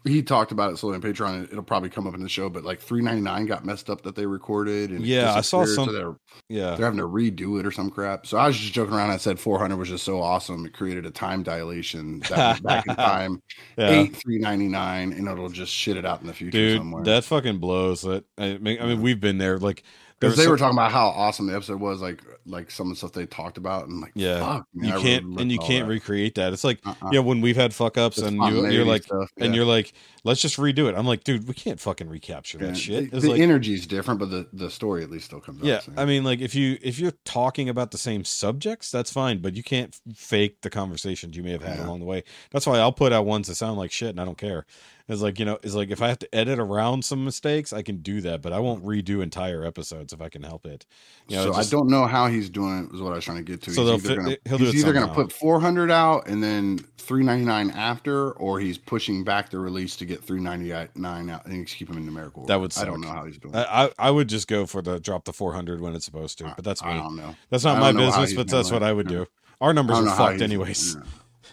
He talked about it slowly on Patreon. It'll probably come up in the show, but like 399 got messed up that they recorded. And Yeah, I saw disappeared, so some- they're, Yeah. they're having to redo it or some crap. So I was just joking around. I said 400 was just so awesome. It created a time dilation that back in time. Yeah. Eight 399, and it'll just shit it out in the future Dude, somewhere. that fucking blows. That I mean, I mean, we've been there. Like, because they some- were talking about how awesome the episode was, like like some of the stuff they talked about, and like Yeah. fuck, man, you I can't really and you can't that. recreate that. It's like Uh-uh. yeah, when we've had fuck ups and you, you're like stuff, and you're like, let's just redo it. I'm like, dude, we can't fucking recapture Yeah, that shit. The, It's the like, energy's different, but the, the story at least still comes yeah, out. I mean, like if you if you're talking about the same subjects, that's fine, but you can't fake the conversations you may have had Yeah. along the way. That's why I'll put out ones that sound like shit, and I don't care. It's like you know, it's like if I have to edit around some mistakes, I can do that, but I won't redo entire episodes if I can help it. You know, so just- I don't know how he's doing it. Is what I was trying to get to. So he's either fit- gonna, he'll he's it either going to put 400 out and then 399 after, or he's pushing back the release to get 399 out and keeping them in numerical. That would I don't know how he's doing. I, it. I I would just go for the drop the 400 when it's supposed to, but that's I don't know. That's not my don't know how business, but that's what I would do. Our numbers are fucked anyways. yeah.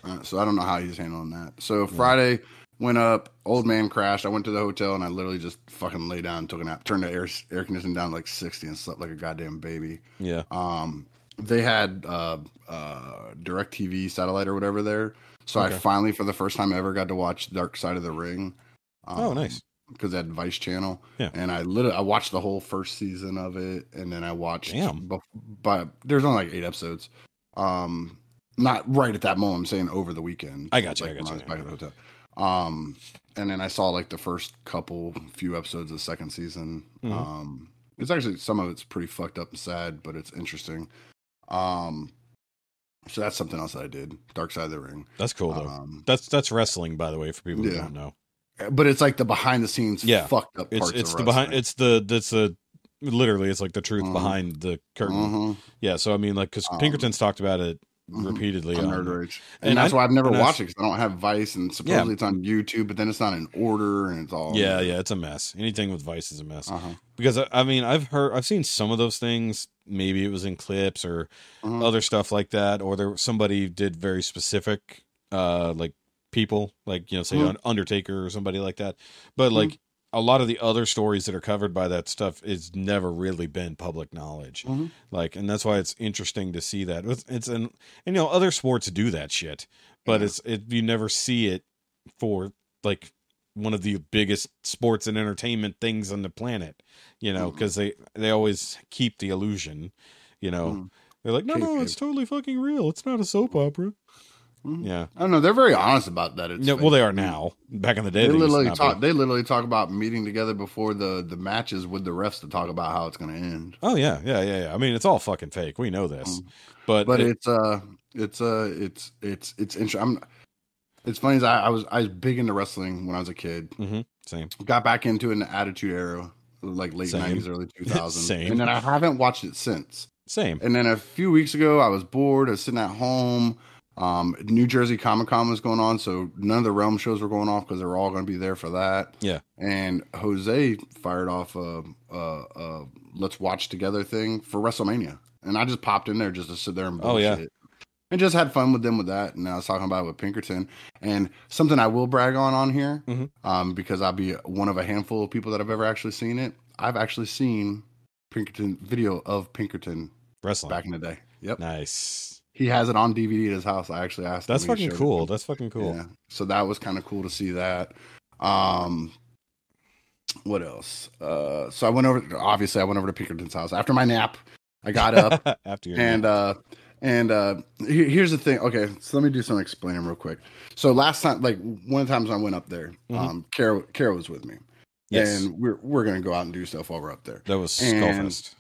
Uh, so I don't know how he's handling that. So Friday went up. Old man crashed. I went to the hotel and I literally just fucking lay down, took a nap, turned the air air conditioning down to like 60 and slept like a goddamn baby. Yeah. Um, they had uh, uh, DirecTV satellite or whatever there. So Okay. I finally, for the first time ever, got to watch Dark Side of the Ring. Oh, nice. Because had Vice Channel. Yeah. And I literally I watched the whole first season of it, and then I watched. Damn. bef- But there's only like eight episodes. Um, not right at that moment. I'm saying over the weekend. I got you, I got you, was back at the hotel. Um, and then I saw like the first couple few episodes of the second season. Mhm. Um, it's actually some of it's pretty fucked up and sad, but it's interesting. Um, so that's something else that I did. Dark Side of the Ring. That's cool though. Um, that's that's wrestling, by the way, for people who Yeah. don't know. but it's like the behind the scenes Yeah. fucked up It's it's of the behind it's the that's the literally it's like the truth Mhm. behind the curtain. Mhm. Yeah, so I mean, like because Um, Pinkerton's talked about it. Repeatedly on Nerd Rage. And, and that's I- why I've never watched it because I don't have Vice, and supposedly it's on YouTube, but then it's not in order, and it's all Yeah, yeah, it's a mess. Anything with Vice is a mess. Uh-huh. Because I, I mean, I've heard, I've seen some of those things. Maybe it was in clips or Mhm. other stuff like that, or there somebody did very specific, uh, like people, like you know, say Mhm. Undertaker or somebody like that. Mm-hmm. But like a lot of the other stories that are covered by that stuff is never really been public knowledge. Mhm. Like, and that's why it's interesting to see that it's, it's an, and you know, other sports do that shit, but Yeah. it's it you never see it for like one of the biggest sports and entertainment things on the planet, you know, because they they always keep the illusion, you know. Mhm. They're like, no, no, it's totally fucking real. It's not a soap opera. Mhm. Yeah, I don't know. They're very honest about that. It's fake. well, they are now. Back in the day, They they, literally not be. talk. They literally talk about meeting together before the the matches with the refs to talk about how it's going to end. Oh yeah, yeah, yeah, yeah. I mean, it's all fucking fake. We know this, Mhm. but, But it- it's uh, it's uh, it's it's it's interesting. I'm. It's funny. as I, I was I was big into wrestling when I was a kid. mhm, same. Got back into an Attitude Era, like late nineties, early two thousands, Same. and then I haven't watched it since. Same. And then a few weeks ago, I was bored. I was sitting at home. Um, New Jersey Comic Con was going on, so none of the Realm shows were going off because they were all going to be there for that. Yeah. And Jose fired off a, a, a let's watch together thing for WrestleMania, and I just popped in there just to sit there and Oh, yeah. And just had fun with them with that. And I was talking about it with Pinkerton. And something I will brag on on here, Mhm. um, because I'll be one of a handful of people that have ever actually seen it. I've actually seen Pinkerton video of Pinkerton Wrestling. back in the day. Yep. Nice. He has it on DVD at his house. I actually asked. That's fucking cool. That's fucking cool. Yeah. So that was kind of cool to see that. Um, what else? Uh, so I went over. Obviously, I went over to Pinkerton's house after my nap. I got up After your and uh, and uh, here- here's the thing. Okay, so let me do some explaining real quick. So last time, like one of the times I went up there, Mhm. um, Carol, Carol was with me, yes, and we're we're gonna go out and do stuff while we're up there. that was Skullfest.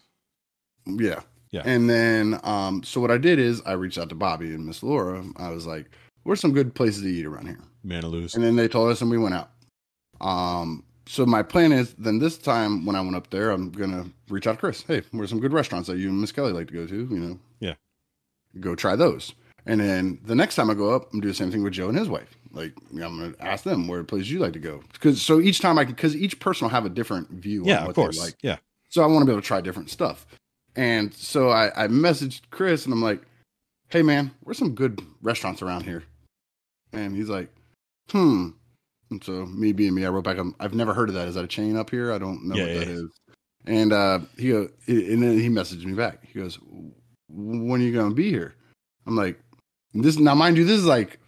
Yeah. Yeah. And then um so what I did is I reached out to Bobby and Miss Laura. I was like, Where's some good places to eat around here? Manaloos. And then they told us and we went out. Um so my plan is then this time when I went up there, I'm gonna reach out to Chris. Hey, where's some good restaurants that you and Miss Kelly like to go to? You know. Yeah. Go try those. And then the next time I go up, I'm do the same thing with Joe and his wife. Like I'm gonna ask them where places you like to go. Because so each time I can because each person will have a different view Yeah, of course. like. Yeah. So I want to be able to try different stuff. And so I, I messaged Chris and I'm like, hey man, where's some good restaurants around here? And he's like, hmm. And so me being me, I wrote back, I'm, I've never heard of that. Is that a chain up here? I don't know Yeah, what yeah, that yeah. is. And uh, he go, and then he messaged me back. He goes, when are you going to be here? I'm like, this now, mind you, this is like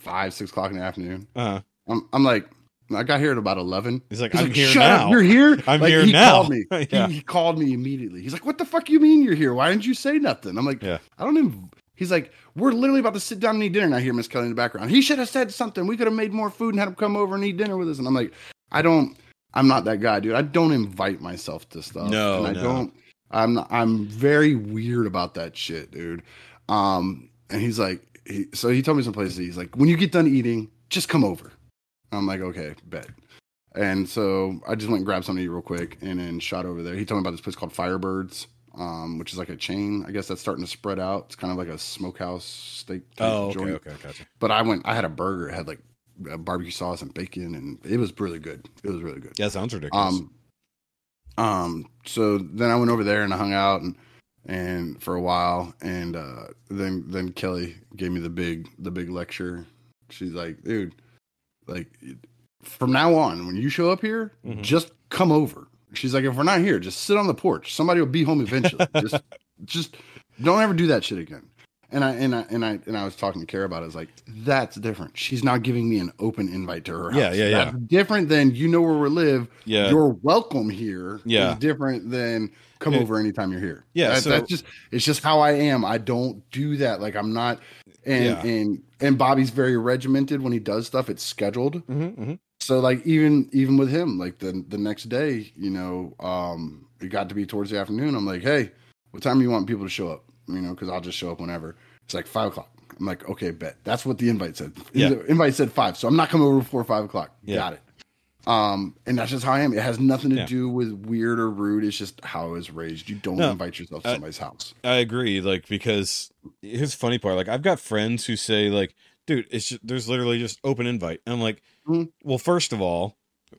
five, six o'clock in the afternoon. Uh-huh. I'm, I'm like, I got here at about 11. he's like, He's I'm like, here Shut now. Up, you're here. I'm Like, here he now. Called me. Yeah. he, he called me immediately. He's like, "What the fuck you mean you're here? Why didn't you say nothing?" I'm like, Yeah. I don't even." He's like, "We're literally about to sit down and eat dinner." And I hear Miss Kelly in the background. He should have said something. We could have made more food and had him come over and eat dinner with us. And I'm like, I don't. I'm not that guy, dude. I don't invite myself to stuff. No, and I no. don't. I'm not, I'm very weird about that shit, dude. Um, and he's like, he, so he told me some places. He's like, when you get done eating, just come over. I'm like, okay, bet. And so I just went and grabbed something to eat real quick and then shot over there. He told me about this place called Firebirds, um, which is like a chain. I guess that's starting to spread out. It's kind of like a smokehouse steak Oh, okay, joint. okay, gotcha. But I went, I had a burger. It had like barbecue sauce and bacon, and it was really good. It was really good. Yeah, sounds ridiculous. Um, um. So then I went over there and I hung out and and for a while, and uh, then then Kelly gave me the big the big lecture. She's like, dude, like from now on, when you show up here, Mhm. just come over. She's like, if we're not here, just sit on the porch. Somebody will be home eventually. just just don't ever do that shit again. And I and I and I and I was talking to Kara about it. I was like, that's different. She's not giving me an open invite to her house. Yeah, yeah, yeah. That's different than you know where we live. yeah, You're welcome here. Yeah. is different than come It- over anytime you're here. Yeah, That- so- that's just it's just how I am. I don't do that. Like I'm not. And Yeah. and and Bobby's very regimented when he does stuff. It's scheduled. Mhm, mhm. So like even even with him, like the the next day, you know, um, it got to be towards the afternoon. I'm like, hey, what time do you want people to show up? You know, because I'll just show up whenever. It's like five o'clock. I'm like, okay, bet. That's what the invite said. Yeah. The invite said five, so I'm not coming over before five o'clock. Yeah. Got it. Um, and that's just how I am. It has nothing to Yeah. do with weird or rude. It's just how I was raised. You don't No, invite yourself to I- somebody's house. I agree. Like because here's the funny part. Like I've got friends who say like, dude, it's just, there's literally just open invite. And I'm like, Mhm. well, first of all,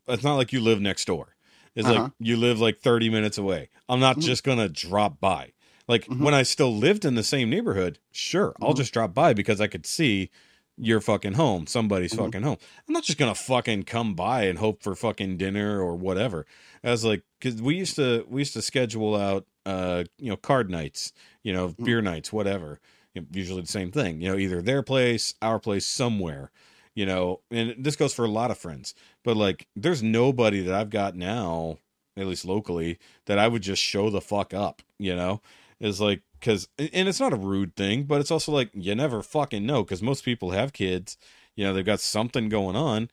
it's not like you live next door. It's Uh-huh. like you live like 30 minutes away. I'm not Mhm. just gonna drop by. Like Mhm. when I still lived in the same neighborhood, sure, I'll Mhm. just drop by because I could see your fucking home, somebody's Mhm. fucking home. I'm not just gonna fucking come by and hope for fucking dinner or whatever. As like, cause we used to we used to schedule out, uh, you know, card nights, you know, Mhm. beer nights, whatever. You know, usually the same thing. You know, either their place, our place, somewhere. You know, and this goes for a lot of friends. But like, there's nobody that I've got now, at least locally, that I would just show the fuck up. You know, is like because and it's not a rude thing, but it's also like you never fucking know because most people have kids. You know, they've got something going on.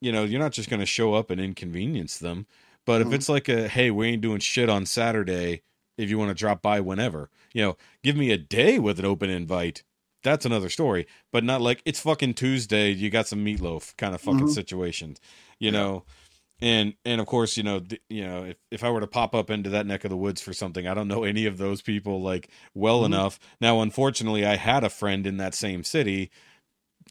You know, you're not just going to show up and inconvenience them. But if Mhm. it's like a hey, we ain't doing shit on Saturday. If you want to drop by whenever, you know, give me a day with an open invite. That's another story, but not like it's fucking Tuesday. You got some meatloaf kind of fucking Mhm. situation, you know. And and of course, you know, th- you know, if, if I were to pop up into that neck of the woods for something, I don't know any of those people like well Mhm. enough. Now, unfortunately, I had a friend in that same city,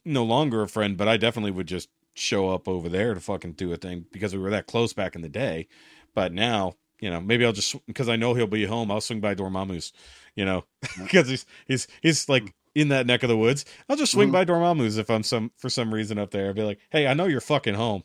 no longer a friend, but I definitely would just show up over there to fucking do a thing because we were that close back in the day. But now, you know, maybe I'll just because I know he'll be home. I'll swing by Dormammu's, you know, because he's he's he's like in that neck of the woods. I'll just swing Mhm. by Dormammu's if I'm some for some reason up there. I'll be like, hey, I know you're fucking home.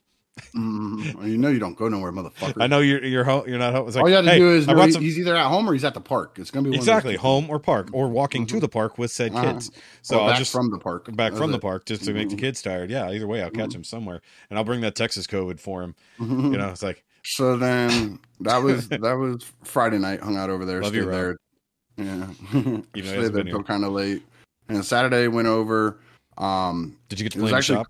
Mhm. You know you don't go nowhere, motherfucker. I know you're you're home. You're not home. It's like, All you have to hey, do is I know brought he- some he's either at home or he's at the park. It's gonna be one exactly home or park or walking to Mhm. the park with said Uh-huh. kids. things. So I'll back just from the park. back That's from the park just to make the Mhm. kids tired. Yeah, either way, I'll catch Mhm. him somewhere, and I'll bring that Texas COVID for him. You know, it's like So then that was that was Friday night. Hung out over there. Love stayed there. Yeah, Even though he stayed there here. kind of late. And Saturday went over. Um, Did you get to play in the actually- shop?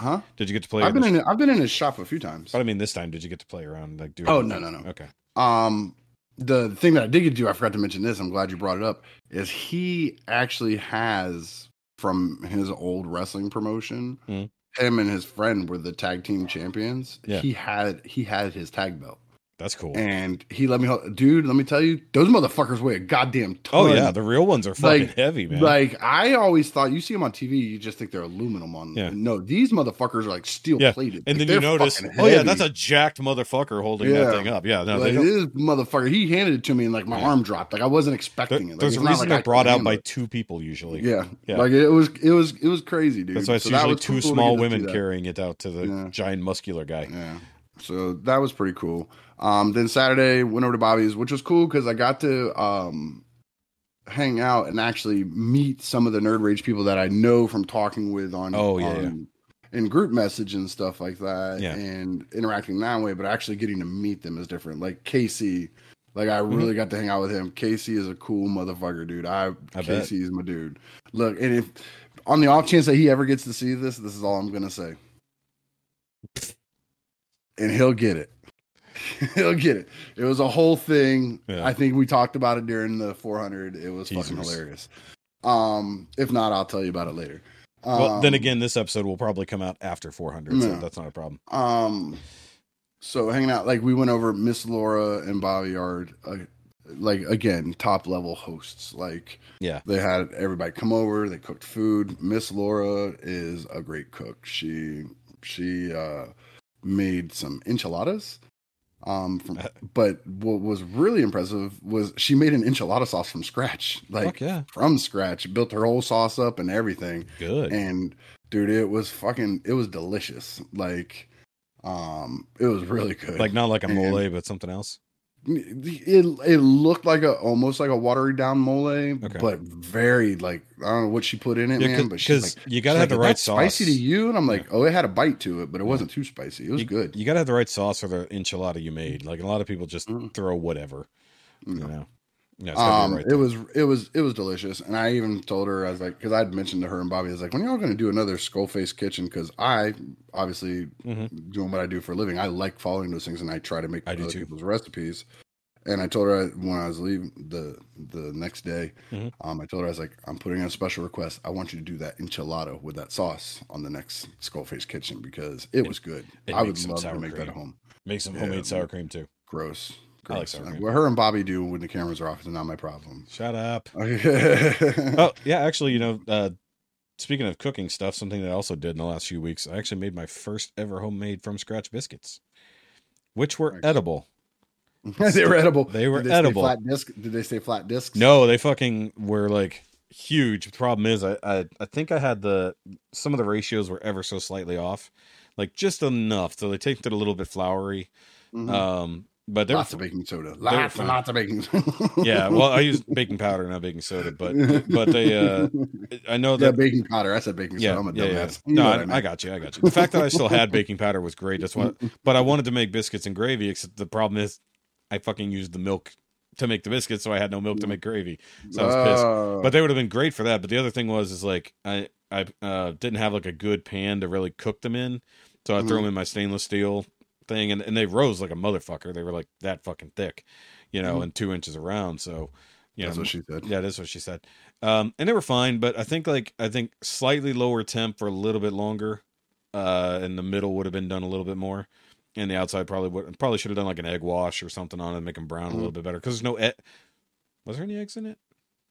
huh? Did you get to play? I've been in I've been in his shop a few times. But I mean, this time, did you get to play around? Like, do Oh, no, no, no. Okay. Um, the thing that I did get to do, I forgot to mention this. I'm glad you brought it up. Is he actually has from his old wrestling promotion? Mhm. Him and his friend were the tag team champions. Yeah. He had he had his tag belt, That's cool. and he let me, dude. Let me tell you, those motherfuckers weigh a goddamn oh yeah, the real ones are fucking Like- heavy, man. Like I always thought, you see them on TV, you just think they're aluminum on. Yeah. No, these motherfuckers are like steel Yeah. plated. and Like, then you notice, oh yeah, that's a jacked motherfucker holding Yeah. that thing up. Yeah, no, like this motherfucker. He handed it to me, and like my Yeah. arm dropped. Like I wasn't There- expecting it. Like, there's a reason like they're I brought out by it. two people usually. Yeah. Yeah. like it was, it was, it was crazy, dude. That's why it's So usually two cool small get to see women carrying it out to the giant muscular guy. Yeah. So that was pretty cool. Um, then Saturday went over to Bobby's, which was cool because I got to um hang out and actually meet some of the nerd rage people that I know from talking with on Oh, yeah, on- in group message and stuff like that Yeah. and interacting that way, but actually getting to meet them is different. Like Casey, like I Mm-hmm. really got to hang out with him. Casey is a cool motherfucker, dude. I, I bet. Casey is my dude. Look, and if on the off chance that he ever gets to see this, this is all I'm gonna say. And he'll get it. he'll get it. It was a whole thing. Yeah. I think we talked about it during the 400. It was fucking hilarious. Um, if not, I'll tell you about it later. Well, then Um, again, this episode will probably come out after 400, so Yeah. that's not a problem. Um, so hanging out, like we went over Miss Laura and Bobby Yard, uh, like again, top level hosts. Like, Yeah. they had everybody come over. They cooked food. Miss Laura is a great cook. She she uh made some enchiladas. Um, from, but what was really impressive was she made an enchilada sauce from scratch, like yeah, from scratch. Built her whole sauce up and everything good. and dude it was fucking it was delicious like um it was really good like not like a mole, but something else. It it looked like a almost like a watery down mole Okay. but very like i don't know what she put in it Yeah, man but she's like you gotta have like, the right sauce. spicy to you and i'm like oh it had a bite to it but it wasn't too spicy it was you, good You gotta have the right sauce for the enchilada you made. Like a lot of people just Mhm. throw whatever. You know. Yeah, it's gotta be um right it was it was it was delicious and i even told her i was like because i'd mentioned to her and bobby i was like when y'all gonna do another skull face kitchen because i obviously Mhm. doing what i do for a living i like following those things and i try to make I other people's recipes And I told her when I was leaving the the next day, Mhm. um, I told her I was like, I'm putting in a special request. I want you to do that enchilada with that sauce on the next skull face Kitchen because it was good. it I would love to make that cream. at home. Make some Yeah, homemade sour cream too. Gross. I like sour cream. what her and Bobby do when the cameras are off is not my problem. Shut up. oh, yeah, actually, you know, uh, speaking of cooking stuff, something that I also did in the last few weeks, I actually made my first ever homemade from scratch biscuits, which were Nice. edible. they were edible. They were Did stay edible. Flat disc? Did they say flat discs? No, they fucking were like huge. The problem is, I, I I think I had the some of the ratios were ever so slightly off, like just enough, so they tasted a little bit floury. Mhm. Um, but they're lots of baking soda. Lots and lots of baking soda. yeah. Well, I use baking powder, not baking soda, but but they uh, I know yeah, that baking powder. I said baking soda. Yeah, I'm a yeah, yeah. No, know I, what I got you. I got you. The fact that I still had baking powder was great. That's what. But I wanted to make biscuits and gravy. Except the problem is, I fucking used the milk to make the biscuits, so I had no milk to make gravy. So I was pissed. Oh. But they would have been great for that. But the other thing was, is like I I uh, didn't have like a good pan to really cook them in, so I threw Mhm. them in my stainless steel thing, and, and they rose like a motherfucker. They were like that fucking thick, you know, Mhm. and two inches around. So, you That's know, what she said. yeah, that's what she said. Um, and they were fine, but I think like I think slightly lower temp for a little bit longer. Uh, and the middle would have been done a little bit more, and the outside probably would probably should have done like an egg wash or something on it, make them brown a little bit better. Because there's no e- was there any eggs in it?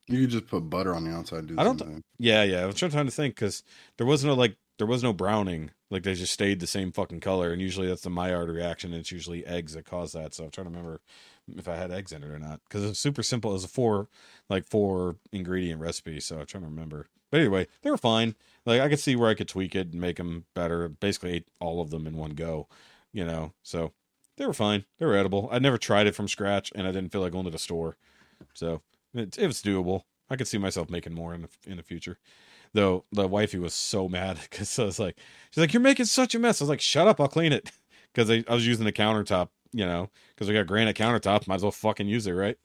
You could just put butter on the outside. and Do I don't th-. Yeah, yeah. I was trying to think because there was no like there was no browning. Like they just stayed the same fucking color, and usually that's the Maillard reaction. And it's usually eggs that cause that. So I'm trying to remember if I had eggs in it or not because it's super simple. It was a four like four ingredient recipe. So I'm trying to remember. But anyway, they were fine. Like I could see where I could tweak it and make them better. Basically, ate all of them in one go. You know, so they were fine. They were edible. I never tried it from scratch, and I didn't feel like going to the store. So it, it was doable. I could see myself making more in the in the future. Though the wifey was so mad because I was like, she's like, "You're making such a mess." I was like, "Shut up, I'll clean it." Because I, I was using the countertop, you know, because we got granite countertop, might as well fucking use it, right?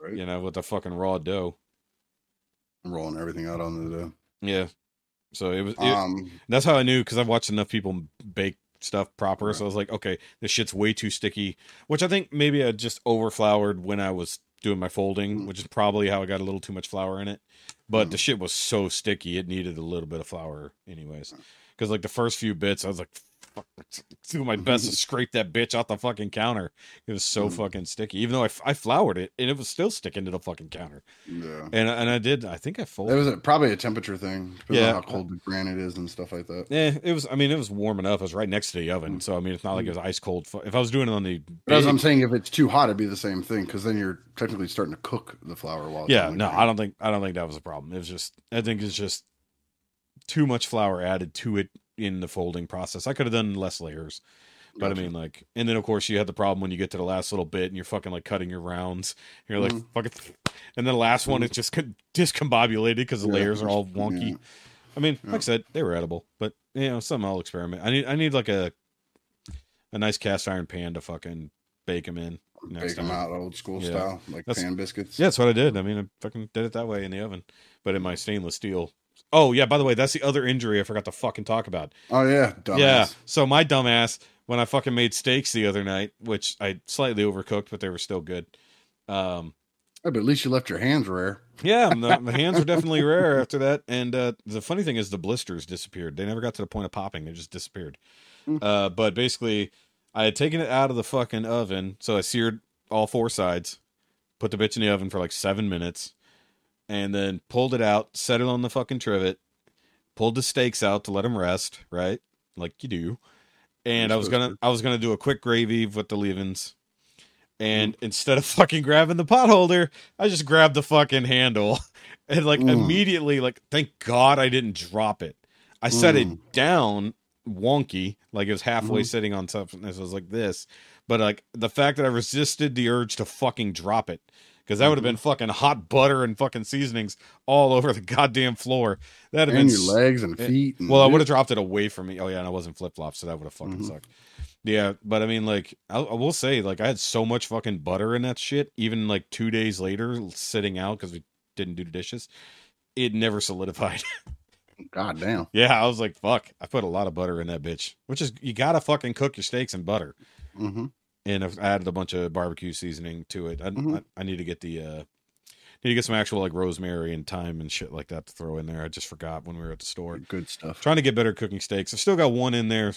Right. You know, with the fucking raw dough. Rolling everything out on the dough. Yeah. So it was. It, Um, That's how I knew because I've watched enough people bake stuff proper. Right. So I was like, okay, this shit's way too sticky. Which I think maybe I just overfloured when I was doing my folding, Mhm. which is probably how I got a little too much flour in it. But the shit was so sticky, it needed a little bit of flour, anyways. Because like the first few bits, I was like, doing my best to scrape that bitch off the fucking counter. It was so Mhm. fucking sticky, even though I, I floured it and it was still sticking to the fucking counter. yeah. And and I did, I think I folded. It was a, probably a temperature thing. Yeah. how cold the granite is and stuff like that. Yeah, it was. I mean, it was warm enough. It was right next to the oven, so I mean, it's not like it was ice cold. If I was doing it on the, But as I'm saying, if it's too hot, it'd be the same thing because then you're technically starting to cook the flour while. it's yeah, no. I don't think I don't think that was a problem. It was just I think it's just too much flour added to it in the folding process. I could have done less layers, but Gotcha. I mean, like, and then of course you had the problem when you get to the last little bit and you're fucking like cutting your rounds. You're like Mhm. fucking, and then the last one is just discombobulated because the Yeah, layers are all yeah. wonky. I mean, like I said, they were edible, but you know, some I'll experiment. I need I need like a a nice cast iron pan to fucking bake them in. bake them time. out old school Yeah. style, like That's- pan biscuits. Yeah, that's what I did. I mean, I fucking did it that way in the oven, but in my stainless steel. Oh yeah, by the way, that's the other injury I forgot to fucking talk about. Oh yeah, dumbass. Yeah, so my dumbass when I fucking made steaks the other night, which I slightly overcooked, but they were still good. Um, but at least you left your hands rare. yeah, the, the hands were definitely rare after that. And uh, the funny thing is, the blisters disappeared. They never got to the point of popping; they just disappeared. Hmm. Uh, but basically, I had taken it out of the fucking oven, so I seared all four sides, put the bitch in the oven for like seven minutes, and then pulled it out, set it on the fucking trivet, pulled the steaks out to let them rest, right, like you do. And I was gonna, I was gonna do a quick gravy with the leavings. And instead of fucking grabbing the pot holder, I just grabbed the fucking handle and like Mm. immediately like thank God I didn't drop it. I set Mm. it down wonky, like it was halfway Mhm. sitting on something that was like this. But like the fact that I resisted the urge to fucking drop it. Because that would have Mm-hmm. been fucking hot butter and fucking seasonings all over the goddamn floor. That'd have and been your legs and eh, feet. And well, I would have dropped it away from me. Oh yeah, and I wasn't flip flops, so that would have fucking Mhm. sucked. Yeah, but I mean, like, I, I will say, like, I had so much fucking butter in that shit. Even like two days later, sitting out because we didn't do the dishes, it never solidified. God damn. yeah, I was like, fuck, I put a lot of butter in that bitch. Which is you gotta fucking cook your steaks in butter. hmm and I've added a bunch of barbecue seasoning to it. I, Mhm. I, I need to get the uh, need to get some actual like rosemary and thyme and shit like that to throw in there. I just forgot when we were at the store. Good stuff. Trying to get better cooking steaks. I still got one in there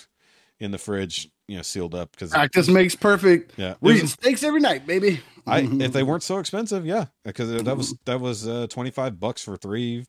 in the fridge, you know, sealed up because Practice makes perfect. yeah, We're eating steaks every night, baby. I if they weren't so expensive, yeah, because that was that was uh, twenty five bucks for three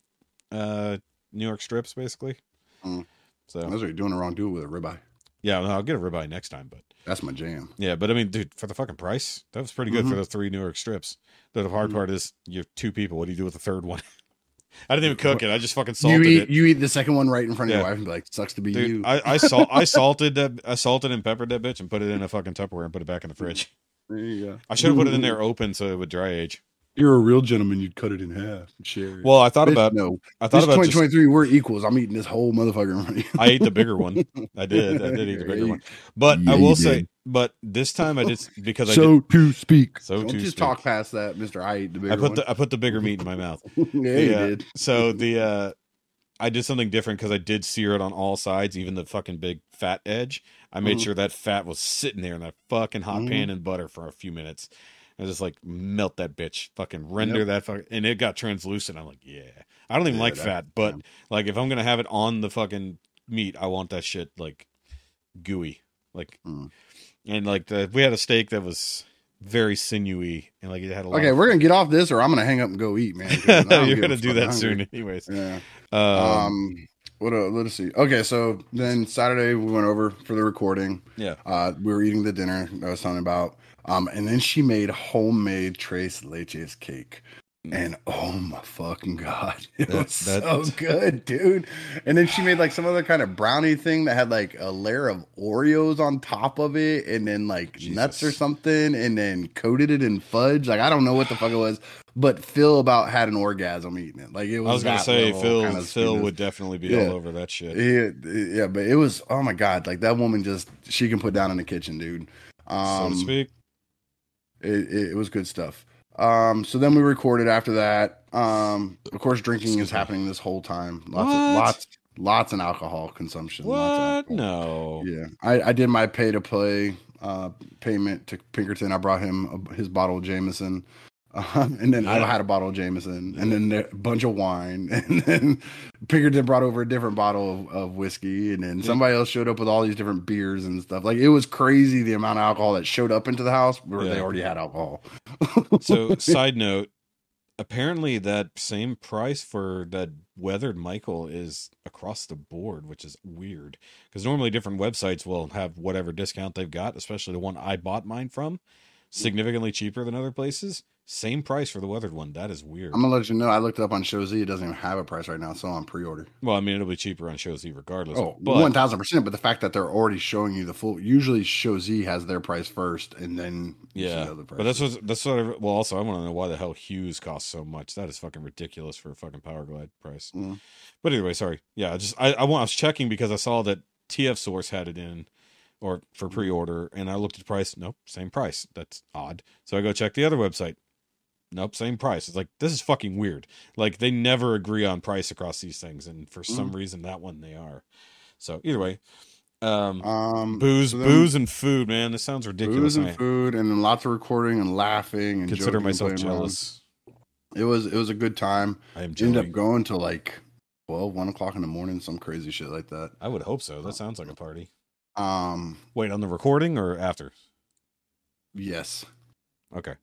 uh, New York strips, basically. Mm. So That's what you're doing the wrong. It with a ribeye. yeah, I'll get a ribeye next time, but That's my jam. yeah, but I mean, dude, for the fucking price, that was pretty good for Mhm. the three New York strips. The hard Mhm. part is you have two people. What do you do with the third one? I didn't even cook it. I just fucking You salted eat it. you eat the second one right in front of Yeah. your wife and be like, "Sucks to be Dude, you." I I, salt, I salted that I salted and peppered that bitch and put it in a fucking Tupperware and put it back in the fridge. there you go. I should have put it in there open so it would dry age. You're a real gentleman. You'd cut it in half and share. it. Well, I thought Bitch, about no. I This thought about just 2023. we're equals. I'm eating this whole motherfucker in front of you. I ate the bigger one. I did. I did eat the bigger one. But Yeah, I will say, but this time I did because I so to speak. So Don't to just speak. talk past that, Mister. I ate the did. bigger I put one. the I put the bigger meat in my mouth. yeah, you Yeah. did. So the uh I did something different because I did sear it on all sides, even the fucking big fat edge. I made Mhm. sure that fat was sitting there in that fucking hot Mhm. pan and butter for a few minutes. I just like melt that bitch, fucking render Yep. that fucking, and it got translucent. I'm like, yeah, I don't even Yeah, like that- fat, but yeah. like if I'm gonna have it on the fucking meat, I want that shit like gooey, like, Mm. and like the we had a steak that was very sinewy and like it had a lot. Okay, we're gonna get off this, or I'm gonna hang up and go eat, man You're gonna do that I'm soon, anyways. Yeah. Um, Um. What? Uh, let's see. Okay, so then Saturday we went over for the recording. yeah. Uh, we were eating the dinner I was talking about. Um, and then she made homemade tres leches cake. And oh my fucking god, it That- was that- so good, dude. And then she made like some other kind of brownie thing that had like a layer of Oreos on top of it, and then like nuts or something, and then coated it in fudge. Like I don't know what the fuck it was, but Phil about had an orgasm eating it. Like it was. I was gonna say Phil. kind of Phil would definitely be Yeah. all over that shit. Yeah, yeah, but it was oh my god, like that woman just she can put down in the kitchen, dude. so Um, to speak. It, it, was good stuff. Um, so then we recorded after that. Um, of course, drinking is happening this whole time. Lots What? of lots, lots of alcohol consumption. What? Of No. Yeah, I, I did my pay to play uh payment to Pinkerton. I brought him a, his bottle of Jameson. Uh, and then I had a bottle of Jameson, and then a bunch of wine, and then Pinkerton brought over a different bottle of, of whiskey, and then Yeah. somebody else showed up with all these different beers and stuff. Like it was crazy the amount of alcohol that showed up into the house where they already had alcohol. So side note, apparently that same price for that weathered Michael is across the board, which is weird. Because normally different websites will have whatever discount they've got, especially the one I bought mine from, significantly cheaper than other places. Same price for the weathered one. That is weird. I'm gonna let you know. I looked it up on Show Z. It doesn't even have a price right now. It's all on pre-order. well, I mean, it'll be cheaper on Show Z regardless. Oh, but one thousand percent. But the fact that they're already showing you the full. Usually, Show Z has their price first, and then Yeah, the other but that's what that's what. I, well, also I want to know why the hell Hughes costs so much. That is fucking ridiculous for a fucking Power Glide price. Mm. But anyway, sorry. Yeah, I just I I, want, I was checking because I saw that TF Source had it in, or for pre-order, and I looked at the price. Nope, same price. That's odd. So I go check the other website. Nope, same price. It's like this is fucking weird. Like they never agree on price across these things, and for Mm. some reason that one they are. So either way, um, um booze, so then booze, and food. Man, this sounds ridiculous. booze and I food, and then lots of recording and laughing and consider and myself playing around. jealous. It was it was a good time. I am Ended up going to like 12, 1 o'clock in the morning, some crazy shit like that. I would hope so. That sounds like a party. Um, Wait, on the recording or after? yes. Okay.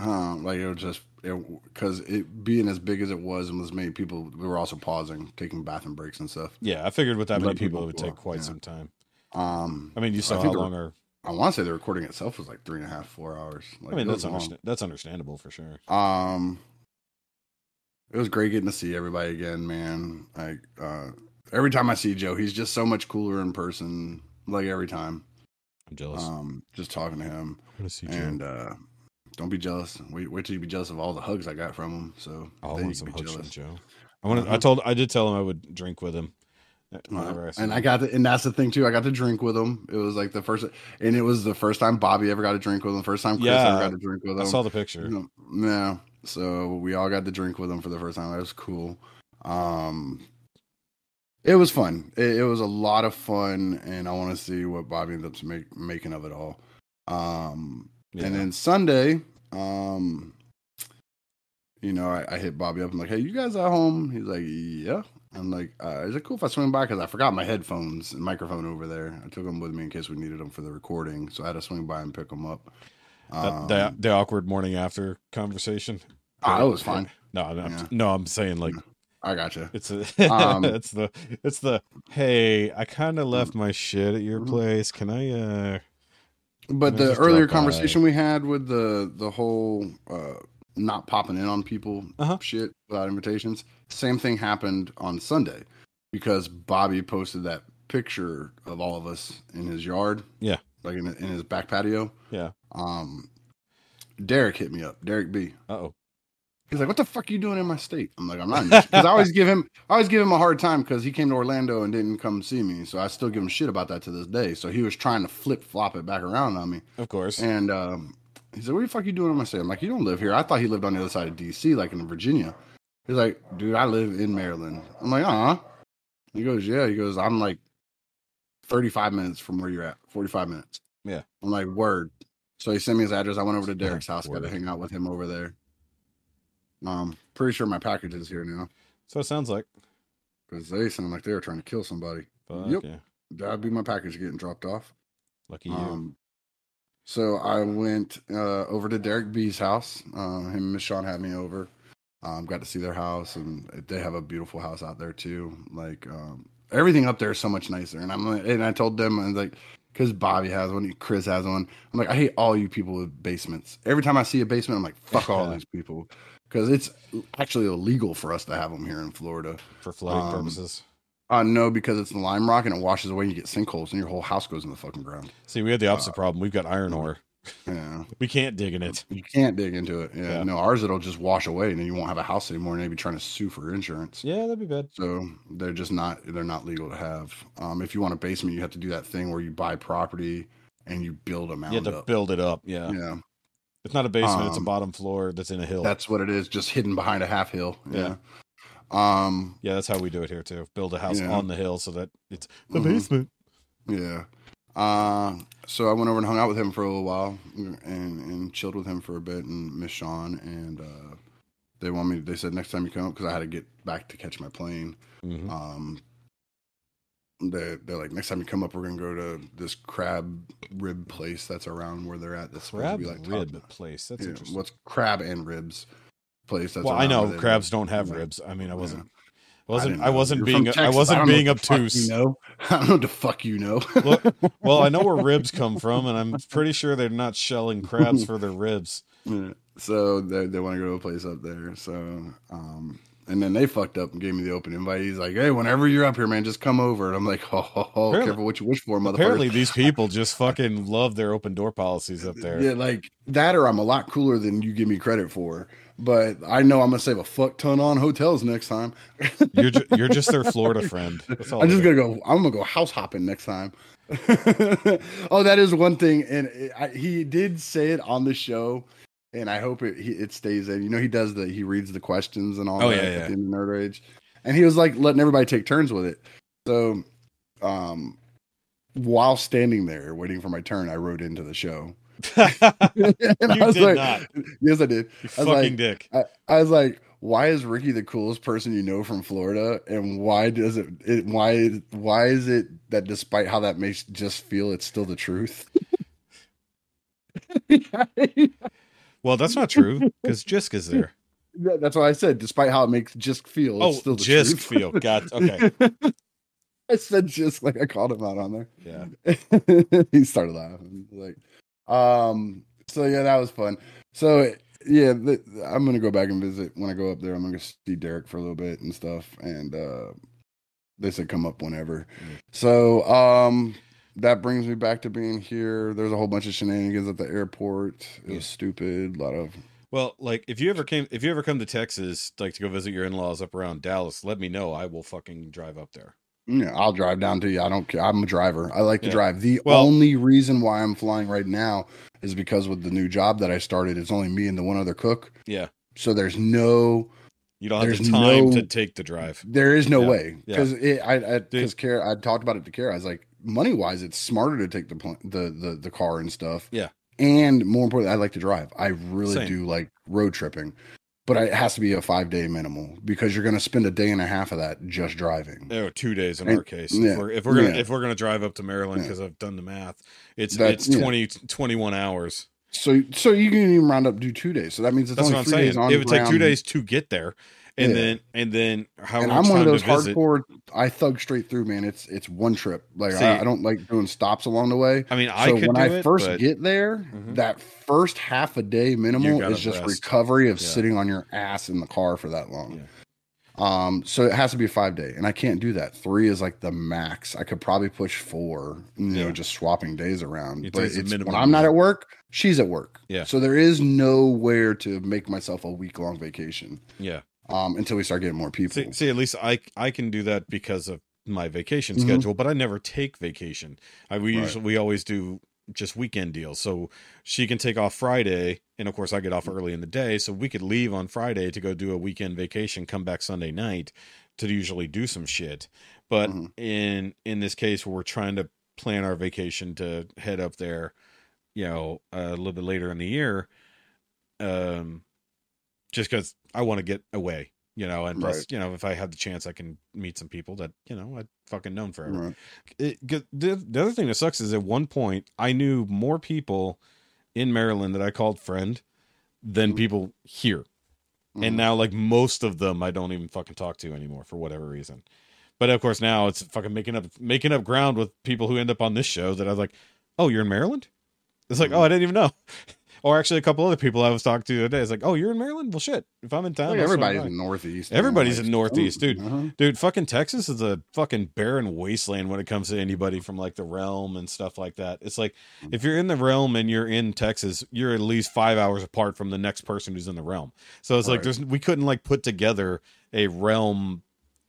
Um, like it was just because it, being as big as it was and was many people, we were also pausing, taking bathroom breaks and stuff. Yeah, I figured with that many people, people it would take quite yeah. some time. Um, I mean, you saw how long our. I want to say the recording itself was like three and a half, four hours. Like, I mean, that's understa- that's understandable for sure. Um, it was great getting to see everybody again, man. Like uh, every time I see Joe, he's just so much cooler in person. Like every time, I'm jealous. um, just talking to him, I want to see Joe. and uh, don't be jealous. Wait, wait till you be jealous of all the hugs I got from him. So Oh, I want some hugs from. Joe. I want. I Uh-huh. told. I did tell him I would drink with him. uh, Uh, see and. I got to, and that's the thing too. I got to drink with him. It was like the first, and it was the first time Bobby ever got to drink with him. First time Chris Yeah, ever got to drink with him. I saw the picture. You know, Yeah. So we all got to drink with him for the first time. That was cool. Um it was fun. It, it was a lot of fun and I want to see what Bobby ends up make, making of it all. Um, Yeah. and then Sunday, um, you know, I, I hit Bobby up. I'm like, "Hey, you guys at home?" He's like, "Yeah." I'm like, uh, "Is it cool if I swing by?" Because I forgot my headphones and microphone over there. I took them with me in case we needed them for the recording, so I had to swing by and pick them up. the, Um, the, the awkward morning after conversation. ah, it was fine. No, I'm, Yeah. no, I'm saying like I gotcha. it's a, Um, it's the it's the hey, I kind of left my shit at your Mhm. place. Can I uh But the earlier drop by? conversation we had with the the whole uh, not popping in on people Uh-huh. shit without invitations, same thing happened on Sunday because Bobby posted that picture of all of us in his yard. Yeah. like in, in his back patio. Yeah. Um, Derek hit me up. Derek B. uh-oh. He's like, "What the fuck are you doing in my state?" I'm like, "I'm not." Because I always give him, I always give him a hard time because he came to Orlando and didn't come see me. So I still give him shit about that to this day. So he was trying to flip flop it back around on me. Of course. And um, he said, "What the fuck are you doing in my state?" I'm like, "You don't live here. I thought he lived on the other side of DC, like in Virginia." He's like, "Dude, I live in Maryland." I'm like, "Uh." huh He goes, "Yeah." He goes, "I'm like 35 minutes from where you're at. 45 minutes." Yeah. I'm like, "Word." So he sent me his address. I went over to Derek's house, got to hang out with him over there. Um, pretty sure my package is here now so it sounds like because they sound like they were trying to kill somebody. fuck Yep. yeah. That'd be my package getting dropped off. Lucky you. Um, so I went uh, over to Derek B's house. Uh, him and Miss Sean had me over. Um, got to see their house, and they have a beautiful house out there too. Like um, everything up there is so much nicer. And I'm like- and I told them and like because Bobby has one, Chris has one. I'm like, I hate all you people with basements. Every time I see a basement, I'm like, fuck all these people because it's actually illegal for us to have them here in Florida. for flooding um, purposes. Uh, no, because it's lime rock and it washes away and you get sinkholes and your whole house goes in the fucking ground. See, we had the uh, opposite problem. We've got iron ore. Yeah. We can't dig in it. You can't dig into it. Yeah. Yeah. No, ours it'll just wash away and then you won't have a house anymore and they'd be trying to sue for insurance. Yeah, that'd be bad. So they're just not they're not legal to have. Um, if you want a basement, you have to do that thing where you buy property and you build a mound You had to up. build it up. Yeah. yeah, It's not a basement, it's a Um, bottom floor that's in a hill. that's what it is, just hidden behind a half hill. Yeah. Yeah. Um, yeah, that's how we do it here too. Build a house Yeah. on the hill so that it's the Mhm. basement. Yeah. Uh, so I went over and hung out with him for a little while and, and chilled with him for a bit and Miss Sean and uh, they want me. They said next time you come up because I had to get back to catch my plane. Mhm. Um, they they're like next time you come up, we're gonna go to this crab rib place that's around where they're at. That's supposed Crab to be like rib top- place. That's interesting. what's crab and ribs place? That's well, I know where they live. crabs don't have ribs. I mean, I wasn't, Yeah. wasn't, didn't I, wasn't You're being, I wasn't don't being what the fuck obtuse. You know, I don't know what the fuck you know. Look, Well, I know where ribs come from, and I'm pretty sure they're not shelling crabs for their ribs. Yeah. So they they want to go to a place up there. So um and then they fucked up and gave me the open invite. He's like, "Hey, whenever you're up here, man, just come over." And I'm like, "Oh, ho, Apparently- careful what you wish for, motherfucker." Apparently, these people just fucking love their open door policies up there. yeah, like that, or I'm a lot cooler than you give me credit for. But I know I'm gonna save a fuck ton on hotels next time. You're ju- you're just their Florida friend. That's all. I'm just gonna go. I'm gonna go house hopping next time. oh, that is one thing, and it, I, he did say it on the show, and I hope it he, it stays in. You know, he does the he reads the questions and all Oh, that yeah, at yeah. the end of Nerd Rage, and he was like letting everybody take turns with it. So, um, while standing there waiting for my turn, I wrote into the show. and you I was did like, not. Yes, I did. You I was fucking like- dick. I, I was like, why is Rikki the coolest person you know from Florida? And why does it, it why why is it that despite how that makes just feel it's still the truth? Well, that's not true because Jisk is there. Yeah, That's what I said. Despite how it makes just feel, it's Oh, still Jisk truth. feel. Got Okay. I said just like I called him out on there. Yeah. he started laughing. Like, um, so yeah, that was fun. So yeah, th- I'm gonna go back and visit when I go up there. I'm gonna see Derek for a little bit and stuff. And uh, they said come up whenever. Mm. So um, that brings me back to being here. There's a whole bunch of shenanigans at the airport. It was stupid. A lot of Well, like if you ever came, if you ever come to Texas, like to go visit your in-laws up around Dallas, let me know. I will fucking drive up there. Yeah, I'll drive down to you. I don't care. I'm a driver. I like to Yeah. drive. The Well- only reason why I'm flying right now is because with the new job that I started, it's only me and the one other cook. Yeah. So there's no, You don't have the time no- to take the drive. there is no Yeah. way because it. I, because Kara, I talked about it to Kara. I was like, money wise, it's smarter to take the pl- the the the car and stuff. Yeah. and more importantly, I like to drive. I really Same. do like road tripping, but it has to be a five day minimal because you're going to spend a day and a half of that just driving. Oh, two days in And- our case. yeah, if we're if we're gonna yeah. if we're gonna drive up to Maryland Yeah. because I've done the math, it's That's- it's yeah. 20, 21 hours. So, so you can even round up do two days. So that means it's That's only what I'm three saying. It would take two days to get there, and Yeah. then and then how And much I'm one of those hardcore. I thug straight through, man. It's it's one trip. Like See- I, I don't like doing stops along the way. I mean, I so could when do I it, first but get there, Mhm. that first half a day minimal is just rest. recovery of Yeah. sitting on your ass in the car for that long. Yeah. Um, so it has to be a five day, and I can't do that. Three is like the max. I could probably push four, you know, just swapping days around. It but it's, minimum when I'm not at work, she's at work. Yeah. So there is nowhere to make myself a week long vacation yeah. Um, until we start getting more people. See, see, at least I I can do that because of my vacation Mhm. schedule, but I never take vacation. I we Right. usually we always do just weekend deals. So she can take off Friday, and of course I get off early in the day, so we could leave on Friday to go do a weekend vacation, come back Sunday night to usually do some shit. But Mhm. in in this case, where we're trying to plan our vacation to head up there, you know, a little bit later in the year, um, just because I want to get away, you know, and plus, Right. you know, if I had the chance, I can meet some people that you know I'd fucking known forever. Right. It, the, the other thing that sucks is at one point I knew more people in Maryland that I called friend than Mhm. people here, Mhm. and now like most of them I don't even fucking talk to anymore for whatever reason. But of course now it's fucking making up making up ground with people who end up on this show that I was like, oh, you're in Maryland. It's like, Mhm. oh, I didn't even know. Or actually, a couple other people I was talking to the other day. It's like, oh, you're in Maryland. Well, shit. If I'm in town, Like, everybody's in Northeast. Everybody's in Northeast, dude. Uh-huh. Dude, fucking Texas is a fucking barren wasteland when it comes to anybody from like the realm and stuff like that. It's like Mm. if you're in the realm and you're in Texas, you're at least five hours apart from the next person who's in the realm. So it's like Right. there's we couldn't like put together a realm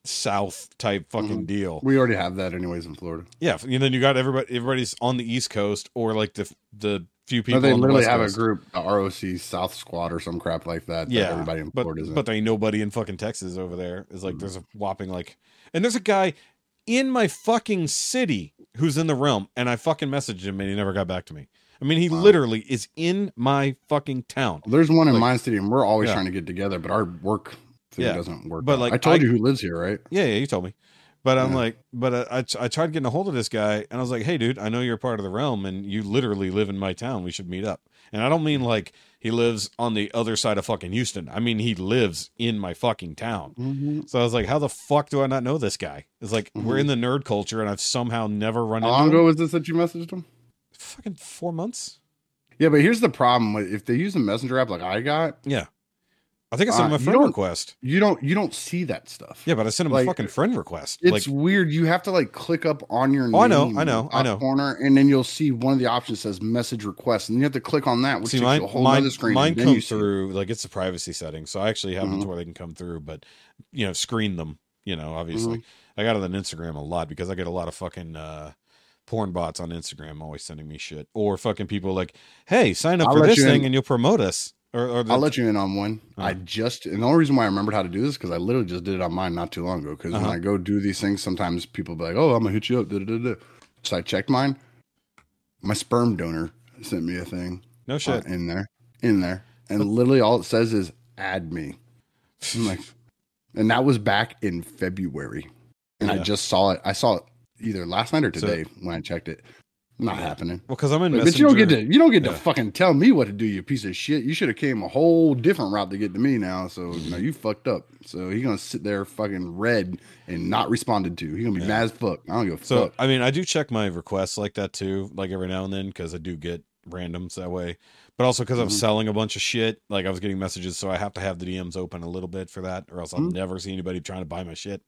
south type fucking Mhm. deal. We already have that anyways in Florida. Yeah, and then you got everybody everybody's on the East Coast or like the the few No, people they on the literally have Coast. a group, the ROC South Squad or some crap like that. that Yeah, everybody in but Florida is in. but there ain't nobody in fucking Texas over there. It's like Mhm. there's a whopping like, and there's a guy in my fucking city who's in the realm, and I fucking messaged him and he never got back to me. I mean, he Wow. literally is in my fucking town. There's one in like- my city, and we're always Yeah. trying to get together, but our work thing Yeah. doesn't work. But, out. like, I told I- you who lives here, right? Yeah, yeah, you told me. But I'm Yeah. like, but uh, I, I tried getting a hold of this guy, and I was like, hey, dude, I know you're part of the realm, and you literally live in my town. We should meet up. And I don't mean like he lives on the other side of fucking Houston. I mean he lives in my fucking town. Mm-hmm. So I was like, how the fuck do I not know this guy? It's like we're Mhm. in the nerd culture, and I've somehow never run How into How long ago was this that you messaged him? Fucking four months. Yeah, but here's the problem: if they use a messenger app like I got, Yeah, I think I sent Uh, him a friend don't- request. you don't you don't see that stuff. Yeah, but I sent him like, a fucking friend request. It's like, weird. You have to like click up on your. Oh, I know, I know, I know. Corner, and then you'll see one of the options says message request, and you have to click on that, which see, takes mine, a whole mine, other screen. mine comes see it. through like it's a privacy setting, so I actually have them Mhm. to where they can come through, but you know, screen them. You know, obviously, Mm-hmm. I got it on Instagram a lot because I get a lot of fucking uh, porn bots on Instagram always sending me shit, or fucking people like, "Hey, sign up I'll for this thing in- and you'll promote us." Or, or the, I'll let you in on one. Uh. I just and the only reason why I remembered how to do this because I literally just did it on mine not too long ago. Because Uh-huh. when I go do these things, sometimes people be like, "Oh, I'm gonna hit you up." Da, da, da, da. So I checked mine. My sperm donor sent me a thing no uh, shit. in there, in there, and literally all it says is "add me." I'm like, and that was back in February, and I just saw it. I saw it either last night or So- today when I checked it. Not happening. well, because I'm in But you don't get to you don't get Yeah. to fucking tell me what to do, you piece of shit. You should have came a whole different route to get to me now. So no, you fucked up. So he gonna sit there fucking red and not responded to. He gonna be Yeah. mad as fuck. I don't give a So fuck. I mean, I do check my requests like that too, like every now and then, because I do get randoms that way. But also because I'm Mhm. selling a bunch of shit, like I was getting messages, so I have to have the DMs open a little bit for that, or else I'll Mhm. never see anybody trying to buy my shit.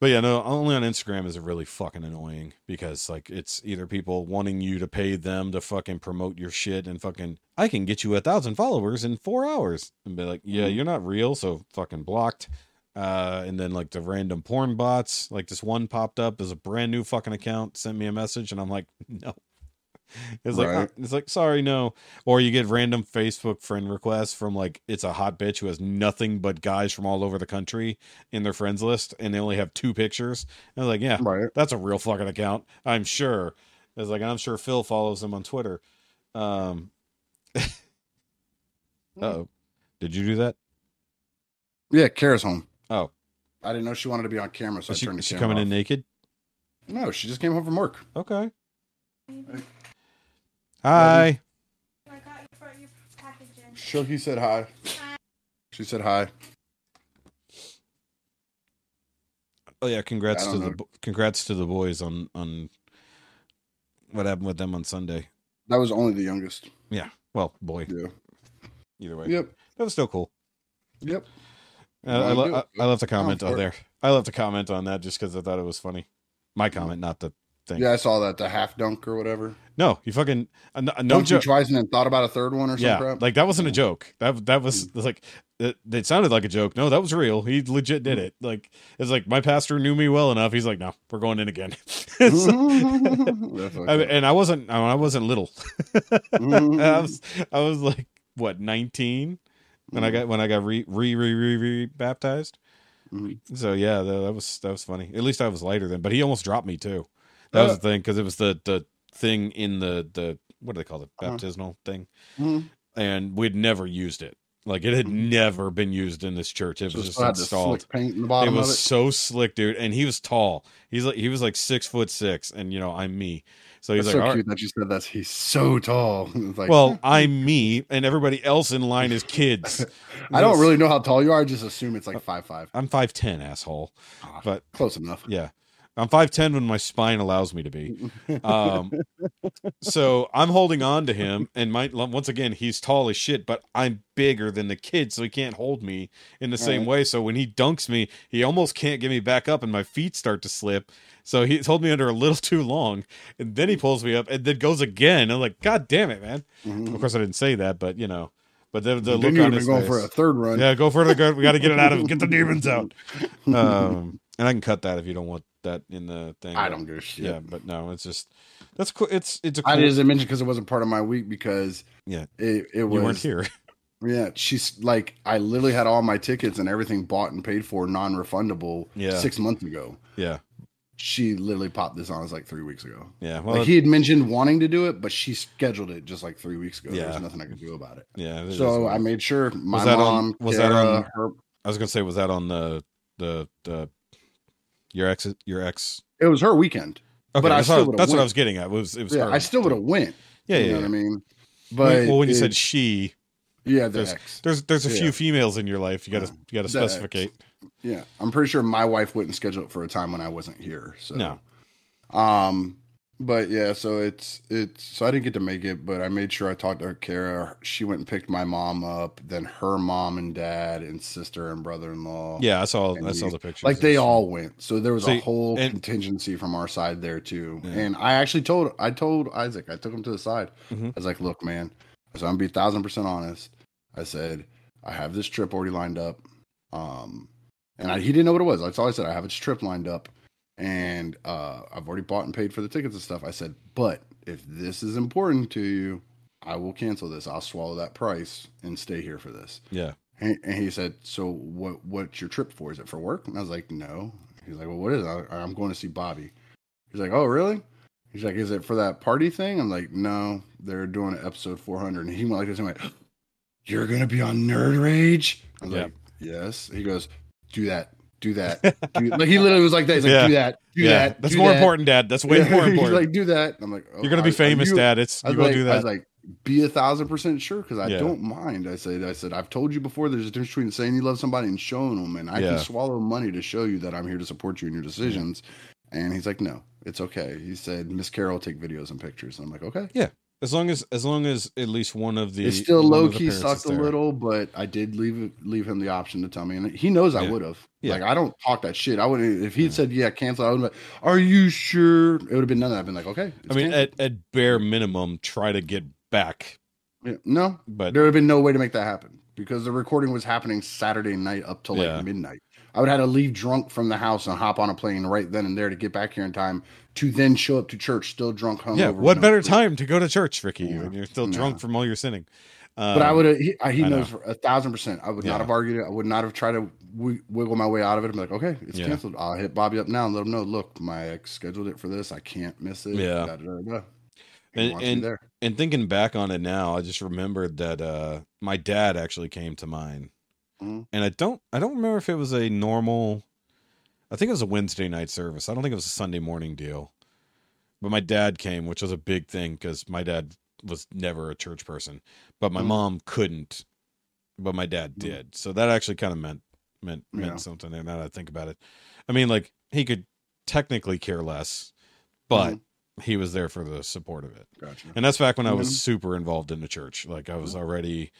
But yeah, no, only on Instagram is it really fucking annoying because like it's either people wanting you to pay them to fucking promote your shit and fucking I can get you a thousand followers in four hours and be like, yeah, Mhm. you're not real, so fucking blocked. Uh, and then like the random porn bots, like this one popped up as a brand new fucking account, sent me a message, and I'm like, no. It's like Right. it's like sorry, no. Or you get random Facebook friend requests from like it's a hot bitch who has nothing but guys from all over the country in their friends list, and they only have two pictures. And I was like, yeah, right. that's a real fucking account, I'm sure. It's like I'm sure Phil follows him on Twitter. Um. oh, did you do that? Yeah, Kara's home. Oh, I didn't know she wanted to be on camera, so is I she, turned the is she camera coming in naked? No, she just came home from work. Okay. Hi. I got you for your package in. Shoky said hi. She said hi. Oh yeah, congrats to don't the congrats to the boys on on what happened with them on Sunday. That was only the youngest. Yeah. Well, boy, Yeah. either way, Yep. that was still cool. Yep. Uh, I, Wanna lo- I, it? I left a comment for on there. I left a comment on that just because I thought it was funny. My comment, not the thing. Yeah, I saw that the half dunk or whatever. No, you fucking uh, no, no joke. twice and then thought about a third one or some Yeah, crap. like that wasn't a joke. That that was hmm. like it, it sounded like a joke. No, that was real. He legit did hmm. it. Like it's like my pastor knew me well enough. He's like, no, we're going in again. That's I mean, and I wasn't. I wasn't little. I hmm. was. I was like what nineteen when I got when I got re re re re, re baptized. So yeah, that, that was that was funny. At least I was lighter then, but he almost dropped me too. That was Uh. the thing because it was the the thing in the the what do they call it Uh-huh. baptismal thing, Mhm. and we'd never used it. Like it had never been used in this church. It So was just the installed. paint in the It was of it. so slick, dude, and he was tall. He's like he was like six foot six, and you know I'm me. So he's It's like, so "All cute that you said that. He's so tall. Like, well, I'm me, and everybody else in line is kids. I don't really know how tall you are. I just assume it's like five five. I'm five ten, asshole. Ah, But Close enough. yeah, I'm five ten when my spine allows me to be. Um, so I'm holding on to him, and my once again he's tall as shit, but I'm bigger than the kid, so he can't hold me in the same Right. way. So when he dunks me, he almost can't get me back up, and my feet start to slip. So he's held me under a little too long, and then he pulls me up, and then goes again. I'm like, God damn it, man! Mhm. Of course, I didn't say that, but you know, but the, the look on his going face. for a third run. Yeah, go further. Go. We got to get it out of him. Get the demons out. Um, and I can cut that if you don't want that in the thing. I don't give a shit. Yeah, but no, it's just that's cool. It's it's a cool. I didn't mention because it wasn't part of my week because Yeah. it, it you was weren't here. Yeah, she's like I literally had all my tickets and everything bought and paid for non-refundable Yeah. six months ago. Yeah, She literally popped this on us like three weeks ago. yeah. Well, like he had mentioned wanting to do it, but she scheduled it just like three weeks ago. Yeah. There's nothing I could do about it. yeah. it is So what it I made sure my that on- mom, was that on- her. I was gonna say, was that on the the the your ex your ex? It was her weekend. Okay, But I that's, still that's what I was getting at. It was it was? Yeah, her. I still would have went. Yeah, you yeah. know yeah. what I mean. But well, when you said she, yeah, the there's- there's there's a few Yeah. females in your life. You gotta you gotta specificate. Yeah, I'm pretty sure my wife wouldn't schedule it for a time when I wasn't here. So No. Um, but yeah, so it's it's so I didn't get to make it, but I made sure I talked to her Kara. She went and picked my mom up, then her mom and dad and sister and brother in law. Yeah, I saw I saw the pictures. Like they all went. So there was See, a whole and- contingency from our side there too. Yeah. And I actually told I told Isaac, I took him to the side. Mhm. I was like, look, man, so I'm gonna be a thousand percent honest. I said, I have this trip already lined up. Um and I, he didn't know what it was. That's all I said. I have this trip lined up and uh I've already bought and paid for the tickets and stuff. I said, but if this is important to you, I will cancel this. I'll swallow that price and stay here for this. Yeah, And, and he said, "So what? What's your trip for? Is it for work?" And I was like, "No." He's like, "Well, what is it? I, I'm going to see Bobby." He's like, "Oh, really?" He's like, "Is it for that party thing?" I'm like, "No, they're doing an episode 400." And he went like this and went, "You're gonna be on Nerd Rage?" I was Yeah. like, "Yes." He goes, "Do that, do that." Do, like he literally was like that. He's like, Yeah. "Do that, do yeah. that." That's more that." important, Dad. That's way Yeah, more He's important. like, "Do that." I'm like, oh, You're gonna be are famous, you- Dad. It's you go like, do I that. was like, be a thousand percent sure because I Yeah. don't mind. I said, I said, I've told you before. There's a difference between saying you love somebody and showing them, and I Yeah. can swallow money to show you that I'm here to support you in your decisions. And he's like, no, it's okay. He said, Miss Carol take videos and pictures. And I'm like, okay. As long as as long as at least one of the It still low key sucked a little, but I did leave leave him the option to tell me, and he knows I Yeah. would have. Yeah. Like I don't talk that shit. I wouldn't if he Yeah. said yeah, cancel. I would like, are you sure? It would have been none of that. I've been like, okay. I mean, canceled. at at bare minimum, try to get back. Yeah, no, But there would have been no way to make that happen because the recording was happening Saturday night up till like midnight. I would have had to leave drunk from the house and hop on a plane right then and there to get back here in time to then show up to church still drunk. Hungover, yeah, what better sleep. time to go to church, Rikki? Yeah. When you're still drunk from all your sinning. Um, But I would have. He, he knows know. for a thousand percent. I would Yeah. not have argued it. I would not have tried to wi- wiggle my way out of it. I'm like, okay, it's Yeah. canceled. I'll hit Bobby up now and let him know. Look, my ex scheduled it for this. I can't miss it. Yeah. Da, da, da. And- and- there. and thinking back on it now, I just remembered that uh my dad actually came to mind. Mhm. And I don't I don't remember if it was a normal I think it was a Wednesday night service. I don't think it was a Sunday morning deal. But my dad came, which was a big thing cuz my dad was never a church person, but my Mhm. mom couldn't but my dad Mhm. did. So that actually kind of meant meant meant Yeah. something there now that I think about it. I mean like he could technically care less, but Mm-hmm. he was there for the support of it. Gotcha. And that's back when I was Mhm. super involved in the church. Like I was already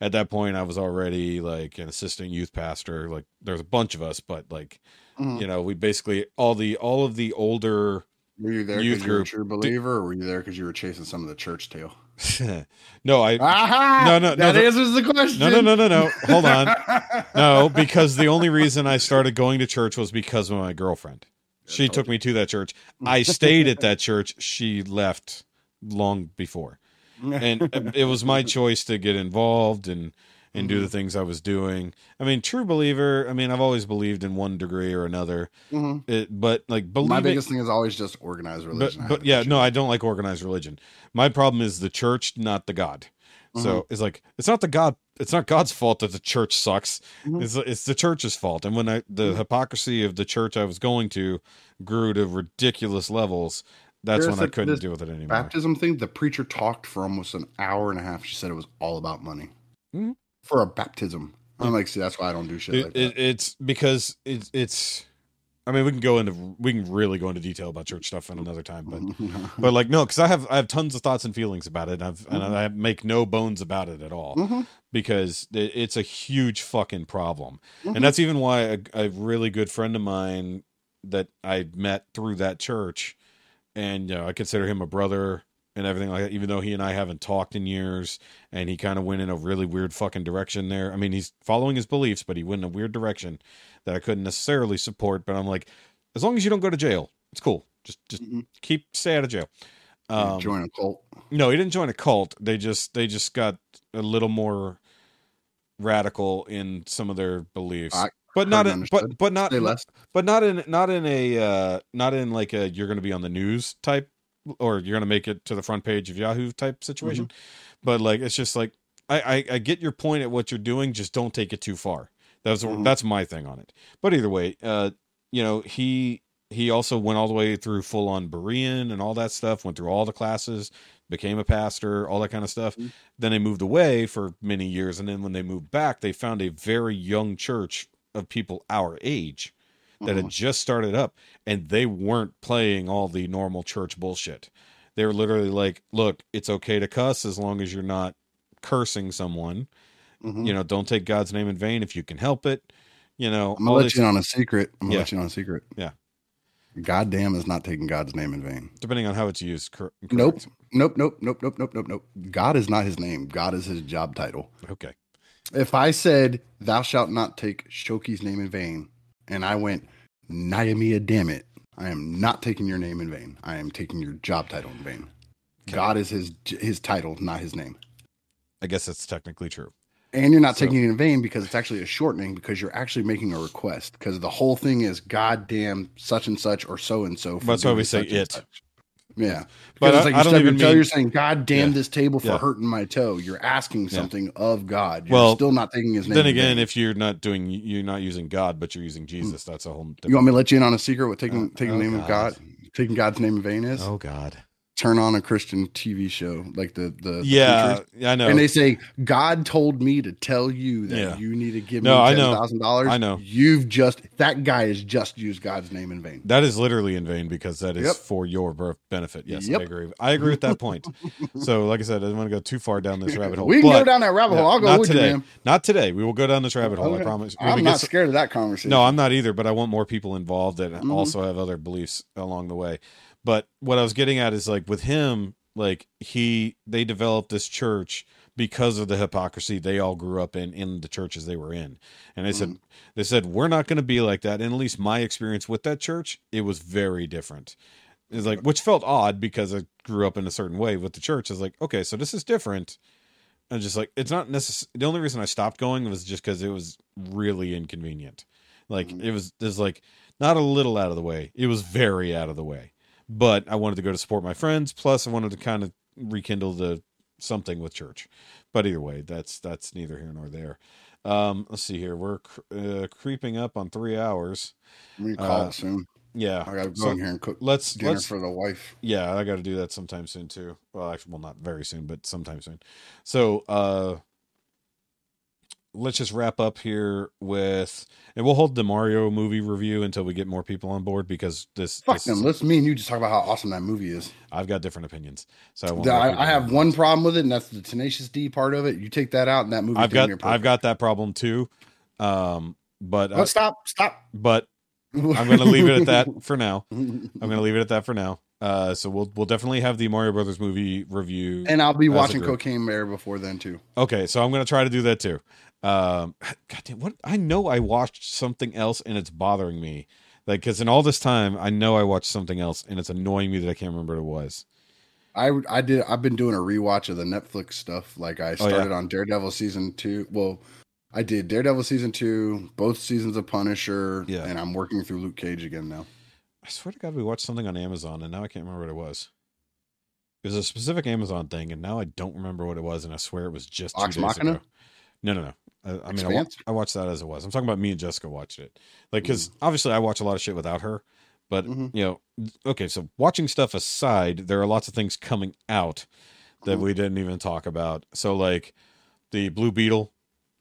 at that point I was already like an assistant youth pastor. Like there's a bunch of us, but like Mhm. you know, we basically all the all of the older Were you there because you were a true believer, or were you there because you were chasing some of the church tail? No, I Aha! No, no, no, That answers the question. No, no, no, no, no. Hold on. No, because the only reason I started going to church was because of my girlfriend. She took me to that church. I stayed at that church. She left long before. And it was my choice to get involved and and do the things I was doing. I mean, true believer. I mean, I've always believed in one degree or another. Mhm. It, but like My biggest thing is always just organized religion. Have but yeah, no. I don't like organized religion. My problem is the church, not the God. Mm-hmm. So it's like it's not the God. It's not God's fault that the church sucks. Mhm. It's it's the church's fault. And when I the Mhm. hypocrisy of the church I was going to grew to ridiculous levels, that's There's when I couldn't this deal with it anymore. baptism thing. The preacher talked for almost an hour and a half. She said it was all about money Mhm. for a baptism. I'm like, see, that's why I don't do shit it, like it, it's because it's it's i mean we can go into we can really go into detail about church stuff in another time but but like no because i have i have tons of thoughts and feelings about it and i've and i make no bones about it at all Mhm. because it, it's a huge fucking problem Mhm. and that's even why a, a really good friend of mine that i met through that church and you know i consider him a brother and everything like that even though he and i haven't talked in years and he kind of went in a really weird fucking direction there i mean he's following his beliefs but he went in a weird direction that i couldn't necessarily support but i'm like as long as you don't go to jail it's cool just just Mhm. keep stay out of jail um, Join a cult. no, he didn't join a cult. They just they just got a little more radical in some of their beliefs. I but not in, but but not but not in not in a uh not in like a you're going to be on the news type or you're going to make it to the front page of Yahoo type situation. But like it's just like I, I I get your point at what you're doing, just don't take it too far. That's Mhm. that's my thing on it. But either way, uh you know, he he also went all the way through full on Berean and all that stuff, went through all the classes, became a pastor, all that kind of stuff. Mhm. Then they moved away for many years and then when they moved back, they found a very young church of people our age that had Mhm. just started up and they weren't playing all the normal church bullshit. They were literally like, look, it's okay to cuss as long as you're not cursing someone. Mhm. You know, don't take God's name in vain if you can help it. You know, I'm gonna let this, you on a secret. I'm gonna Yeah. let you on a secret. Yeah. Goddamn is not taking God's name in vain. depending on how it's used. Cor- Nope. Nope. Nope. Nope. Nope. Nope. Nope. Nope. God is not his name. God is his job title. Okay. If I said, "Thou shalt not take Shoky's name in vain," and I went, "Nehemiah, damn it," I am not taking your name in vain. I am taking your job title in vain. Okay. God is his his title, not his name. I guess that's technically true. And you're not So- taking it in vain because it's actually a shortening because you're actually making a request because the whole thing is goddamn such and such or so and so. That's why we say it. such. Yeah, But it's I- like I you don't stub your even toe, mean- you're saying, "God damn Yeah. this table for Yeah. hurting my toe." You're asking Yeah. something of God. You're Well, still not taking His name. Then again, if you're not doing, you're not using God, but you're using Jesus. Hmm. That's a whole. Different... you want me to let you in on a secret, what taking Oh, taking oh, the name of God, God. taking God's name in vain is? Oh God. Turn on a Christian TV show like the the Yeah, I know. and they say, "God told me to tell you that Yeah. you need to give No, me ten thousand dollars." I know. You've just that guy has just used God's name in vain. That is literally in vain because that is Yep. for your benefit. Yes, Yep. I agree. I agree with that point. so, like I said, I don't want to go too far down this rabbit hole. we can but go down that rabbit hole. I'll go not with today. you, man. Not today. We will go down this rabbit hole. I promise. When I'm not scared of that conversation. No, I'm not either. But I want more people involved that Mhm. also have other beliefs along the way. But what I was getting at is like with him, like he they developed this church because of the hypocrisy they all grew up in in the churches they were in, and they said Mhm. they said we're not going to be like that. And at least my experience with that church, it was very different. It's like which felt odd because I grew up in a certain way with the church. Is like okay, so this is different. And just like it's not necessary. The only reason I stopped going was just because it was really inconvenient. Like Mhm. it was there's like not a little out of the way. It was very out of the way. But I wanted to go to support my friends. Plus, I wanted to kind of rekindle the something with church. But either way, that's that's neither here nor there. Um, let's see here. We're cr- uh, creeping up on three hours. I'm call Uh, it soon. Yeah. I gotta go so in here and cook let's dinner let's for the wife. yeah, I got to do that sometime soon too. Well, actually, well, not very soon, but sometime soon. So, uh, let's just wrap up here with, and we'll hold the Mario movie review until we get more people on board because this, Fuck this them. Let's me and you just talk about how awesome that movie is. I've got different opinions, so I, won't Yeah, let people I, I have one problem with it, and that's the Tenacious D part of it. You take that out, and that movie. I've got I've got that problem too, um, but uh, stop! Stop! but I'm going to leave it at that for now. I'm going to leave it at that for now. Uh, so we'll we'll definitely have the Mario Brothers movie review and I'll be watching. Cocaine Bear before then too. Okay, so I'm gonna try to do that too. Um, God damn, what I know I watched something else and it's bothering me. Like, because in all this time, I know I watched something else and it's annoying me that I can't remember what it was. I I did. I've been doing a rewatch of the Netflix stuff. Like I Oh, yeah. started on Daredevil season two. Well, I did Daredevil season two, both seasons of Punisher, Yeah. and I'm working through Luke Cage again now. I swear to God, we watched something on Amazon and now I can't remember what it was. It was a specific Amazon thing and now I don't remember what it was and I swear it was just two Vox days Machina? ago. No, no, no. I, I mean, I, wa- I watched that as it was. I'm talking about me and Jessica watched it. Like, because obviously I watch a lot of shit without her, but Mhm. you know, okay. So watching stuff aside, there are lots of things coming out that Mhm. we didn't even talk about. So like the Blue Beetle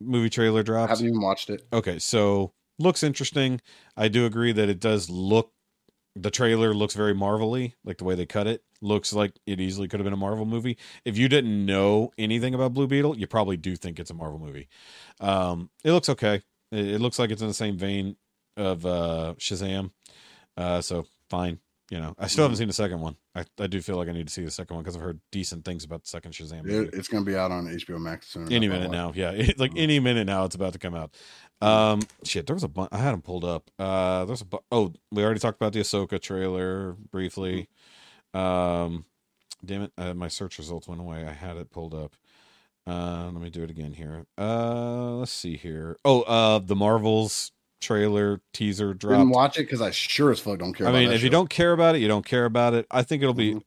movie trailer I haven't even watched it. Okay, so looks interesting. I do agree that it does look. The trailer looks very Marvel-y, like the way they cut it. Looks like it easily could have been a Marvel movie. If you didn't know anything about Blue Beetle, you probably do think it's a Marvel movie. Um, it looks okay. It, it looks like it's in the same vein of uh, Shazam. Uh, so fine. You know, I still haven't seen the second one. I, I do feel like I need to see the second one because I've heard decent things about the second Shazam movie It- it's gonna be out on HBO Max soon. any minute now. Yeah it, like Mhm. any minute now it's about to come out. Um shit there was a bunch i had them pulled up. Uh there's a bu- oh we already talked about the ahsoka trailer briefly. Um damn it uh, my search results went away. I had it pulled up. Uh let me do it again here. Uh let's see here. Oh uh the marvels trailer teaser it. Didn't watch it because I sure as fuck don't care. i mean that if you don't care about it you don't care about it i think it'll be Mhm.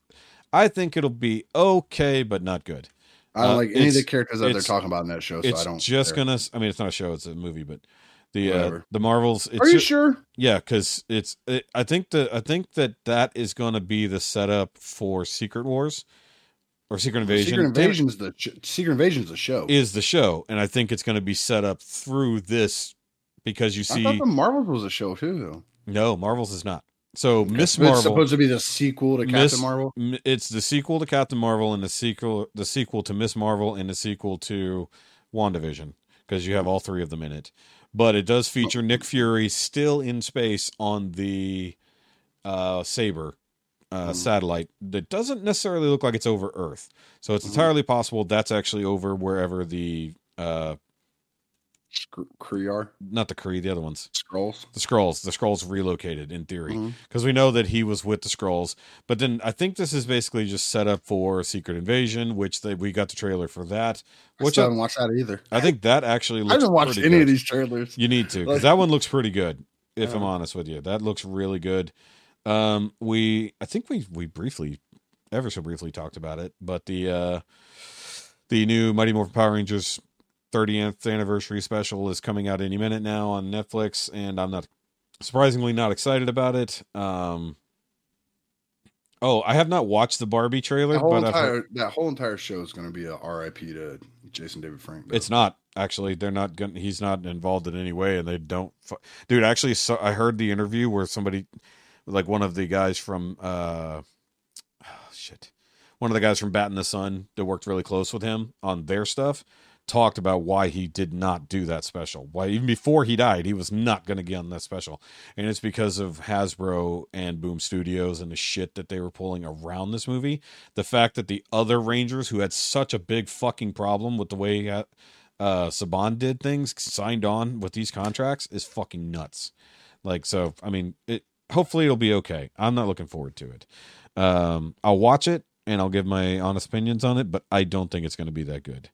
i think it'll be okay but not good I don't uh, like any of the characters that they're talking about in that show. So I don't. just care. gonna i mean it's not a show it's a movie but the uh the marvels it's Are you ju- sure? yeah because it's it, i think the i think that that is gonna be the setup for secret wars or secret invasion Secret Invasion's the Secret Invasion's the show. is the show and i think it's gonna be set up through this because you see I thought the Marvels was a show too, though. no marvels is not so miss It's marvel supposed to be the sequel to Captain Miss- Marvel. It's the sequel to Captain Marvel and the sequel the sequel to Miss Marvel and the sequel to WandaVision because you have all three of them in it. But it does feature Nick Fury still in space on the uh Saber uh Mhm. satellite that doesn't necessarily look like it's over Earth. So it's Mhm. entirely possible that's actually over wherever the uh Kree are not the Kree, the other ones. Skrulls. The Skrulls. The Skrulls relocated in theory because we know that he was with the Skrulls. But then I think this is basically just set up for Secret Invasion, which they, we got the trailer for that. Which I, haven't watched that either. I think that actually I looks haven't watched any good. of these trailers. You need to because Like- that one looks pretty good. If I'm Uh. honest with you, that looks really good. Um, we I think we we briefly, ever so briefly talked about it, but the uh, the new Mighty Morphin Power Rangers 30th anniversary special is coming out any minute now on Netflix, and I'm not surprisingly not excited about it. Um, oh, I have not watched the Barbie trailer, That whole but I've heard- entire that whole entire show is going to be a R.I.P. to Jason David Frank. though. It's not actually. They're not going. He's not involved in any way, and they don't. fu- Dude, actually, so I heard the interview where somebody, like one of the guys from, uh, oh, shit, one of the guys from Bat in the Sun that worked really close with him on their stuff, talked about why he did not do that special. Why even before he died, he was not going to get on that special, and it's because of Hasbro and Boom Studios and the shit that they were pulling around this movie. The fact that the other Rangers who had such a big fucking problem with the way uh, uh Saban did things signed on with these contracts is fucking nuts. Like so I mean it hopefully it'll be okay. I'm not looking forward to it. Um I'll watch it and I'll give my honest opinions on it, but I don't think it's going to be that good.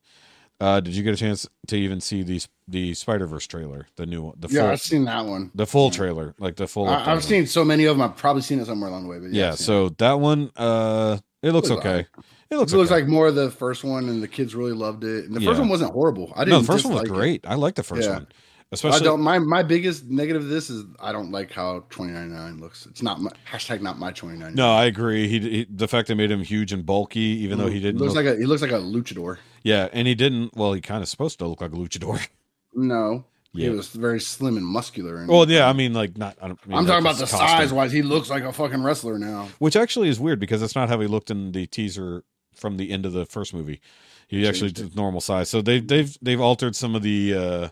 Uh did you get a chance to even see the the Spider-Verse trailer, the new one, the yeah, full I've seen that one. the full Yeah. trailer, like the full I, I've seen so many of them. I've probably seen it somewhere along the way. But yeah, yeah so that one uh It looks Looks okay. It looks it looks okay. like more of the first one, and the kids really loved it. And the Yeah. first one wasn't horrible. I didn't. no, the first one was it. great. I like the first one, I especially. don't. My my biggest negative of this is I don't like how twenty ninety nine looks. It's not my hashtag not my twenty ninety. No, I agree. He, he the fact they made him huge and bulky, even though he didn't. looks Look, like a he looks like a luchador. Yeah, and he didn't. Well, he kind of supposed to look like a luchador. No, Yeah. he was very slim and muscular. And Well, yeah, I mean, like not. I don't, I mean, I'm talking about the size wise. He looks like a fucking wrestler now. which actually is weird because that's not how he looked in the teaser from the end of the first movie. He actually did normal size. So they they've they've altered some of the uh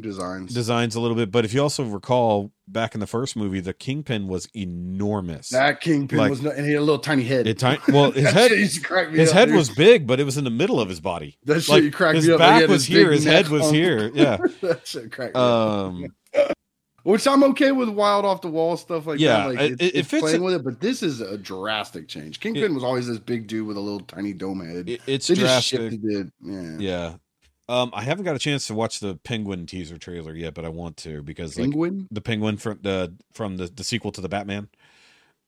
Designs. designs a little bit, but if you also recall back in the first movie, the Kingpin was enormous. that kingpin Like- was, no, and he had a little tiny head. It ti- well, his head shit used to crack me his up, head dude. was big, but it was in the middle of his body. That shit Like you cracked his me up. Back was big here, his head was hump. here. Yeah. that shit cracked. Um Which I'm okay with wild off the wall stuff like Yeah, that. Like it- it, it- it it's fits playing it- with it, but this is a drastic change. Kingpin was always this big dude with a little tiny dome head. it- it's they just drastic. shifted it. Yeah. Yeah. Um I haven't got a chance to watch the Penguin teaser trailer yet, but I want to because like Penguin? the penguin from the from the, the sequel to the Batman.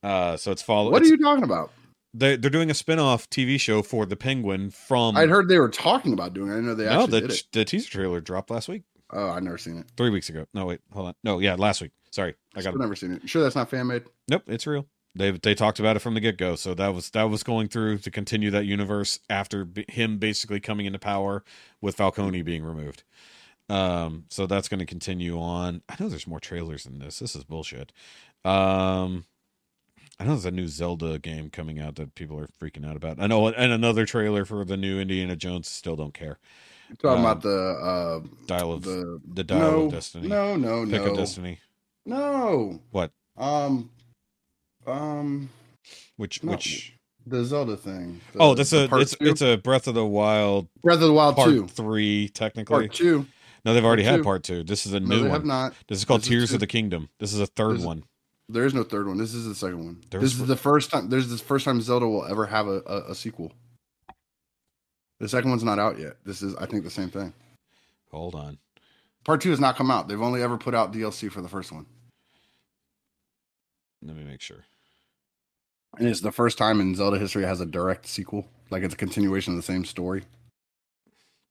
Uh, so it's follow. what it's- are you talking about? They they're doing a spin-off TV show for the penguin from. I'd heard they were talking about doing it. I know they no, actually the did it. the teaser trailer dropped last week, Oh, I've never seen it. three weeks ago. No, wait, hold on. No, yeah, last week. Sorry, I got I've never seen it. You Sure, that's not fan made. Nope, it's real. They they talked about it from the get go. So that was that was going through to continue that universe after b- him basically coming into power with Falcone being removed. Um, so that's going to continue on. I know there's more trailers than this. This is bullshit. Um, I know there's a new Zelda game coming out that people are freaking out about. I know, and another trailer for the new Indiana Jones. Still don't care. talking Um, about the uh Dial of the, the Dial no, of Destiny. no, no, Pick no, of Destiny. no. What? Um, um, Which No. which? the Zelda thing. The- Oh, that's a it's two? it's a Breath of the Wild Breath of the Wild part two. three technically. Part two. No, they've already Part had two. part two. This is a No, new they have one. not. This is called This Tears two. of the Kingdom. This is a third is- one. There is no third one. This is the second one. There this is the first time. There's the first time Zelda will ever have a, a, a sequel. The second one's not out yet. This is, I think, the same thing. Hold on. Part two has not come out. They've only ever put out DLC for the first one, Let me make sure. And it's the first time in Zelda history it has a direct sequel. Like it's a continuation of the same story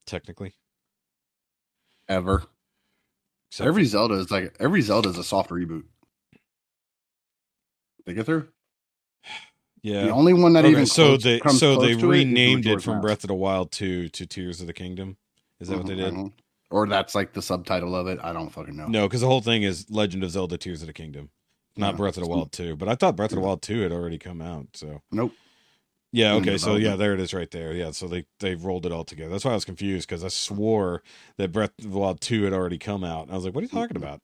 Technically, ever. Except every Zelda is like every Zelda is a soft reboot. Think it through. yeah. The only one that Okay, even so close- they so they to it renamed it Majora's from. Breath of the Wild two to Tears of the Kingdom. Is that what they Mhm, did? mhm. Or that's like the subtitle of it. I don't fucking know. No, because the whole thing is Legend of Zelda: Tears of the Kingdom, not Yeah. Breath of the Wild two. But I thought Breath of the Wild two had already come out. So Nope. yeah, okay, so yeah, there it is right there. Yeah, so they they rolled it all together. That's why I was confused because I swore that Breath of the Wild two had already come out. I was like, what are you talking about?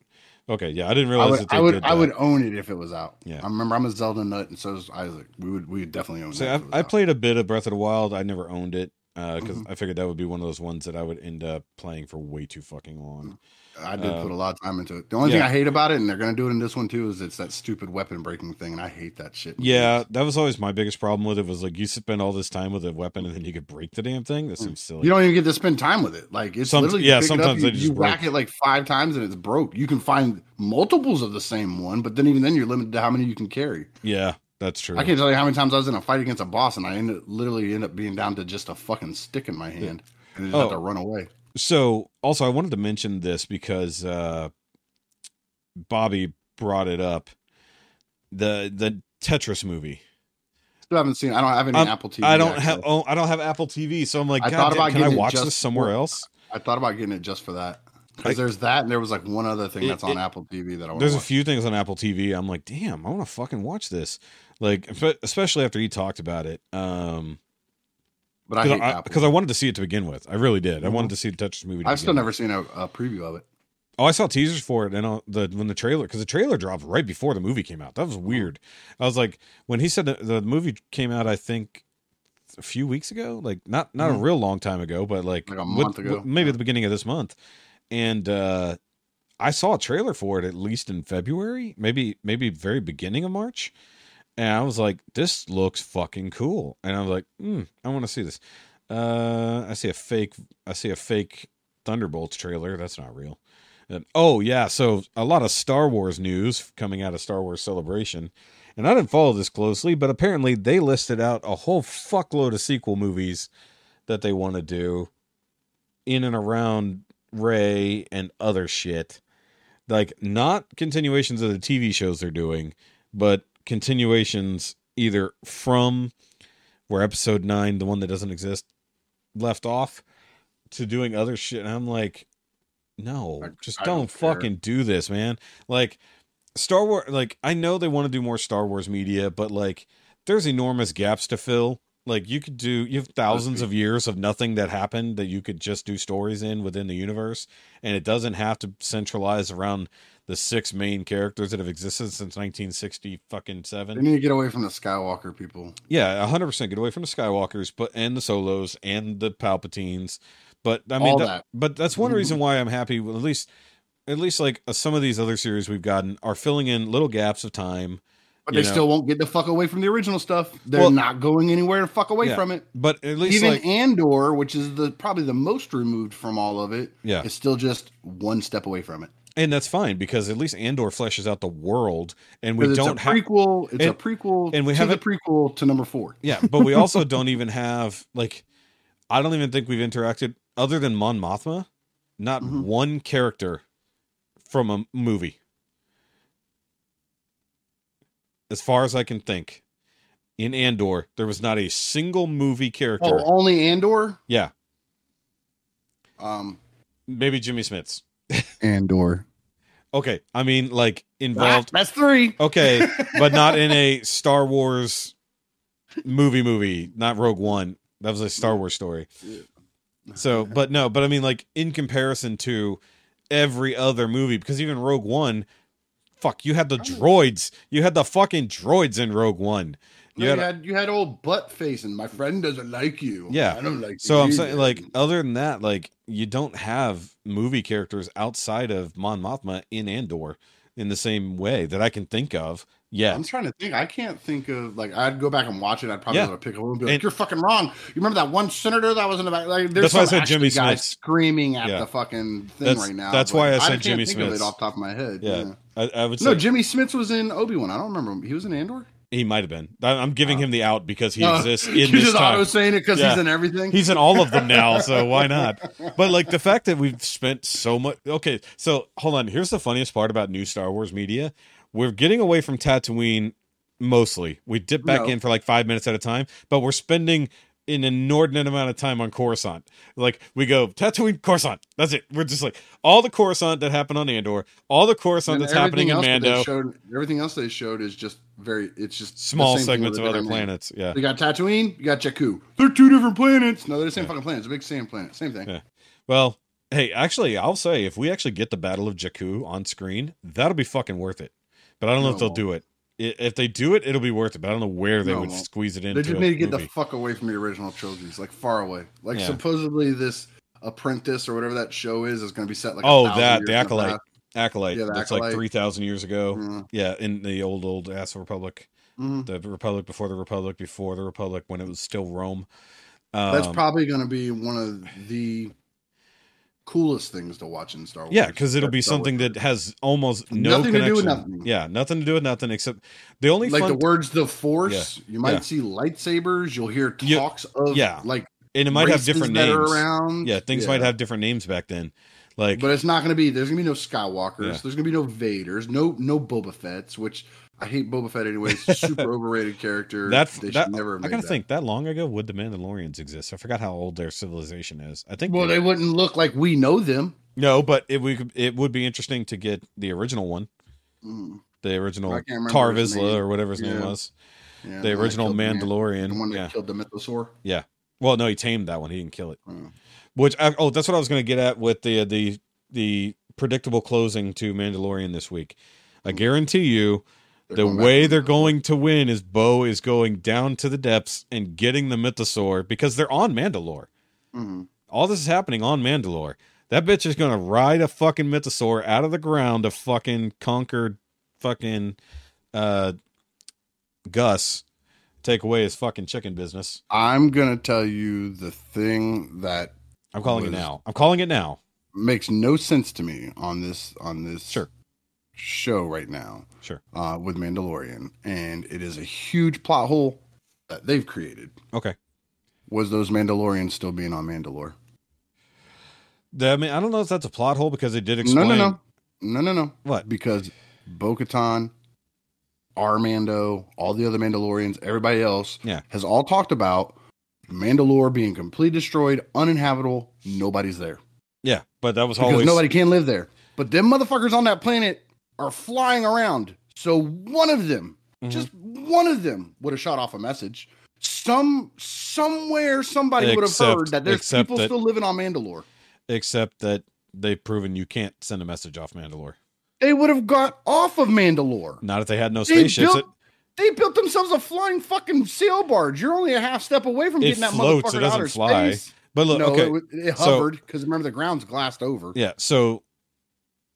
Okay, yeah, I didn't I realize would, that they I would, I would own it if it was out. Yeah. I remember I'm a Zelda nut, and so is Isaac. We would, we would definitely own So it. I, I played a bit of Breath of the Wild. I never owned it because Mm-hmm. I figured that would be one of those ones that I would end up playing for way too fucking long. I did um, put a lot of time into it. The only thing. I hate about it, and they're gonna do it in this one too, is it's that stupid weapon breaking thing, and I hate that shit. Yeah, that was always my biggest problem with it. Was like you spend all this time with a weapon and then you could break the damn thing. That seems silly. You don't even get to spend time with it. Like it's Some- literally yeah, pick it up, sometimes you, you whack it like five times and it's broke. You can find multiples of the same one, but then even then you're limited to how many you can carry. yeah, that's true. I can't tell you how many times I was in a fight against a boss and I ended literally end up being down to just a fucking stick in my hand and I just Oh. have to run away. So also I wanted to mention this because uh Bobby brought it up. The the Tetris movie. Still haven't seen. I don't have any Apple TV. I don't access. have oh I don't have Apple TV, so I'm like, I thought damn, about can I watch this somewhere for- else? I thought about getting it just for that because there's that and there was like one other thing It- that's on it- Apple TV that I want. There's a few things on Apple TV. I'm like, damn, I want to fucking watch this. Like, especially after he talked about it. Um, but I because hate I, Apple. because I wanted to see it to begin with. I really did. I Mhm. wanted to see the Tetris movie. to I've still never with. seen a, a preview of it. Oh, I saw teasers for it, and the when the trailer because the trailer dropped right before the movie came out. That was weird. I was like, when he said the, the movie came out, I think a few weeks ago, like not not a Mhm. real long time ago, but like, Like a with- month ago. with- maybe Yeah. at the beginning of this month. And uh I saw a trailer for it at least in February, maybe maybe very beginning of March. And I was like, this looks fucking cool. And I was like, hmm, I want to see this. Uh I see a fake I see a fake Thunderbolts trailer. That's not real. And, oh yeah, so a lot of Star Wars news coming out of Star Wars Celebration. and I didn't follow this closely, but apparently they listed out a whole fuckload of sequel movies that they want to do in and around Rey and other shit. Like not continuations of the TV shows they're doing, but continuations either from where episode 9, the one that doesn't exist, left off to doing other shit. And I'm like, no, I- just I don't, don't fucking do this, man. Like Star Wars like I know they want to do more Star Wars media, but like there's enormous gaps to fill. Like you could do you have thousands of years of nothing that happened that you could just do stories in within the universe and it doesn't have to centralize around the six main characters that have existed since 1960 fucking seven. They need to get away from the Skywalker people. Yeah, 100% get away from the Skywalkers but and the Solos and the Palpatines. But I mean that- that. but that's one Mhm. reason why I'm happy with at least at least like uh, some of these other series we've gotten are filling in little gaps of time. But they know. still won't get the fuck away from the original stuff. They're Well- not going anywhere to fuck away Yeah. from it. But at least Even like Andor, which is the probably the most removed from all of it, Yeah. is still just one step away from it. And that's fine because at least Andor fleshes out the world and we don't have prequel. It's a prequel, and we to haven't- the prequel to number four. Yeah, but we also don't even have like I don't even think we've interacted other than Mon Mothma, not Mhm. one character from a movie. As far as I can think, in Andor, there was not a single movie character. Oh, only Andor. Yeah, Um, maybe Jimmy Smits. Andor. Okay, I mean like Ah, involved. that's three. Okay, but not in a Star Wars movie movie, not Rogue One. That was a Star Wars story. So, but no, but I mean like in comparison to every other movie because even Rogue One fuck, you had the droids. You had the fucking droids in Rogue One. No, You you, had- had, you had old butt facing. My friend doesn't like you. Yeah. I don't like. You. So I'm saying like other than that like you don't have movie characters outside of Mon Mothma in Andor in the same way that I can think of. Yeah. I'm trying to think. I can't think of like I'd go back and watch it. I'd probably Yeah. pick a little bit. like, And- "You're fucking wrong." You remember that one senator that was in the back? Like, there's That's why I said Jimmy Smits. screaming at Yeah. the fucking thing That's- right now. that's why I said can't Jimmy of it off the top of my head. Yeah. I, I would say No, Jimmy Smits was in Obi Wan. I don't remember him. He was in Andor. He might have been. I'm giving him the out because he Uh, exists in this just time. auto saying it because Yeah. he's in everything. He's in all of them now, so why not? But like the fact that we've spent so much. Okay, so hold on. Here's the funniest part about new Star Wars media: we're getting away from Tatooine mostly. We dip back No. in for like five minutes at a time, but we're spending an inordinate amount of time on Coruscant. Like we go Tatooine, Coruscant. That's it. We're just like all the Coruscant that happened on Andor, all the Coruscant And that's happening in everything else they Mando, Showed, everything else they showed is just very. It's just small same segments of other different name. planets. Yeah. You got Tatooine, you got Jakku. They're two different planets. No, they're the same fucking planet. It's a big sand planet. Same thing. Yeah. Well, hey, actually, I'll say if we actually get the Battle of Jakku on screen, that'll be fucking worth it. But I don't know if they'll do it. If they do it, it'll be worth it. But I don't know where they No, would squeeze it into. They just need to get movie. the fuck away from the original trilogies, like far away. Like Yeah. supposedly this Apprentice or whatever that show is is going to be set like a Oh, that, the Acolyte. past. Acolyte. Yeah, the That's like three thousand years ago. Mhm. Yeah, in the old old ass Republic, Mhm. the Republic before the Republic before the Republic when it was still Rome. Um, That's probably going to be one of the coolest things to watch in Star Wars. Yeah, because it'll be Star something is. that has almost no Nothing to do with nothing. Yeah, nothing to do with nothing except the only like the words "the Force." You might Yeah. see lightsabers. You'll hear You- talks of yeah. like and it might have different names. around. Yeah, things might have different names back then. Like But it's not going to be. There's going to be no Skywalkers. Yeah. There's going to be no Vaders. No no Boba Fett's. Which I hate Boba Fett anyways. Super overrated character. that they that never. I gotta that. think that long ago would the Mandalorians exist? I forgot how old their civilization is. I think Well, they wouldn't look like we know them. no, but it would it would be interesting to get the original one, Mm, the original I Tar Vizsla or whatever his name was, yeah, the original killed the man- Mandalorian. the one that yeah, killed the mythosaur. Yeah. Well, no, he tamed that one. He didn't kill it. Mm. Which I, oh, that's what I was to get at with the the the predictable closing to Mandalorian this week. I guarantee you, They're the way they're going to win is Bo is going down to the depths and getting the Mythosaur because they're on Mandalore. Mhm. All this is happening on Mandalore. That bitch is going to ride a fucking Mythosaur out of the ground to fucking conquer fucking uh Gus, take away his fucking chicken business. I'm gonna tell you the thing that I'm calling it now. I'm calling it now. makes no sense to me on this on this Sure. Show right now Sure. uh, with Mandalorian, and it is a huge plot hole that they've created. Okay. Was those Mandalorians still being on Mandalore? The- I mean, I don't know if that's a plot hole because they did explain. No, no, no, no, no, no. What? Because Bo-Katan, Armando, all the other Mandalorians, everybody else, Yeah. has all talked about Mandalore being completely destroyed, uninhabitable. Nobody's there Yeah, but that was because always nobody can live there. But them motherfuckers on that planet are flying around. So one of them, Mhm. just one of them, would have shot off a message. Some somewhere somebody would have heard that there's people that- still living on Mandalore. except that they've proven you can't send a message off Mandalore. They would have got off of Mandalore. Not if they had no They spaceships. built, they built themselves a flying fucking sail barge. You're only a half step away from It getting that floats, motherfucker it doesn't fly. space. but look, no, okay, it, it hovered because remember the ground's glassed over. yeah. So,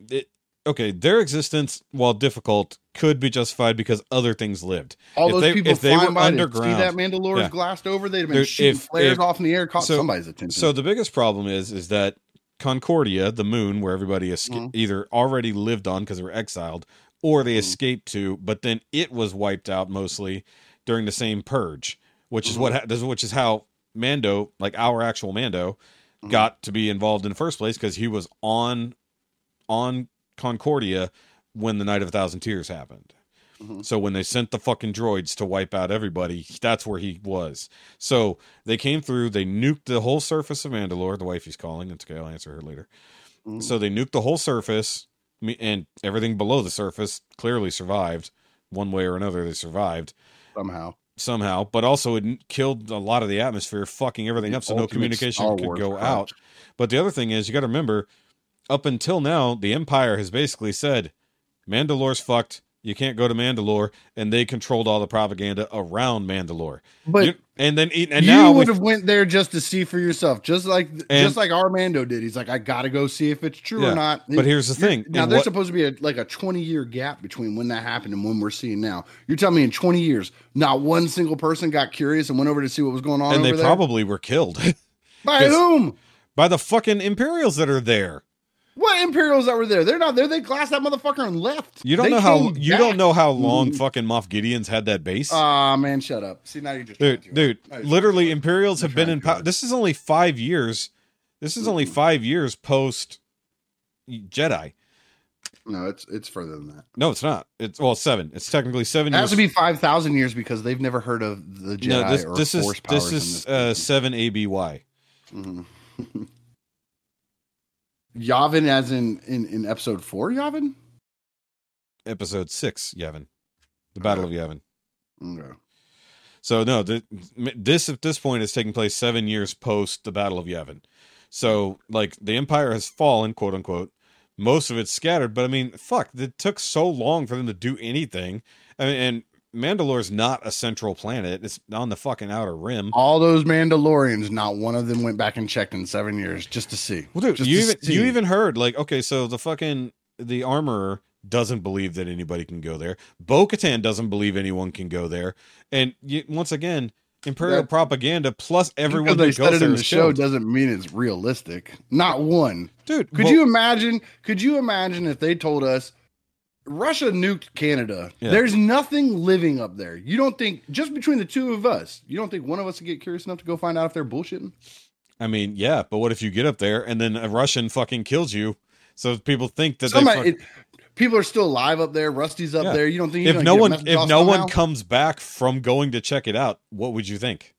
it, okay, their existence, while difficult, could be justified because other things lived. All if those they- people if they were underground- see that Mandalore Yeah. glassed over, they'd have been Dude, shooting if- flares if- off in the air, caught so- somebody's attention. So the biggest problem is is that Concordia, the moon where everybody esca- Mhm. either already lived on because they were exiled, or they Mhm. escaped to, but then it was wiped out mostly during the same purge, which is Mm-hmm. what ha- this- which is how Mando, like our actual Mando, Mhm. got to be involved in the first place because he was on on Concordia when the Night of a Thousand Tears happened. Mhm. So when they sent the fucking droids to wipe out everybody, that's where he was. So they came through, they nuked the whole surface of Mandalore. The wife he's calling. It's okay. I'll answer her later. Mhm. So they nuked the whole surface, and everything below the surface clearly survived. One way or another, they survived somehow. somehow. But also, it killed a lot of the atmosphere, fucking everything The up, so no communication could go out. But the other thing is, you got to remember, up until now, the Empire has basically said, Mandalore's fucked. You can't go to Mandalore, and they controlled all the propaganda around Mandalore. But You- and then, and you now would have went there just to see for yourself, just like And- just like Armando did. He's like, I gotta go see if it's true Yeah, or not. But here's the thing. Now there's what- supposed to be a, like a 20 year gap between when that happened and when we're seeing now. You're telling me in 20 years, not one single person got curious and went over to see what was going on. and they there? probably were killed by whom? by the fucking Imperials that are there. What Imperials that were there? They're not there. They glassed that motherfucker and left. You don't They know how came you don't know how long Mhm. fucking Moff Gideon's had that base. Ah man, shut up. See now you're just dude, trying too dude, hard. literally, Imperials You're have been in power. This is only five years. This is only five years post Jedi. No, it's it's further than that. No, it's not. It's well seven. It's technically seven It years. has to be five thousand years because they've never heard of the Jedi no, this or this Force is powers this is this uh, seven ABY. Mhm. Yavin, as in, in in episode four, Yavin. Episode six, Yavin, the Battle of Yavin. Okay. So no, th- this at this point is taking place seven years post the Battle of Yavin. So like the Empire has fallen, quote unquote. Most of it's scattered, but I mean, fuck, it took so long for them to do anything. I mean, and Mandalore's not a central planet; it's on the fucking outer rim. All those Mandalorians, not one of them went back and checked in seven years just to see. Well, dude, Just you even see. you even heard like okay, so the fucking the armorer doesn't believe that anybody can go there. Bo Katan doesn't believe anyone can go there, and you, once again, Imperial propaganda plus everyone they who goes said it in the show killed. doesn't mean it's realistic. Not one. dude. Could well- you imagine? Could you imagine if they told us Russia nuked Canada? Yeah. There's nothing living up there. You don't think just between the two of us, you don't think one of us would get curious enough to go find out if they're bullshitting? I mean, yeah, but what if you get up there and then a Russian fucking kills you? So people think that Somebody, they. Fuck, it- people are still alive up there. Rusty's up Yeah. there. You don't think if no one, if no one comes back from going to check it out, what would you think?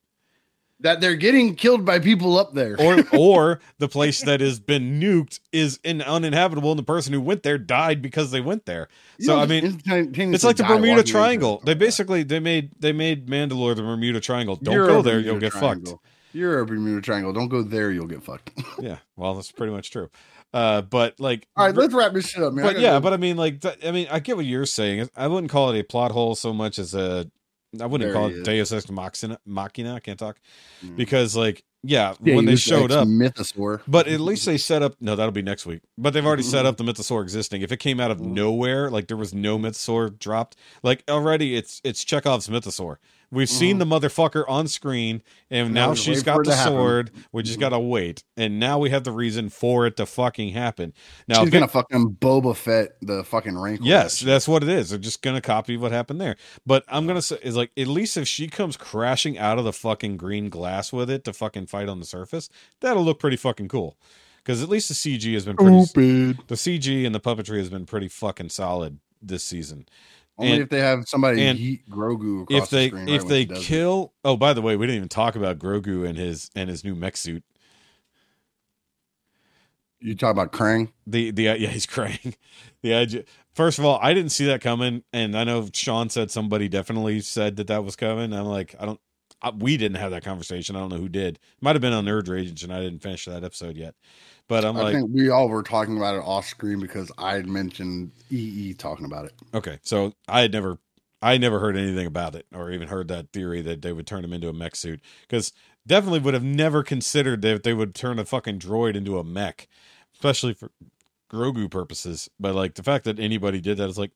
That they're getting killed by people up there. Or, or the place that has been nuked is in, uninhabitable, and the person who went there died because they went there. You So I mean, It's like the Bermuda Triangle. They basically they made they made Mandalore the Bermuda Triangle. Don't You're go there, Bermuda you'll get Triangle. You're a Bermuda Triangle. Don't go there, you'll get fucked. fucked. Yeah, well, that's pretty much true. Uh, but like, All right, let's wrap this shit up, man. But yeah, go. but I mean, like, I mean, I get what you're saying. I wouldn't call it a plot hole so much as a, I wouldn't There call it is. Deus Ex Machina. Machina, I can't talk Mm. because, like, yeah, Yeah, when they showed up, ex-mythosaur. But at least they set up. No, that'll be next week. But they've already Mm-hmm. set up the Mythosaur existing. If it came out of nowhere, like there was no Mythosaur dropped, like already it's it's Chekhov's Mythosaur. We've seen mm-hmm. the motherfucker on screen, and Now now she's got the to happen. sword. We just mm-hmm. gotta wait, and now we have the reason for it to fucking happen. Now, She's gonna it- fucking Boba Fett the fucking rancor. Yes, that's what it is. They're just gonna copy what happened there. But I'm gonna say is like at least if she comes crashing out of the fucking green glass with it to fucking fight on the surface, that'll look pretty fucking cool. Because at least the CG has been pretty. stupid. The CG and the puppetry has been pretty fucking solid this season. Only And- if they have somebody and yeet Grogu across If they the screen. right if they it. kill, oh by the way, we didn't even talk about Grogu and his and his new mech suit. you talk about Krang. The the uh, yeah he's Krang. The edge. First of all, I didn't see that coming, and I know Sean said somebody definitely said that that was coming. I'm like, I don't. I, we didn't have that conversation. I don't know who did. Might have been on Nerd Rage, and I didn't finish that episode yet. But I'm I like, think we all were talking about it off screen because I had mentioned EE talking about it. okay, so I had never, I never heard anything about it, or even heard that theory that they would turn him into a mech suit. Because definitely would have never considered that they would turn a fucking droid into a mech, especially for Grogu purposes. But like the fact that anybody did that is like,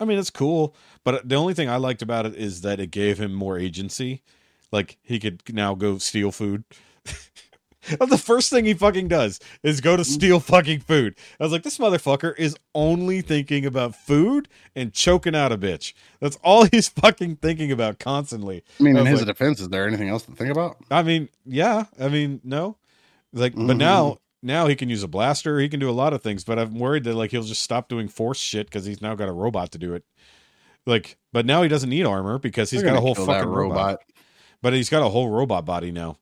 I mean, it's cool. But the only thing I liked about it is that it gave him more agency. Like he could now go steal food. the first thing he fucking does is go to steal fucking food. I was like, this motherfucker is only thinking about food and choking out a bitch. That's all he's fucking thinking about constantly. I mean, I in his like- defense, is there anything else to think about? I mean, yeah. I mean, no. Like, but Mhm. now, now he can use a blaster. He can do a lot of things. But I'm worried that like he'll just stop doing force shit because he's now got a robot to do it. Like, but now he doesn't need armor because he's They're got a whole fucking that robot. But he's got a whole robot body now.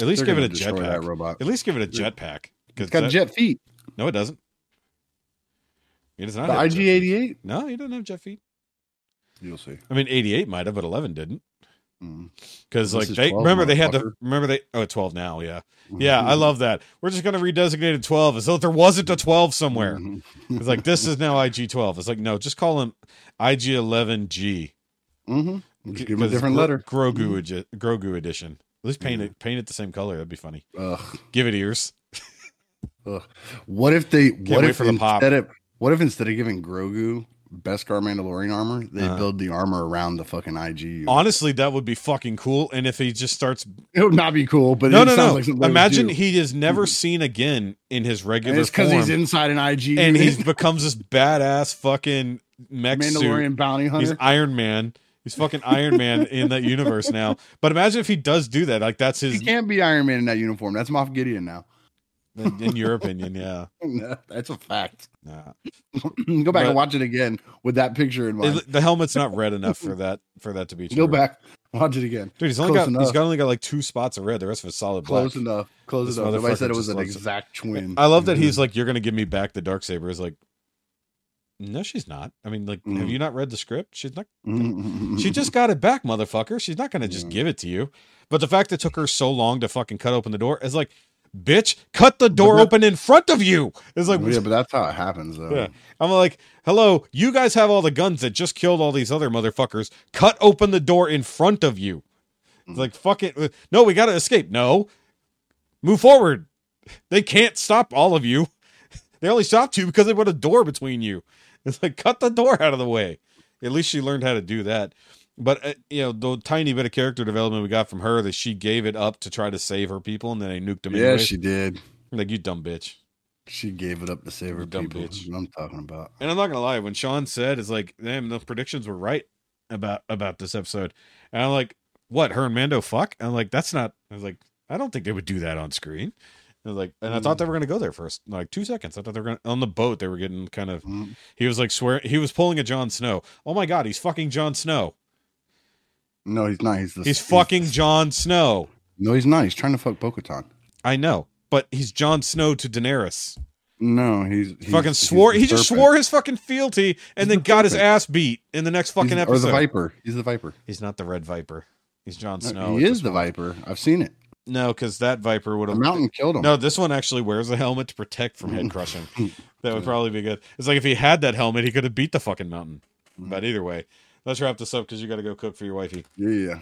At least give it a gonna destroy that jetpack. At least give it a jetpack. It's got that- jet feet. No, it doesn't. It does not. The have jet feet. IG88. No, he doesn't have jet feet. You'll see. I mean, 88 might have, but 11 didn't. Mm. Because This like they 12, remember they had the remember they oh 12 now yeah yeah Mm-hmm. I love that we're just gonna redesignate it 12 as though there wasn't a 12 somewhere Mhm. it's like this is now IG 12 it's like no just call him IG 11G mm-hmm. Give him a different letter. Grogu edi- Grogu edition least paint it paint it the same color that'd be funny Ugh. give it ears Ugh. What if they? What wait if for the pop. instead of what if instead of giving Grogu Beskar Mandalorian armor, they Uh-huh. build the armor around the fucking IG? honestly that would be fucking cool and if he just starts it would not be cool, but no it no no like something they would imagine he is never seen again in his And regular it's because he's inside an IG and he becomes this badass fucking mech suit Mandalorian bounty hunter. He's. Iron Man. He's fucking Iron Man in that universe now. But imagine if he does do that. Like that's his. He can't be Iron Man in that uniform. That's Moff Gideon now. in your opinion, yeah. That's a fact. Nah. Go back But- and watch it again with that picture in mind. It- the helmet's not red enough for that for that to be true. Go back, watch it again. Dude, he's only Close got enough. he's got only got like two spots of red. The rest of it's solid black. Close enough. Close This enough. Nobody said it was an it. exact twin. I love that mm-hmm. he's like, You're gonna give me back the dark saber. Is like No, she's not. I mean, like, have Mm. you not read the script? She's not Mhm. She just got it back, motherfucker. She's not gonna just Yeah. give it to you. But the fact it took her so long to fucking cut open the door is like, bitch, cut the door open in front of you. It's like, yeah, but that's how it happens, though. Yeah. I'm like, hello, you guys have all the guns that just killed all these other motherfuckers. Cut open the door in front of you. It's like, fuck it. No, we gotta escape. No. Move forward. They can't stop all of you. They only stopped you because they put a door between you. It's like, cut the door out of the way. At least she learned how to do that. But, uh, you know, the tiny bit of character development we got from her that she gave it up to try to save her people and then they nuked them Yeah, anyway. she did. like, you dumb bitch. She gave it up to save her dumb people. bitch. That's what I'm talking about. And I'm not gonna lie, when Sean said it's like, damn, the predictions were right about about this episode. And I'm like, what, her and Mando fuck? I'm like, that's not I was like, I don't think they would do that on screen. Was like, and I thought they were gonna go there first. Like two seconds. I thought they were gonna on the boat, they were getting kind of Mhm. he was like swear he was pulling a Jon Snow. Oh my god, he's fucking Jon Snow. No, he's not. He's the, He's fucking Jon Snow. No, he's not. He's trying to fuck Bo-Katan. I know. But he's Jon Snow to Daenerys. No, he's, he's fucking swore the he just swore his fucking fealty and He's then the got his ass beat in the next fucking He's- episode. Or the Viper. He's the Viper. He's not the Red Viper. He's Jon No, Snow. he is the point. Viper. I've seen it. No, because that Viper would have. mountain killed him. No, this one actually wears a helmet to protect from head crushing. that would probably be good. It's like if he had that helmet, he could have beat the fucking mountain. Mhm. But either way, let's wrap this up because you got to go cook for your wifey. Yeah, yeah.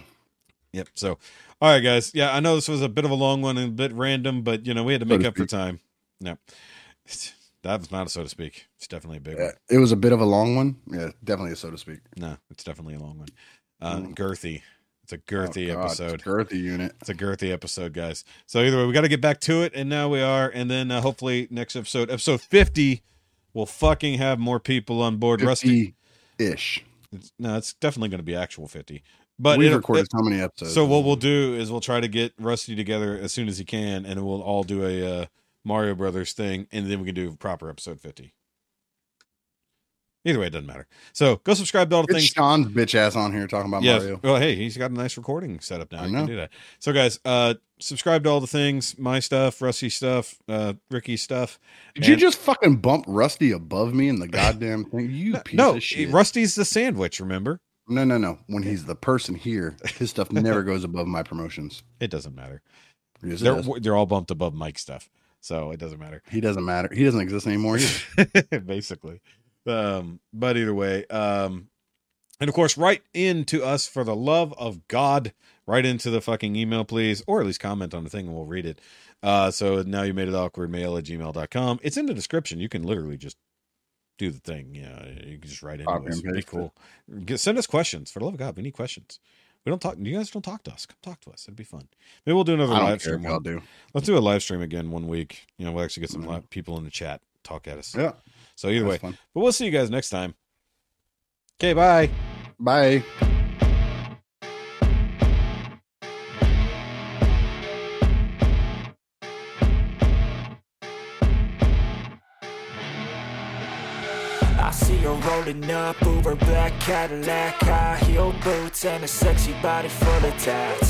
Yep. So, all right, guys. Yeah, I know this was a bit of a long one and a bit random, but you know we had to So make to up for time. No, that was not a so to speak. It's definitely a big Yeah, one. It was a bit of a long one. Yeah, definitely a so to speak. No, it's definitely a long one. Uh, Mm. Girthy. It's a girthy Oh, God, episode. it's a girthy unit. It's a girthy episode, guys. So either way, we got to get back to it, and now we are. And then uh, hopefully next episode, episode fifty, we'll fucking have more people on board. Rusty, ish. it's, no, it's definitely going to be actual fifty. But We've recorded so many episodes. So what we'll do is we'll try to get Rusty together as soon as he can, and we'll all do a uh, Mario Brothers thing, and then we can do proper episode fifty. Either way, it doesn't matter. So go subscribe to all the Get things. Sean's bitch ass on here talking about Yes. Mario. Well, hey, he's got a nice recording setup now. I You know. can do that. So, guys, uh, subscribe to all the things. My stuff, Rusty stuff, uh, Rikki's stuff. Did you just fucking bump Rusty above me in the goddamn thing? You piece no, of shit. Rusty's the sandwich. Remember, no, no, no. When he's the person here, his stuff never goes above my promotions. it doesn't matter. Yes, They're they're all bumped above Mike's stuff, so it doesn't matter. He doesn't matter. He doesn't exist anymore basically. Um, but either way, um, and of course, write in to us for the love of God. Write into the fucking email, please, or at least comment on the thing and we'll read it. Uh, so now you made it awkward mail at gmail.com. It's in the description. You can literally just do the thing. Yeah, you can just write in. Copy It's and pretty paste it. cool. Get, send us questions. For the love of God, we need questions. We don't talk. You guys don't talk to us. Come talk to us. It'd be fun. Maybe we'll do another live stream. One. do. Let's do a live stream again one week. You know, we'll actually get some Mhm. people in the chat talk at us. Yeah. So either way, fun. but we'll see you guys next time. Okay, bye. Bye. I see her rolling up, Uber black Cadillac, high heel boots, and a sexy body full of tats.